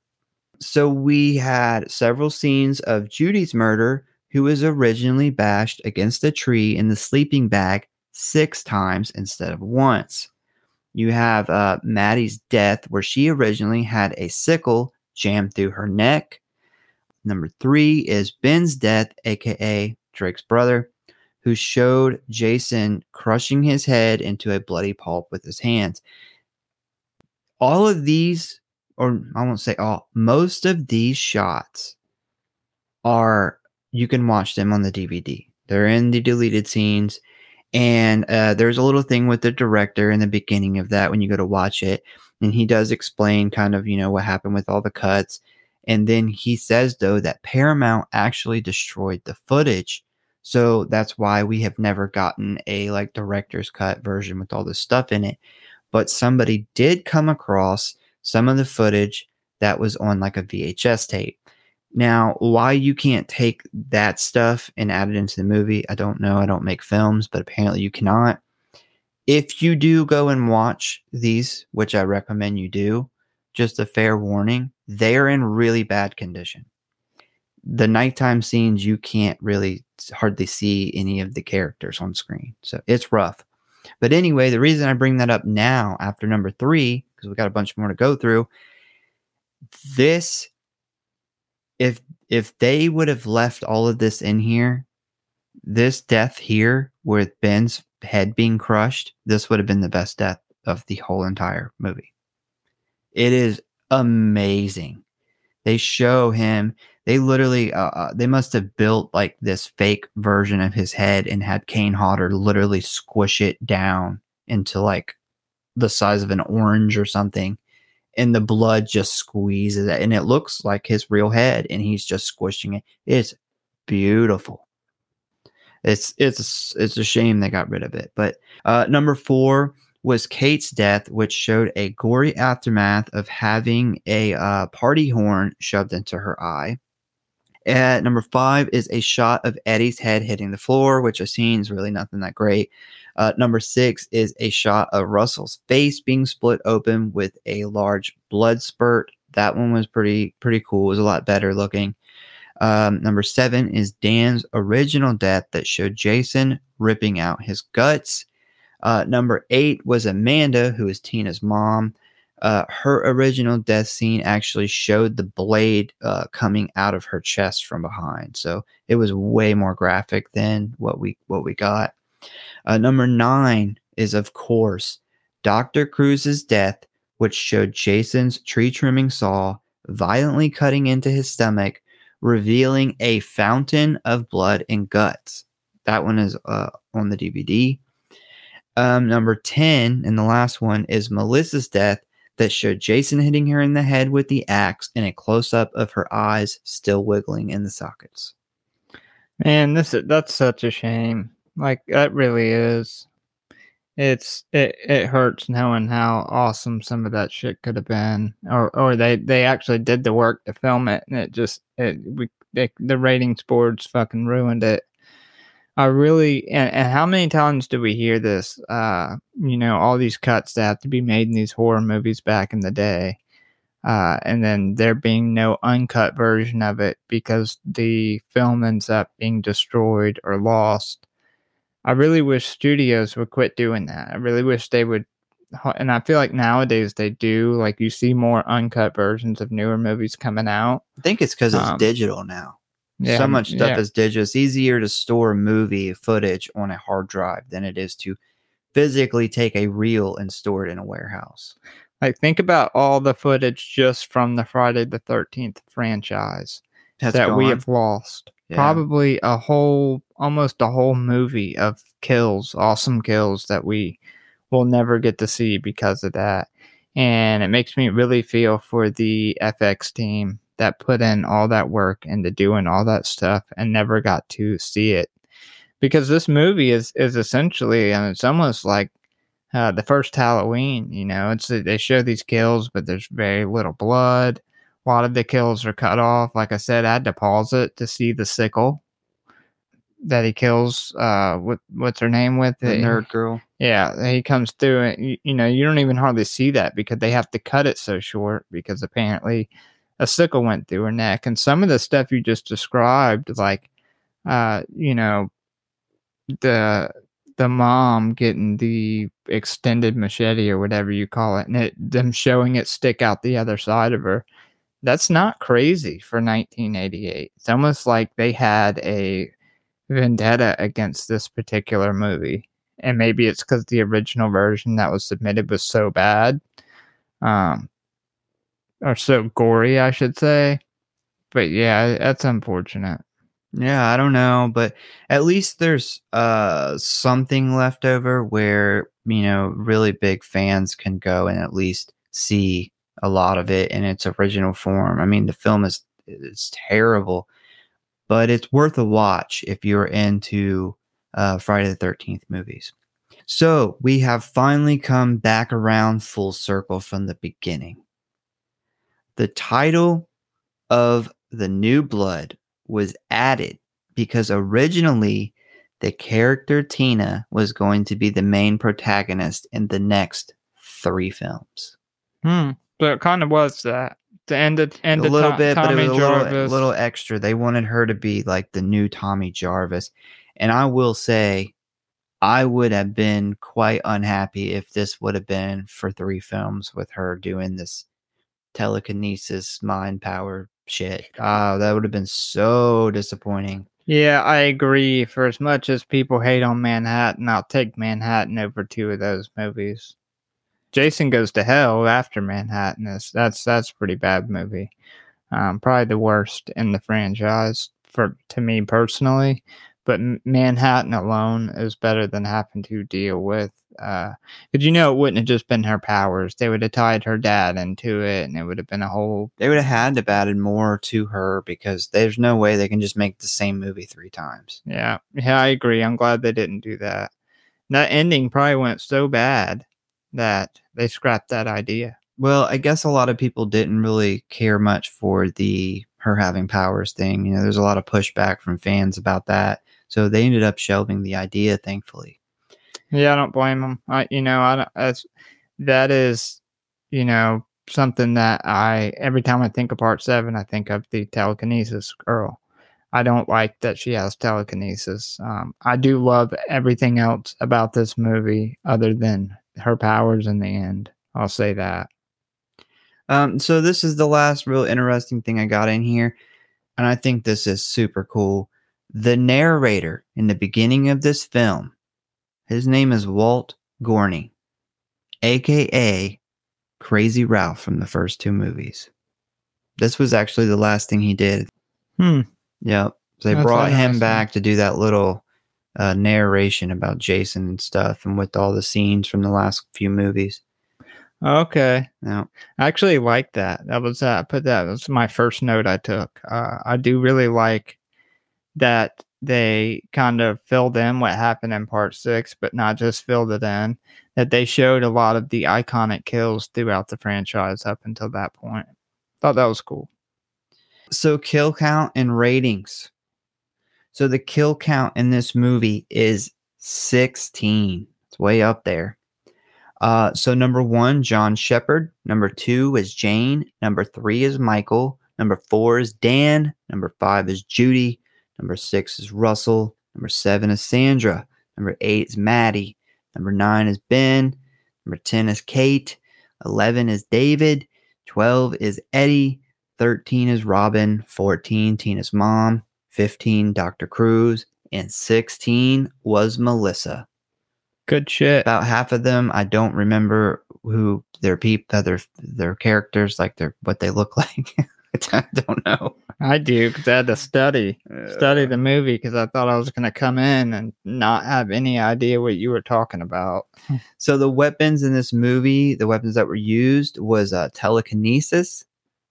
So we had several scenes of Judy's murder, who was originally bashed against a tree in the sleeping bag six times instead of once. You have uh, Maddie's death, where she originally had a sickle jammed through her neck. Number three is Ben's death, aka Drake's brother, who showed Jason crushing his head into a bloody pulp with his hands. All of these, or I won't say all, most of these shots are you can watch them on the DVD. They're in the deleted scenes. And uh, there's a little thing with the director in the beginning of that when you go to watch it. And he does explain kind of, you know, what happened with all the cuts. And then he says, though, that Paramount actually destroyed the footage. So that's why we have never gotten a like director's cut version with all this stuff in it. But somebody did come across some of the footage that was on like a VHS tape. Now, why you can't take that stuff and add it into the movie, I don't know. I don't make films, but apparently you cannot. If you do go and watch these, which I recommend you do, just a fair warning, they are in really bad condition. The nighttime scenes, you can't really hardly see any of the characters on screen. So it's rough. But anyway, the reason I bring that up now after number three, because we got a bunch more to go through, this if if they would have left all of this in here, this death here with Ben's head being crushed, this would have been the best death of the whole entire movie. It is amazing they show him. They literally, uh, uh, they must have built like this fake version of his head and had Kane Hodder literally squish it down into like the size of an orange or something, and the blood just squeezes it, and it looks like his real head, and he's just squishing it. It's beautiful. It's it's it's a shame they got rid of it. But uh, number four was Kate's death, which showed a gory aftermath of having a uh, party horn shoved into her eye. At number five is a shot of Eddie's head hitting the floor, which I've seen is really nothing that great. Uh, number six is a shot of Russell's face being split open with a large blood spurt. That one was pretty pretty cool. It was a lot better looking. Um, number seven is Dan's original death that showed Jason ripping out his guts. Uh, number eight was Amanda, who is Tina's mom. Uh, her original death scene actually showed the blade uh, coming out of her chest from behind, so it was way more graphic than what we what we got. Uh, number nine is, of course, Dr. Crews's death, which showed Jason's tree trimming saw violently cutting into his stomach, revealing a fountain of blood and guts. That one is uh, on the DVD. Um, number 10, and the last one, is Melissa's death that showed Jason hitting her in the head with the axe and a close up of her eyes still wiggling in the sockets. Man, this that's such a shame. Like that really is. It's it it hurts knowing how awesome some of that shit could have been, or or they they actually did the work to film it, and it just it we the ratings boards fucking ruined it. I really and, and how many times do we hear this? Uh, you know, all these cuts that have to be made in these horror movies back in the day. Uh, and then there being no uncut version of it because the film ends up being destroyed or lost. I really wish studios would quit doing that. I really wish they would, and I feel like nowadays they do. Like you see more uncut versions of newer movies coming out. I think it's because it's Um, digital now. Yeah, so much stuff yeah. is digital. It's easier to store movie footage on a hard drive than it is to physically take a reel and store it in a warehouse. Like think about all the footage just from the Friday the Thirteenth franchise That's that we have lost. Yeah. Probably a whole, almost a whole movie of kills, awesome kills that we will never get to see because of that. And it makes me really feel for the FX team that put in all that work into doing all that stuff and never got to see it. Because this movie is is essentially, I and it's almost like uh, the first Halloween. You know, it's they show these kills, but there's very little blood. A lot of the kills are cut off. Like I said, I had to pause it to see the sickle that he kills. Uh, what what's her name with the it? nerd girl. Yeah, he comes through and you, you know you don't even hardly see that because they have to cut it so short because apparently a sickle went through her neck and some of the stuff you just described like uh you know the the mom getting the extended machete or whatever you call it and it, them showing it stick out the other side of her that's not crazy for 1988 it's almost like they had a vendetta against this particular movie. And maybe it's because the original version that was submitted was so bad um or so gory i should say. But yeah that's unfortunate. Yeah, I don't know, but at least there's uh something left over where, you know, really big fans can go and at least see a lot of it in its original form. I mean, the film is it's terrible, but it's worth a watch if you're into uh Friday the 13th movies. So, we have finally come back around full circle from the beginning. The title of The New Blood was added because originally the character Tina was going to be the main protagonist in the next three films. hmm so it kind of was that to end it end a little bit, but it Tommy was a little, little extra. They wanted her to be like the new Tommy Jarvis. And I will say, I would have been quite unhappy if this would have been for three films with her doing this telekinesis, mind power shit. Ah, that would have been so disappointing. Yeah, I agree. For as much as people hate on Manhattan, I'll take Manhattan over two of those movies. Jason Goes to Hell after Manhattan is that's that's a pretty bad movie. Um, probably the worst in the franchise for to me personally. But Manhattan alone is better than having to deal with. Because you know it wouldn't have just been her powers; they would have tied her dad into it, and it would have been a whole. They would have had to have added more to her because there's no way they can just make the same movie three times. Yeah, yeah, I agree. I'm glad they didn't do that. That ending probably went so bad that they scrapped that idea. Well, I guess a lot of people didn't really care much for the her having powers thing. You know, there's a lot of pushback from fans about that. So they ended up shelving the idea, thankfully. Yeah, I don't blame them. I, you know, I don't, that's, that is, you know, something that I every time I think of part seven, I think of the telekinesis girl. I don't like that she has telekinesis. Um, I do love everything else about this movie, other than her powers in the end. I'll say that. Um, so this is the last real interesting thing I got in here, and I think this is super cool. The narrator in the beginning of this film, his name is Walt Gorney, aka Crazy Ralph from the first two movies. This was actually the last thing he did. Hmm. Yep. So they That's brought him back to do that little uh, narration about Jason and stuff, and with all the scenes from the last few movies. Okay. Now, I actually like that. That was uh, I put that. was my first note I took. Uh, I do really like that they kind of filled in what happened in part six, but not just filled it in. That they showed a lot of the iconic kills throughout the franchise up until that point. Thought that was cool. so kill count and ratings. So the kill count in this movie is 16. It's way up there. Uh, so number one, John Shepard. Number two is Jane. Number three is Michael. Number four is Dan. Number five is Judy. Number six is Russell. Number seven is Sandra. Number eight is Maddie. Number nine is Ben. Number 10 is Kate. 11 is David. 12 is Eddie. 13 is Robin. 14, Tina's mom. 15, Dr. Crews. And 16 was Melissa. Good shit. About half of them, I don't remember who their people, their their characters, like their what they look (laughs) like. I don't know. I do because I had to study study the movie because I thought I was going to come in and not have any idea what you were talking about. (laughs) So the weapons in this movie, the weapons that were used was a telekinesis,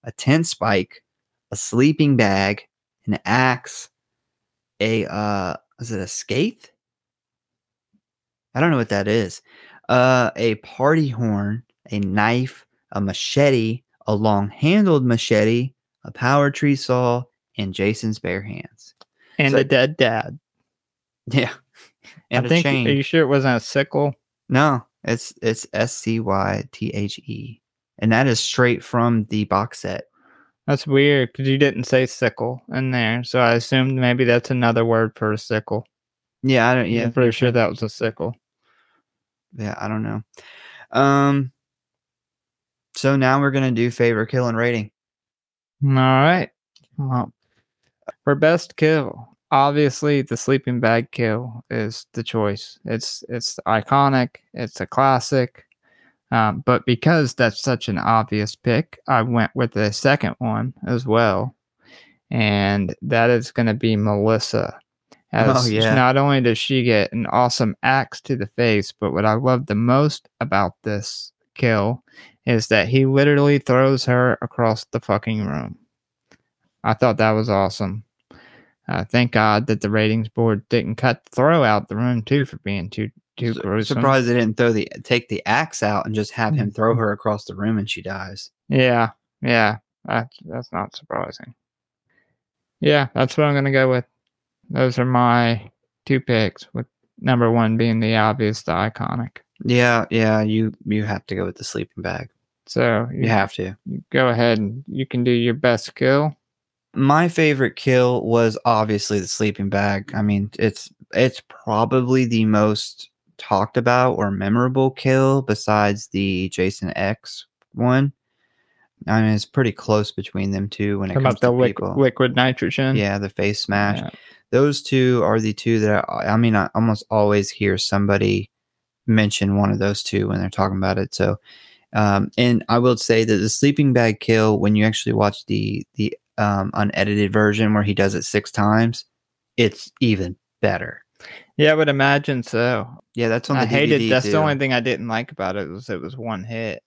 a tent spike, a sleeping bag, an axe, a uh is it a scythe? I don't know what that is. Uh a party horn, a knife, a machete, a long-handled machete, a power tree saw, and Jason's bare hands. And So- a dead dad. (laughs) Yeah. And I a think. chain. Are you sure it wasn't a sickle? No, it's it's S C Y T H E, and that is straight from the box set. That's weird because you didn't say sickle in there, so I assumed maybe that's another word for a sickle. Yeah, I don't. Yeah, I'm pretty sure that was a sickle. yeah, I don't know. Um. So now we're gonna do favorite kill and rating. All right. Well, for best kill, obviously the sleeping bag kill is the choice. It's it's iconic. It's a classic. Um, but because that's such an obvious pick, I went with the second one as well, and that is going to be Melissa. As Oh, yeah. not only does she get an awesome axe to the face, but what I love the most about this kill is that he literally throws her across the fucking room. I thought that was awesome. Uh, thank God that the ratings board didn't cut the throw out the room too for being too too gruesome. Surprised they didn't throw the take the axe out and just have him throw mm-hmm. her across the room and she dies. Yeah, yeah, that's that's not surprising. Yeah, that's what I'm gonna go with. Those are my two picks. With number one being the obvious, the iconic. Yeah, yeah. You you have to go with the sleeping bag. So You have to. you go ahead and you can do your best kill. My favorite kill was obviously the sleeping bag. I mean, it's it's probably the most talked about or memorable kill besides the Jason X one. I mean, it's pretty close between them two when it comes about the to liquid, people. liquid nitrogen? Yeah, the face smash. Yeah. Those two are the two that I, I mean, I almost always hear somebody mention one of those two when they're talking about it. So, Um, and I will say that the sleeping bag kill, when you actually watch the the um, unedited version where he does it six times, it's even better. Yeah, I would imagine so. Yeah, that's on the I hated. DVD That's too. the only thing I didn't like about it was it was one hit.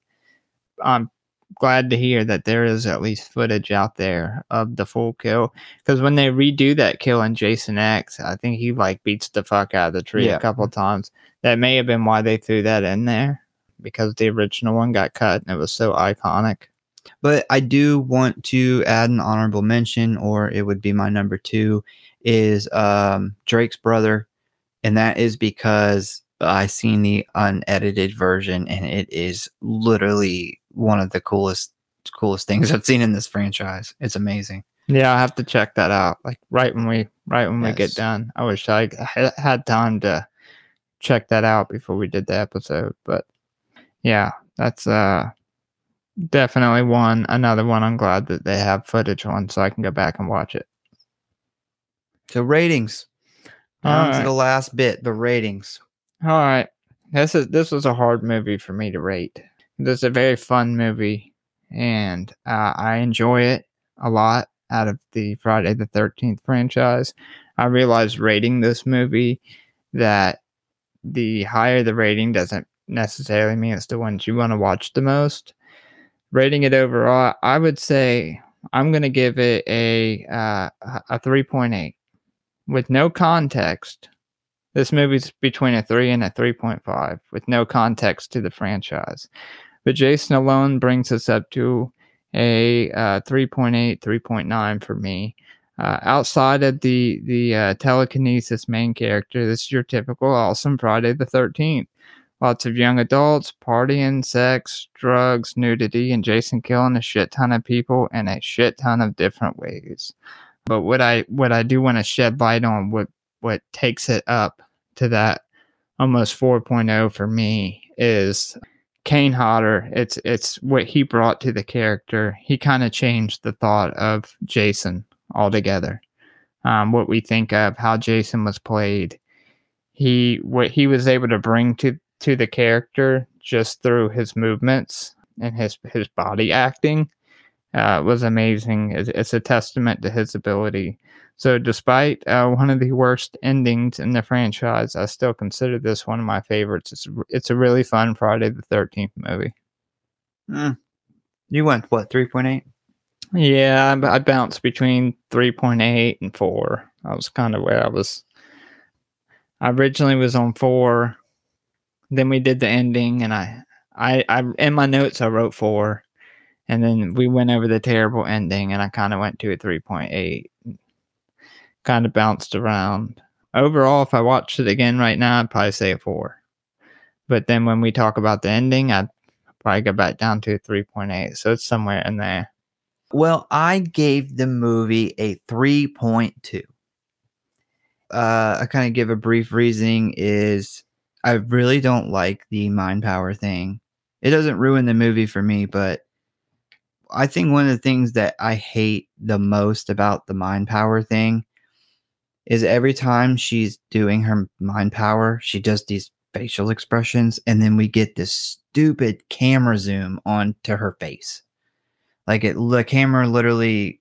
I'm glad to hear that there is at least footage out there of the full kill because when they redo that kill in Jason X, I think he like beats the fuck out of the tree Yeah. a couple times. That may have been why they threw that in there because the original one got cut and it was so iconic. But I do want to add an honorable mention, or it would be my number two, is um, Drake's brother, and that is because I seen the unedited version, and it is literally one of the coolest coolest things I've seen in this franchise. It's amazing. Yeah, I have to check that out. Like right when we right when we get done. I wish I had time to check that out before we did the episode. But yeah, that's uh definitely one another one. I'm glad that they have footage on, so I can go back and watch it. So ratings. On to the last bit, the ratings. All right, this is this was a hard movie for me to rate. This is a very fun movie, and uh, I enjoy it a lot. Out of the Friday the Thirteenth franchise, I realized rating this movie that the higher the rating doesn't necessarily mean it's the ones you want to watch the most. Rating it overall, I would say I'm going to give it a uh, a three point eight with no context. This movie's between a 3 and a 3.5 with no context to the franchise. But Jason alone brings us up to a uh, 3.8, 3.9 for me. Uh, outside of the the uh, telekinesis main character, this is your typical awesome Friday the 13th. Lots of young adults, partying, sex, drugs, nudity, and Jason killing a shit ton of people in a shit ton of different ways. But what I what I do want to shed light on what what takes it up to that almost 4.0 for me is Kane Hodder. It's it's what he brought to the character. He kind of changed the thought of Jason altogether. Um, what we think of how Jason was played. He what he was able to bring to to the character just through his movements and his his body acting uh, was amazing. It's, it's a testament to his ability. So, despite uh, one of the worst endings in the franchise, I still consider this one of my favorites. It's it's a really fun Friday the Thirteenth movie. Hmm. You went what, 3.8? Yeah, I, I bounced between three point eight and four. I was kind of where I was. I originally was on four. Then we did the ending, and I, I, I in my notes I wrote four, and then we went over the terrible ending, and I kind of went to a three point eight. Kind of bounced around. Overall, if I watched it again right now, I'd probably say a four. But then when we talk about the ending, I'd probably go back down to a three point eight. So it's somewhere in there. Well, I gave the movie a 3.2. Uh, I kind of give a brief reasoning is I really don't like the mind power thing. It doesn't ruin the movie for me, but I think one of the things that I hate the most about the mind power thing is every time she's doing her mind power, she does these facial expressions, and then we get this stupid camera zoom onto her face. Like it, the camera literally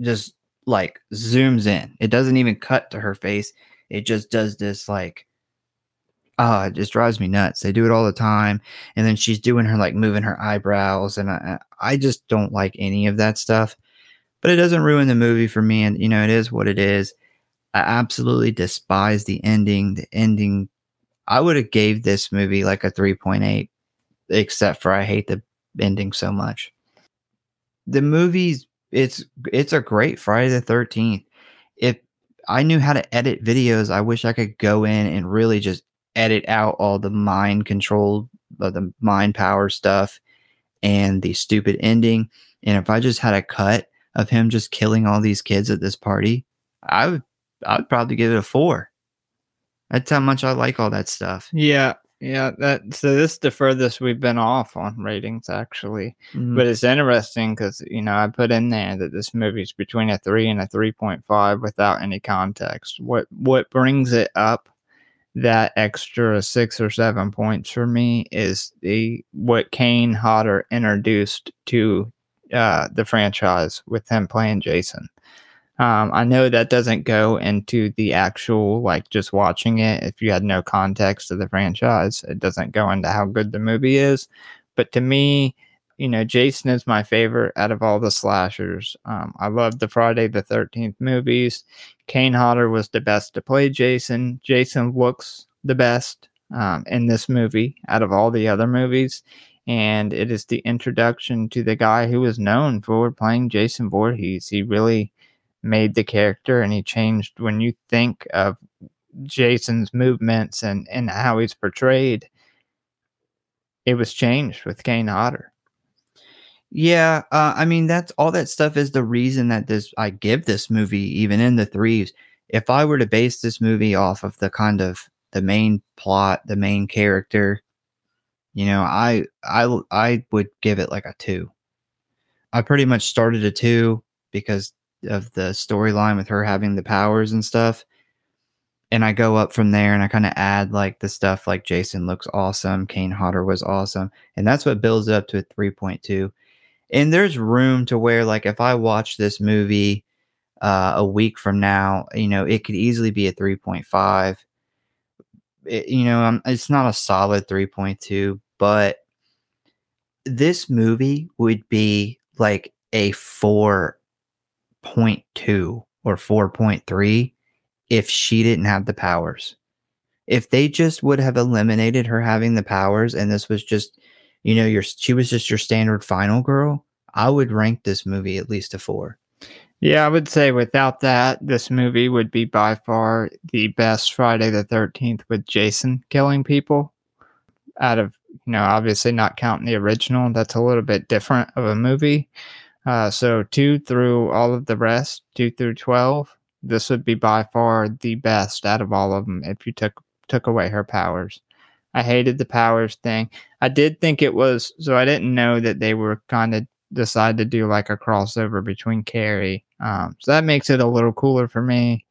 just like zooms in. It doesn't even cut to her face. It just does this like, ah, it just drives me nuts. They do it all the time, and then she's doing her like moving her eyebrows, and I, I just don't like any of that stuff. But it doesn't ruin the movie for me, and you know it is what it is. I absolutely despise the ending. The ending, I would have gave this movie like a three point eight, except for I hate the ending so much the movies it's it's a great Friday the 13th. If I knew how to edit videos, I wish I could go in and really just edit out all the mind control uh, the mind power stuff and the stupid ending. And if I just had a cut of him just killing all these kids at this party, I would I would probably give it a 4. That's how much I like all that stuff. Yeah, yeah. That so this is the furthest we've been off on ratings actually. Mm, But it's interesting because you know I put in there that this movie's between a three and a three point five without any context. What what brings it up that extra six or seven points for me is the what Kane Hodder introduced to uh, the franchise with him playing Jason. Um, I know that doesn't go into the actual like just watching it. If you had no context of the franchise, it doesn't go into how good the movie is. But to me, you know, Jason is my favorite out of all the slashers. Um, I love the Friday the Thirteenth movies. Kane Hodder was the best to play Jason. Jason looks the best um, in this movie out of all the other movies. And it is the introduction to the guy who was known for playing Jason Voorhees. He really made the character and he changed when you think of Jason's movements and, and how he's portrayed. It was changed with Kane Hodder. Yeah, uh, I mean that's all that stuff is the reason that this I give this movie even in the threes. If I were to base this movie off of the kind of the main plot, the main character, you know, I I I would give it like a 2. I pretty much started a 2 because of the storyline with her having the powers and stuff. And I go up from there and I kind of add like the stuff like Jason looks awesome, Kane Hodder was awesome, and that's what builds up to a 3.2 and there's room to where like if i watch this movie uh, a week from now you know it could easily be a 3.5 it, you know it's not a solid 3.2 but this movie would be like a 4.2 or 4.3 if she didn't have the powers. If they just would have eliminated her having the powers and this was just you know, your she was just your standard final girl, I would rank this movie at least a four. Yeah, I would say without that, this movie would be by far the best Friday the 13th with Jason killing people. Out of, you know, obviously not counting the original, that's a little bit different of a movie. Uh, so, two through all of the rest, two through 12, this would be by far the best out of all of them if you took took away her powers. I hated the powers thing. I did think it was so I didn't know that they were kind of decide to do like a crossover between Carrie. Um, so that makes it a little cooler for me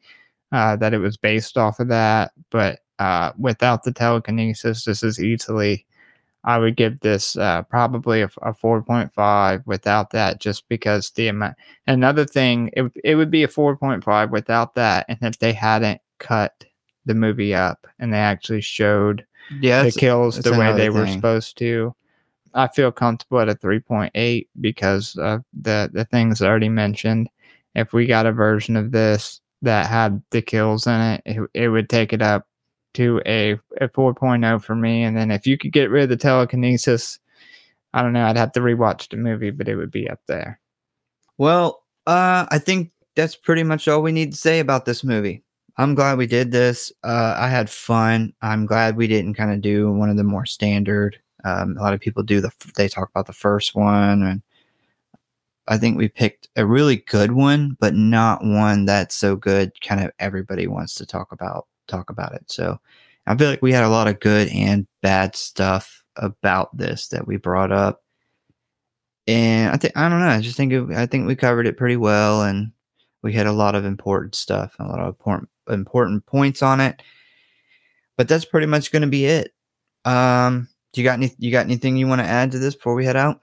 uh, that it was based off of that. But uh, without the telekinesis, this is easily I would give this uh, probably a, a 4.5 without that, just because the amount. Another thing, it, it would be a 4.5 without that, and if they hadn't cut the movie up and they actually showed yeah, the kills the way they thing. were supposed to. I feel comfortable at a 3.8 because of the the things I already mentioned. If we got a version of this that had the kills in it, it, it would take it up to a, a 4.0 for me. And then if you could get rid of the telekinesis, I don't know, I'd have to rewatch the movie, but it would be up there. Well, uh, I think that's pretty much all we need to say about this movie. I'm glad we did this. Uh, I had fun. I'm glad we didn't kind of do one of the more standard. Um, a lot of people do the they talk about the first one, and I think we picked a really good one, but not one that's so good. Kind of everybody wants to talk about talk about it. So I feel like we had a lot of good and bad stuff about this that we brought up, and I think I don't know. I just think it, I think we covered it pretty well, and we had a lot of important stuff, a lot of important important points on it. But that's pretty much going to be it. Um, do you got any? You got anything you want to add to this before we head out?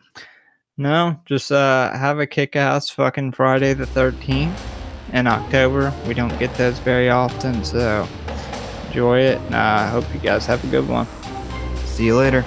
No, just uh, have a kick-ass fucking Friday the Thirteenth in October. We don't get those very often, so enjoy it. I uh, hope you guys have a good one. See you later.